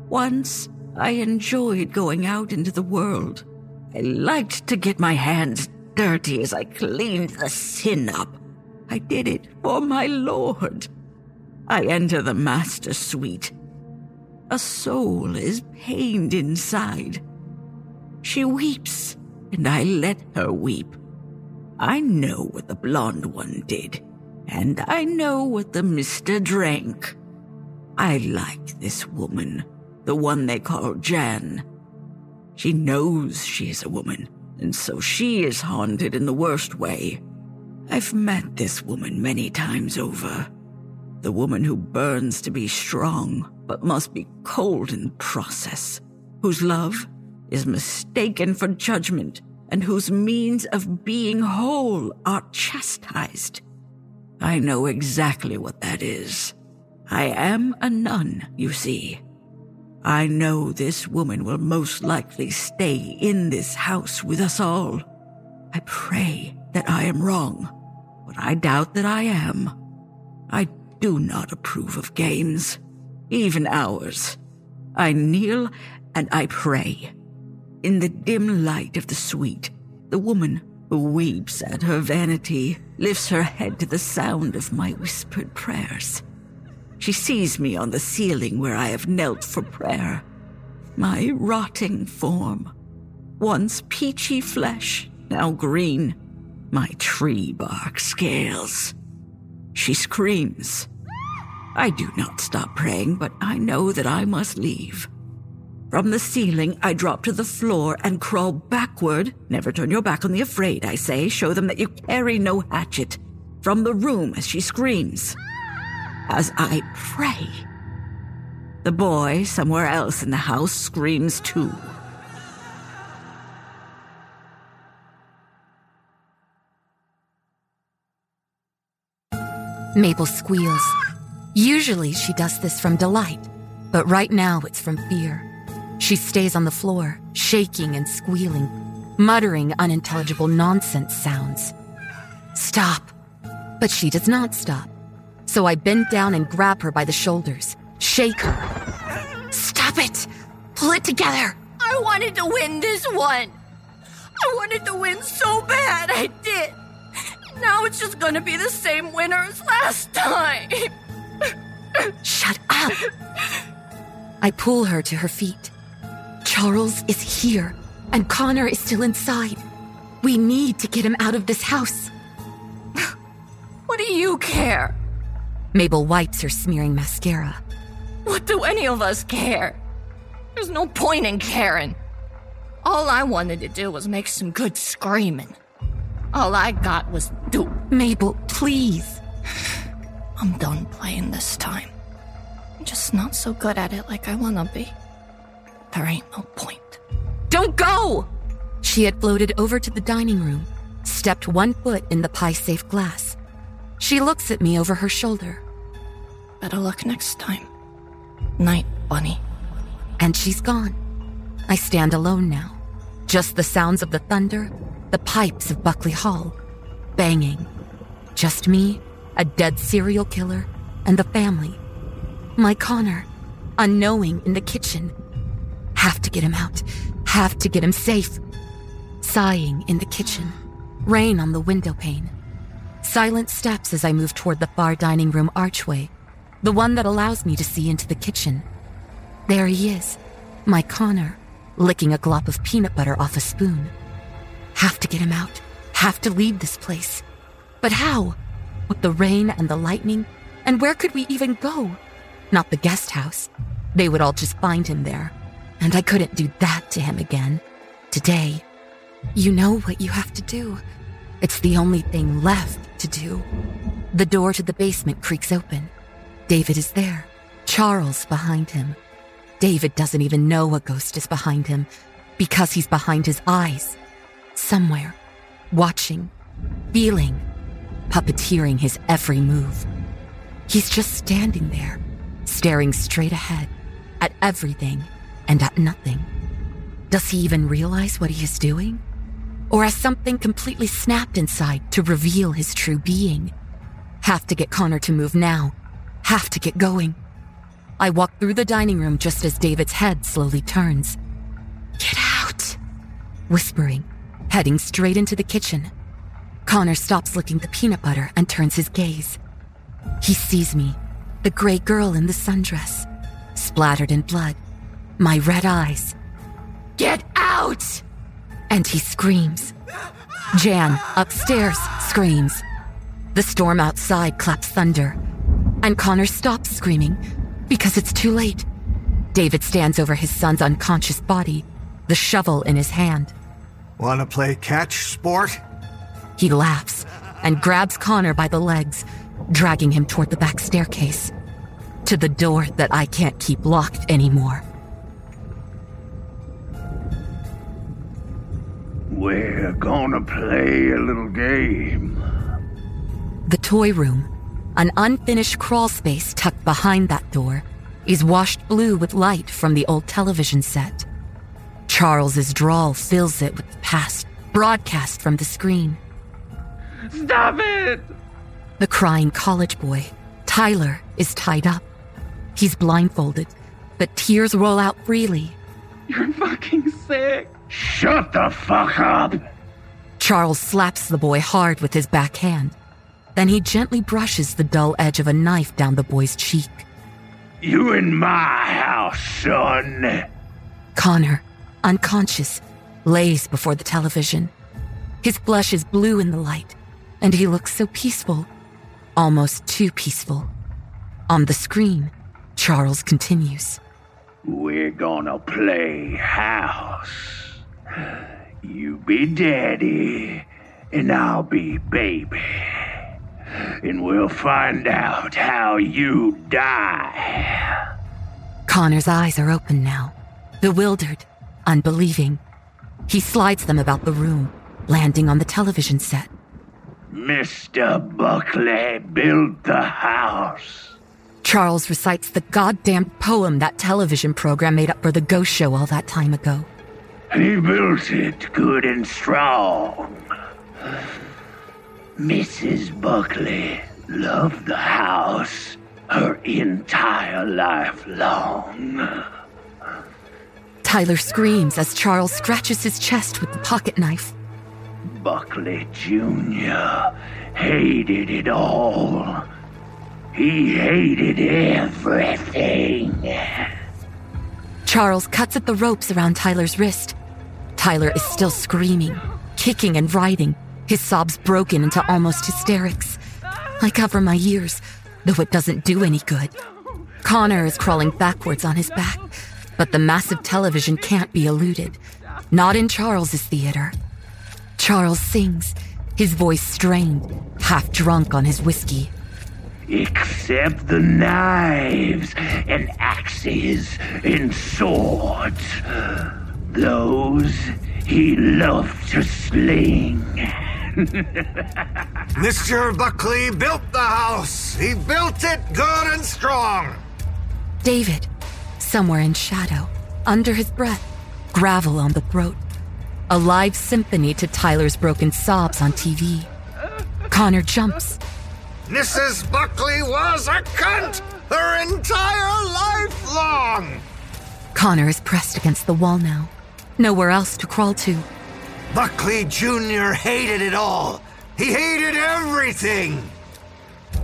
[SPEAKER 25] Once I enjoyed going out into the world. I liked to get my hands dirty as I cleaned the sin up. I did it for my lord. I enter the master suite. A soul is pained inside. She weeps, and I let her weep. I know what the blonde one did, and I know what the mister drank. I like this woman, the one they call Jan. She knows she is a woman, and so she is haunted in the worst way. I've met this woman many times over. The woman who burns to be strong, but must be cold in the process, whose love is mistaken for judgment and whose means of being whole are chastised. I know exactly what that is. I am a nun, you see. I know this woman will most likely stay in this house with us all. I pray that I am wrong, but I doubt that I am. I do not approve of games, even ours. I kneel and I pray in the dim light of the suite, the woman who weeps at her vanity lifts her head to the sound of my whispered prayers. She sees me on the ceiling where I have knelt for prayer. My rotting form, once peachy flesh, now green, my tree bark scales. She screams. I do not stop praying, but I know that I must leave. From the ceiling, I drop to the floor and crawl backward. Never turn your back on the afraid, I say. Show them that you carry no hatchet. From the room as she screams. As I pray. The boy, somewhere else in the house, screams too.
[SPEAKER 3] Mabel squeals. Usually she does this from delight, but right now it's from fear. She stays on the floor, shaking and squealing, muttering unintelligible nonsense sounds. Stop! But she does not stop. So I bend down and grab her by the shoulders, shake her. Stop it! Pull it together!
[SPEAKER 21] I wanted to win this one! I wanted to win so bad, I did! Now it's just gonna be the same winner as last time!
[SPEAKER 3] Shut up! I pull her to her feet. Charles is here, and Connor is still inside. We need to get him out of this house.
[SPEAKER 21] (sighs) what do you care?
[SPEAKER 3] Mabel wipes her smearing mascara.
[SPEAKER 21] What do any of us care? There's no point in caring. All I wanted to do was make some good screaming. All I got was do.
[SPEAKER 3] Mabel, please.
[SPEAKER 21] (sighs) I'm done playing this time. I'm just not so good at it like I wanna be. There ain't no point.
[SPEAKER 3] Don't go! She had floated over to the dining room, stepped one foot in the pie safe glass. She looks at me over her shoulder.
[SPEAKER 21] Better luck next time. Night, Bunny.
[SPEAKER 3] And she's gone. I stand alone now. Just the sounds of the thunder, the pipes of Buckley Hall, banging. Just me, a dead serial killer, and the family. My Connor, unknowing in the kitchen have to get him out. Have to get him safe. Sighing in the kitchen, rain on the window pane. Silent steps as I move toward the far dining room archway, the one that allows me to see into the kitchen. There he is, my Connor, licking a glop of peanut butter off a spoon. Have to get him out. Have to leave this place. But how? With the rain and the lightning? And where could we even go? Not the guest house. They would all just find him there. And I couldn't do that to him again. Today, you know what you have to do. It's the only thing left to do. The door to the basement creaks open. David is there, Charles behind him. David doesn't even know a ghost is behind him because he's behind his eyes, somewhere, watching, feeling, puppeteering his every move. He's just standing there, staring straight ahead at everything and at nothing. Does he even realize what he is doing? Or has something completely snapped inside to reveal his true being? Have to get Connor to move now. Have to get going. I walk through the dining room just as David's head slowly turns. Get out! Whispering, heading straight into the kitchen. Connor stops licking the peanut butter and turns his gaze. He sees me, the gray girl in the sundress, splattered in blood, my red eyes. Get out! And he screams. Jan, upstairs, screams. The storm outside claps thunder. And Connor stops screaming because it's too late. David stands over his son's unconscious body, the shovel in his hand.
[SPEAKER 23] Wanna play catch, sport?
[SPEAKER 3] He laughs and grabs Connor by the legs, dragging him toward the back staircase. To the door that I can't keep locked anymore.
[SPEAKER 24] We're gonna play a little game.
[SPEAKER 3] The toy room, an unfinished crawl space tucked behind that door, is washed blue with light from the old television set. Charles's drawl fills it with the past, broadcast from the screen.
[SPEAKER 26] Stop it!
[SPEAKER 3] The crying college boy, Tyler, is tied up. He's blindfolded, but tears roll out freely.
[SPEAKER 26] You're fucking sick.
[SPEAKER 24] Shut the fuck up!
[SPEAKER 3] Charles slaps the boy hard with his backhand. Then he gently brushes the dull edge of a knife down the boy's cheek.
[SPEAKER 24] You in my house, son.
[SPEAKER 3] Connor, unconscious, lays before the television. His blush is blue in the light, and he looks so peaceful, almost too peaceful. On the screen, Charles continues.
[SPEAKER 24] We're gonna play house. You be daddy, and I'll be baby. And we'll find out how you die.
[SPEAKER 3] Connor's eyes are open now, bewildered, unbelieving. He slides them about the room, landing on the television set.
[SPEAKER 24] Mr. Buckley built the house.
[SPEAKER 3] Charles recites the goddamn poem that television program made up for the ghost show all that time ago.
[SPEAKER 24] He built it good and strong. Mrs. Buckley loved the house her entire life long.
[SPEAKER 3] Tyler screams as Charles scratches his chest with the pocket knife.
[SPEAKER 24] Buckley Jr. hated it all. He hated everything.
[SPEAKER 3] Charles cuts at the ropes around Tyler's wrist Tyler is still screaming, kicking, and writhing, his sobs broken into almost hysterics. I cover my ears, though it doesn't do any good. Connor is crawling backwards on his back, but the massive television can't be eluded. Not in Charles's theater. Charles sings, his voice strained, half drunk on his whiskey.
[SPEAKER 24] Except the knives and axes and swords those he loved to sling. (laughs)
[SPEAKER 23] Mr. Buckley built the house. He built it good and strong.
[SPEAKER 3] David, somewhere in shadow, under his breath, gravel on the throat. A live symphony to Tyler's broken sobs on TV. Connor jumps.
[SPEAKER 23] Mrs. Buckley was a cunt her entire life long.
[SPEAKER 3] Connor is pressed against the wall now, Nowhere else to crawl to.
[SPEAKER 23] Buckley Jr. hated it all. He hated everything.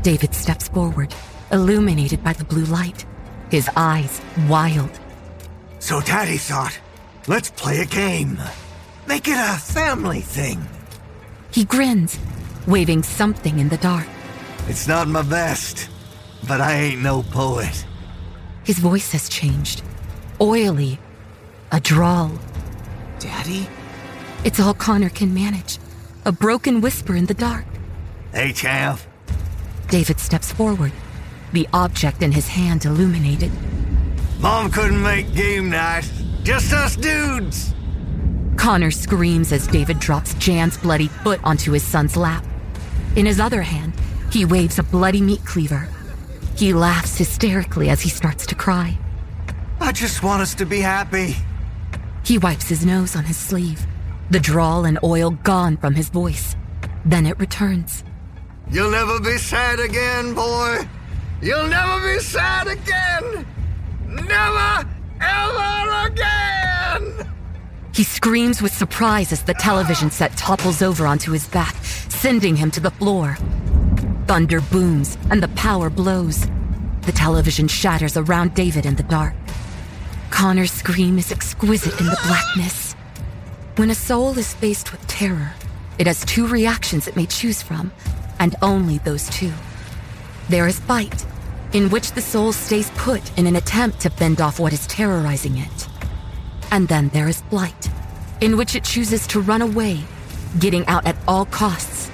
[SPEAKER 3] David steps forward, illuminated by the blue light, his eyes wild.
[SPEAKER 23] So Daddy thought, let's play a game. Make it a family thing.
[SPEAKER 3] He grins, waving something in the dark.
[SPEAKER 23] It's not my best, but I ain't no poet.
[SPEAKER 3] His voice has changed, oily, a drawl.
[SPEAKER 23] Daddy?
[SPEAKER 3] It's all Connor can manage. A broken whisper in the dark.
[SPEAKER 23] Hey, Chav.
[SPEAKER 3] David steps forward, the object in his hand illuminated.
[SPEAKER 23] Mom couldn't make game night. Just us dudes.
[SPEAKER 3] Connor screams as David drops Jan's bloody foot onto his son's lap. In his other hand, he waves a bloody meat cleaver. He laughs hysterically as he starts to cry.
[SPEAKER 23] I just want us to be happy.
[SPEAKER 3] He wipes his nose on his sleeve, the drawl and oil gone from his voice. Then it returns.
[SPEAKER 23] You'll never be sad again, boy. You'll never be sad again. Never, ever again.
[SPEAKER 3] He screams with surprise as the television set topples over onto his back, sending him to the floor. Thunder booms and the power blows. The television shatters around David in the dark. Connor's scream is exquisite in the blackness. When a soul is faced with terror, it has two reactions it may choose from, and only those two. There is bite, in which the soul stays put in an attempt to fend off what is terrorizing it. And then there is flight, in which it chooses to run away, getting out at all costs.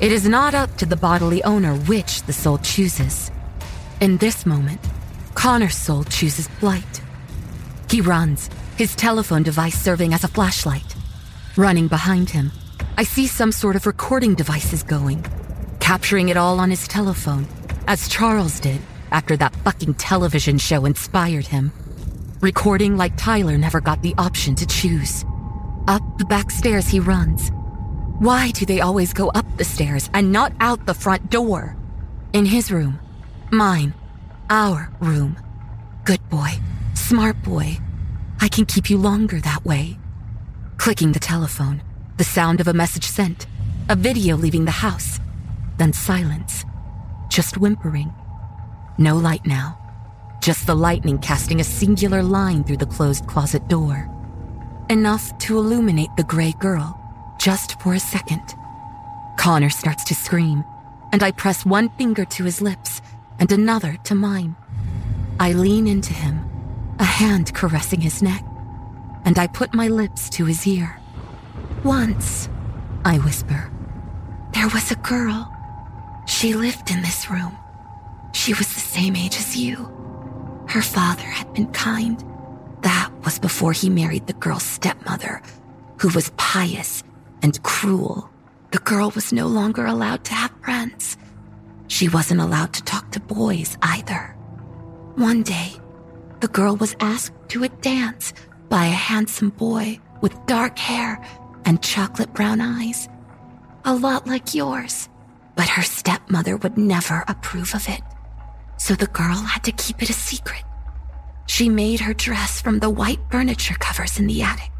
[SPEAKER 3] It is not up to the bodily owner which the soul chooses. In this moment, Connor's soul chooses flight. He runs, his telephone device serving as a flashlight. Running behind him, I see some sort of recording device is going, capturing it all on his telephone, as Charles did after that fucking television show inspired him. Recording like Tyler never got the option to choose. Up the back stairs he runs. Why do they always go up the stairs and not out the front door? In his room, mine, our room. Good boy. Smart boy. I can keep you longer that way. Clicking the telephone, the sound of a message sent, a video leaving the house, then silence. Just whimpering. No light now. Just the lightning casting a singular line through the closed closet door. Enough to illuminate the gray girl, just for a second. Connor starts to scream, and I press one finger to his lips and another to mine. I lean into him a hand caressing his neck, and I put my lips to his ear. Once, I whisper, there was a girl. She lived in this room. She was the same age as you. Her father had been kind. That was before he married the girl's stepmother, who was pious and cruel. The girl was no longer allowed to have friends. She wasn't allowed to talk to boys either. One day, the girl was asked to a dance by a handsome boy with dark hair and chocolate brown eyes. A lot like yours. But her stepmother would never approve of it. So the girl had to keep it a secret. She made her dress from the white furniture covers in the attic.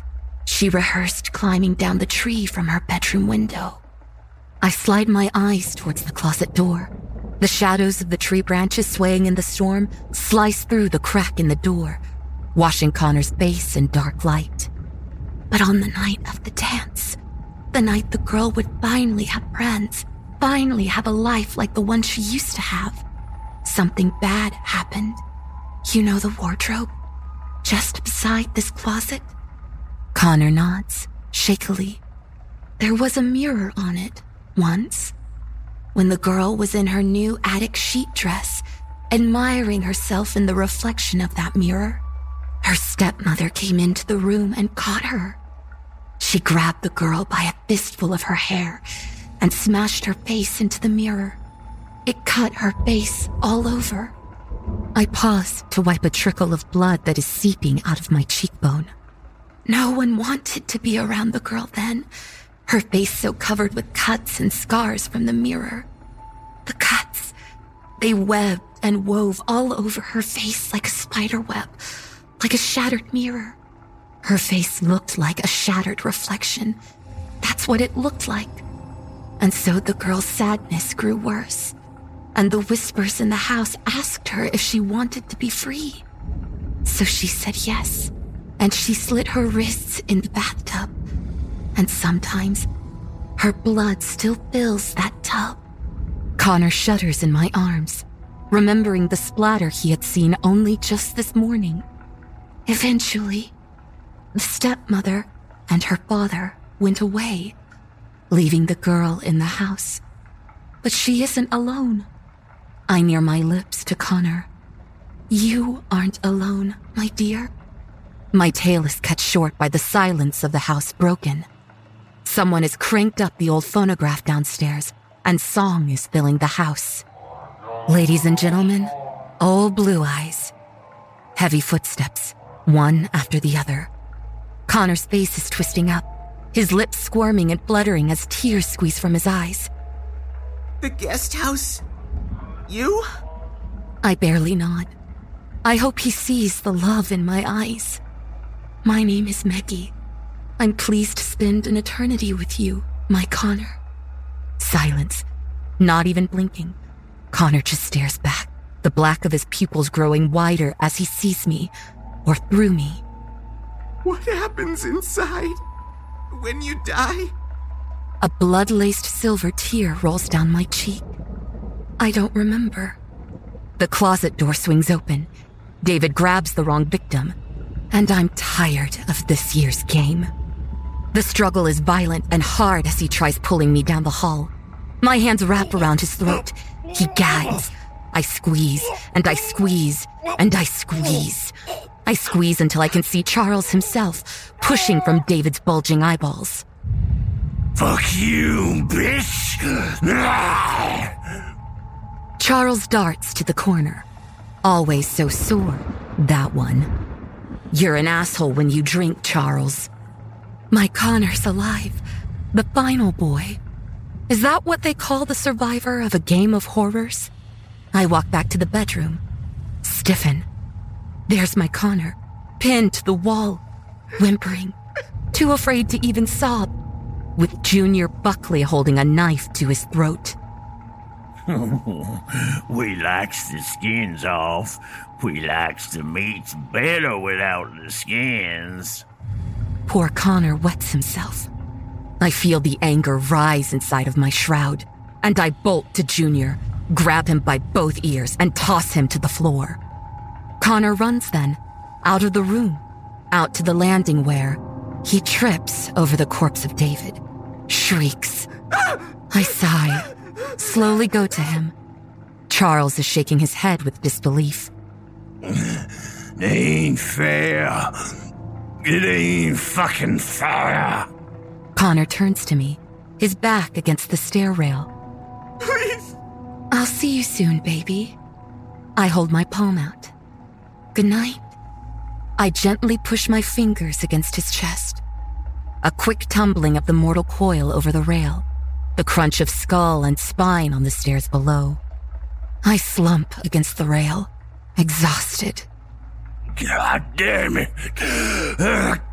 [SPEAKER 3] She rehearsed climbing down the tree from her bedroom window. I slide my eyes towards the closet door the shadows of the tree branches swaying in the storm slice through the crack in the door, washing Connor's face in dark light. But on the night of the dance, the night the girl would finally have friends, finally have a life like the one she used to have, something bad happened. You know the wardrobe? Just beside this closet? Connor nods, shakily. There was a mirror on it, once when the girl was in her new attic sheet dress, admiring herself in the reflection of that mirror. Her stepmother came into the room and caught her. She grabbed the girl by a fistful of her hair and smashed her face into the mirror. It cut her face all over. I pause to wipe a trickle of blood that is seeping out of my cheekbone. No one wanted to be around the girl then, her face so covered with cuts and scars from the mirror. The cuts, they webbed and wove all over her face like a spider web, like a shattered mirror. Her face looked like a shattered reflection. That's what it looked like. And so the girl's sadness grew worse. And the whispers in the house asked her if she wanted to be free. So she said yes. And she slit her wrists in the bathtub and sometimes her blood still fills that tub. Connor shudders in my arms, remembering the splatter he had seen only just this morning. Eventually, the stepmother and her father went away, leaving the girl in the house. But she isn't alone. I near my lips to Connor. You aren't alone, my dear. My tale is cut short by the silence of the house broken Someone has cranked up the old phonograph downstairs, and song is filling the house. Ladies and gentlemen, old blue eyes. Heavy footsteps, one after the other. Connor's face is twisting up, his lips squirming and fluttering as tears squeeze from his eyes.
[SPEAKER 26] The guest house? You?
[SPEAKER 3] I barely nod. I hope he sees the love in my eyes. My name is Mickey. I'm pleased to spend an eternity with you, my Connor. Silence, not even blinking. Connor just stares back, the black of his pupils growing wider as he sees me, or through me.
[SPEAKER 26] What happens inside when you die?
[SPEAKER 3] A blood laced silver tear rolls down my cheek. I don't remember. The closet door swings open. David grabs the wrong victim, and I'm tired of this year's game. The struggle is violent and hard as he tries pulling me down the hall. My hands wrap around his throat. He gags. I squeeze, and I squeeze, and I squeeze. I squeeze until I can see Charles himself pushing from David's bulging eyeballs.
[SPEAKER 24] Fuck you, bitch!
[SPEAKER 3] Charles darts to the corner. Always so sore, that one. You're an asshole when you drink, Charles. My Connor's alive. The final boy. Is that what they call the survivor of a game of horrors? I walk back to the bedroom. Stiffen. There's my Connor, pinned to the wall, whimpering, too afraid to even sob, with Junior Buckley holding a knife to his throat. (laughs)
[SPEAKER 24] we likes the skins off. We likes the meats better without the skins.
[SPEAKER 3] Poor Connor wets himself. I feel the anger rise inside of my shroud, and I bolt to Junior, grab him by both ears, and toss him to the floor. Connor runs then, out of the room, out to the landing where he trips over the corpse of David, shrieks. I sigh, slowly go to him. Charles is shaking his head with disbelief.
[SPEAKER 24] Ain't fair. It ain't fucking fair.
[SPEAKER 3] Connor turns to me, his back against the stair rail.
[SPEAKER 26] Please. I'll
[SPEAKER 3] see you soon, baby. I hold my palm out. Good night. I gently push my fingers against his chest. A quick tumbling of the mortal coil over the rail, the crunch of skull and spine on the stairs below. I slump against the rail, exhausted.
[SPEAKER 24] God damn it.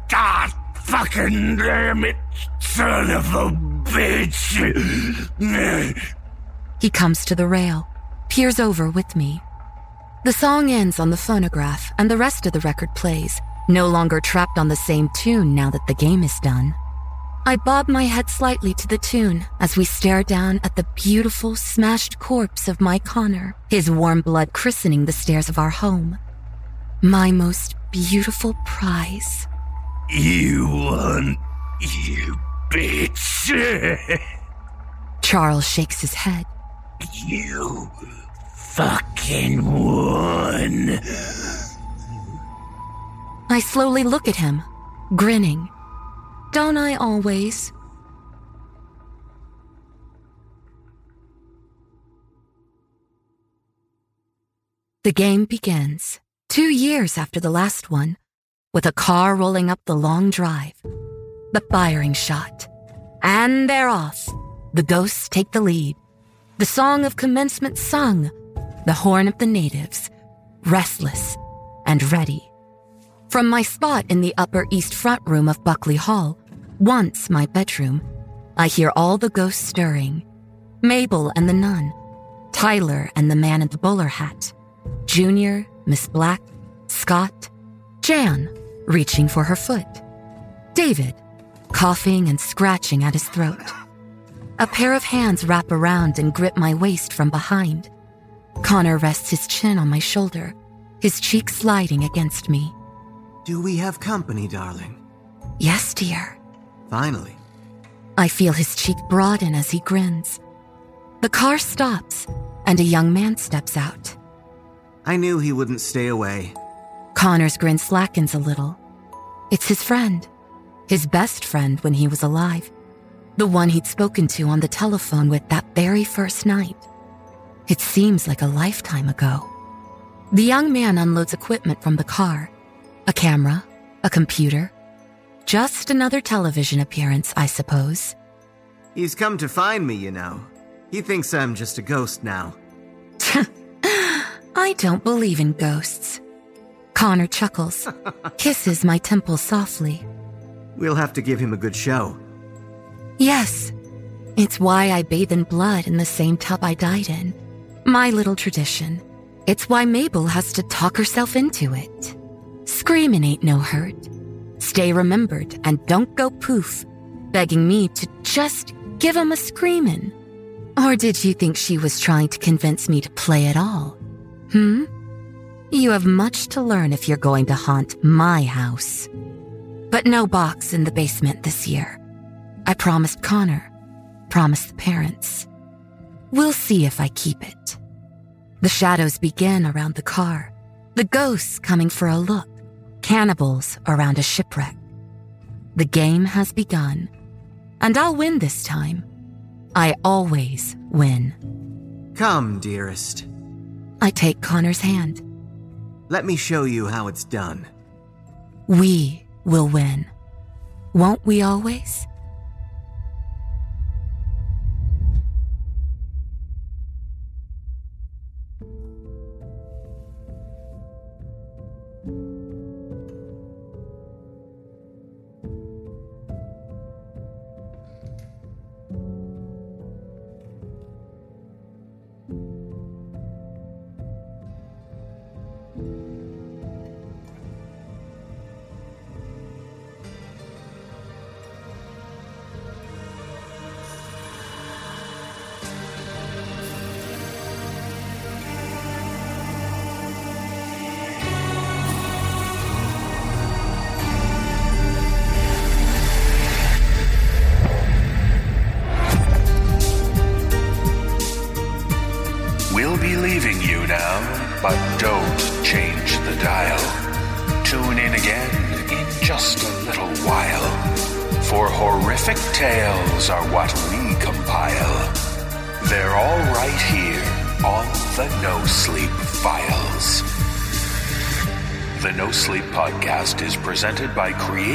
[SPEAKER 24] God fucking damn it, son of a bitch.
[SPEAKER 3] He comes to the rail, peers over with me. The song ends on the phonograph, and the rest of the record plays, no longer trapped on the same tune now that the game is done. I bob my head slightly to the tune as we stare down at the beautiful, smashed corpse of Mike Connor, his warm blood christening the stairs of our home my most beautiful prize.
[SPEAKER 24] You won, you bitch.
[SPEAKER 3] Charles shakes his head.
[SPEAKER 24] You fucking won.
[SPEAKER 3] I slowly look at him, grinning. Don't I always? The game begins two years after the last one, with a car rolling up the long drive. The firing shot. And they're off. The ghosts take the lead. The song of commencement sung. The horn of the natives. Restless and ready. From my spot in the upper east front room of Buckley Hall, once my bedroom, I hear all the ghosts stirring. Mabel and the nun. Tyler and the man in the bowler hat. Junior Miss Black, Scott, Jan, reaching for her foot, David, coughing and scratching at his throat. A pair of hands wrap around and grip my waist from behind. Connor rests his chin on my shoulder, his cheek sliding against me.
[SPEAKER 23] Do we have company, darling?
[SPEAKER 3] Yes, dear.
[SPEAKER 23] Finally.
[SPEAKER 3] I feel his cheek broaden as he grins. The car stops, and a young man steps out.
[SPEAKER 23] I knew he wouldn't stay away.
[SPEAKER 3] Connor's grin slackens a little. It's his friend, his best friend when he was alive, the one he'd spoken to on the telephone with that very first night. It seems like a lifetime ago. The young man unloads equipment from the car a camera, a computer. Just another television appearance, I suppose.
[SPEAKER 23] He's come to find me, you know. He thinks I'm just a ghost now. (laughs) I don't believe in ghosts. Connor chuckles, (laughs) kisses my temple softly. We'll have to give him a good show. Yes. It's why I bathe in blood in the same tub I died in. My little tradition. It's why Mabel has to talk herself into it. Screaming ain't no hurt. Stay remembered and don't go poof, begging me to just give him a screaming. Or did you think she was trying to convince me to play at all? Hmm? You have much to learn if you're going to haunt my house. But no box in the basement this year. I promised Connor, promised the parents. We'll see if I keep it. The shadows begin around the car, the ghosts coming for a look, cannibals around a shipwreck. The game has begun, and I'll win this time. I always win. Come, dearest. I take Connor's hand. Let me show you how it's done. We will win. Won't we always?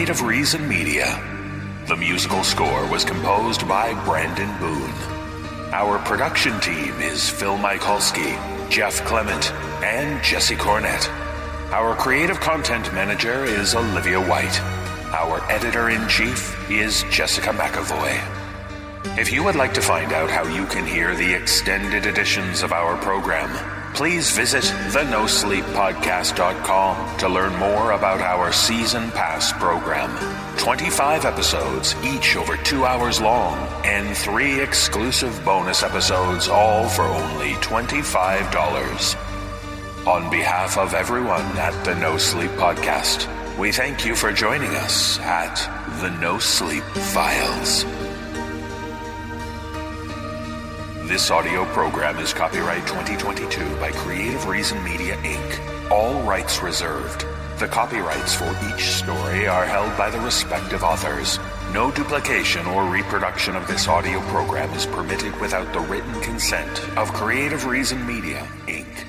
[SPEAKER 23] of Reason Media. The musical score was composed by Brandon Boone. Our production team is Phil Michalski, Jeff Clement, and Jesse Cornett. Our creative content manager is Olivia White. Our editor in chief is Jessica McEvoy. If you would like to find out how you can hear the extended editions of our program, please visit thenosleeppodcast.com to learn more about our season pass program. 25 episodes, each over two hours long, and three exclusive bonus episodes, all for only $25. On behalf of everyone at the No Sleep Podcast, we thank you for joining us at the No Sleep Files. This audio program is copyright 2022 by Creative Reason Media, Inc., all rights reserved. The copyrights for each story are held by the respective authors. No duplication or reproduction of this audio program is permitted without the written consent of Creative Reason Media, Inc.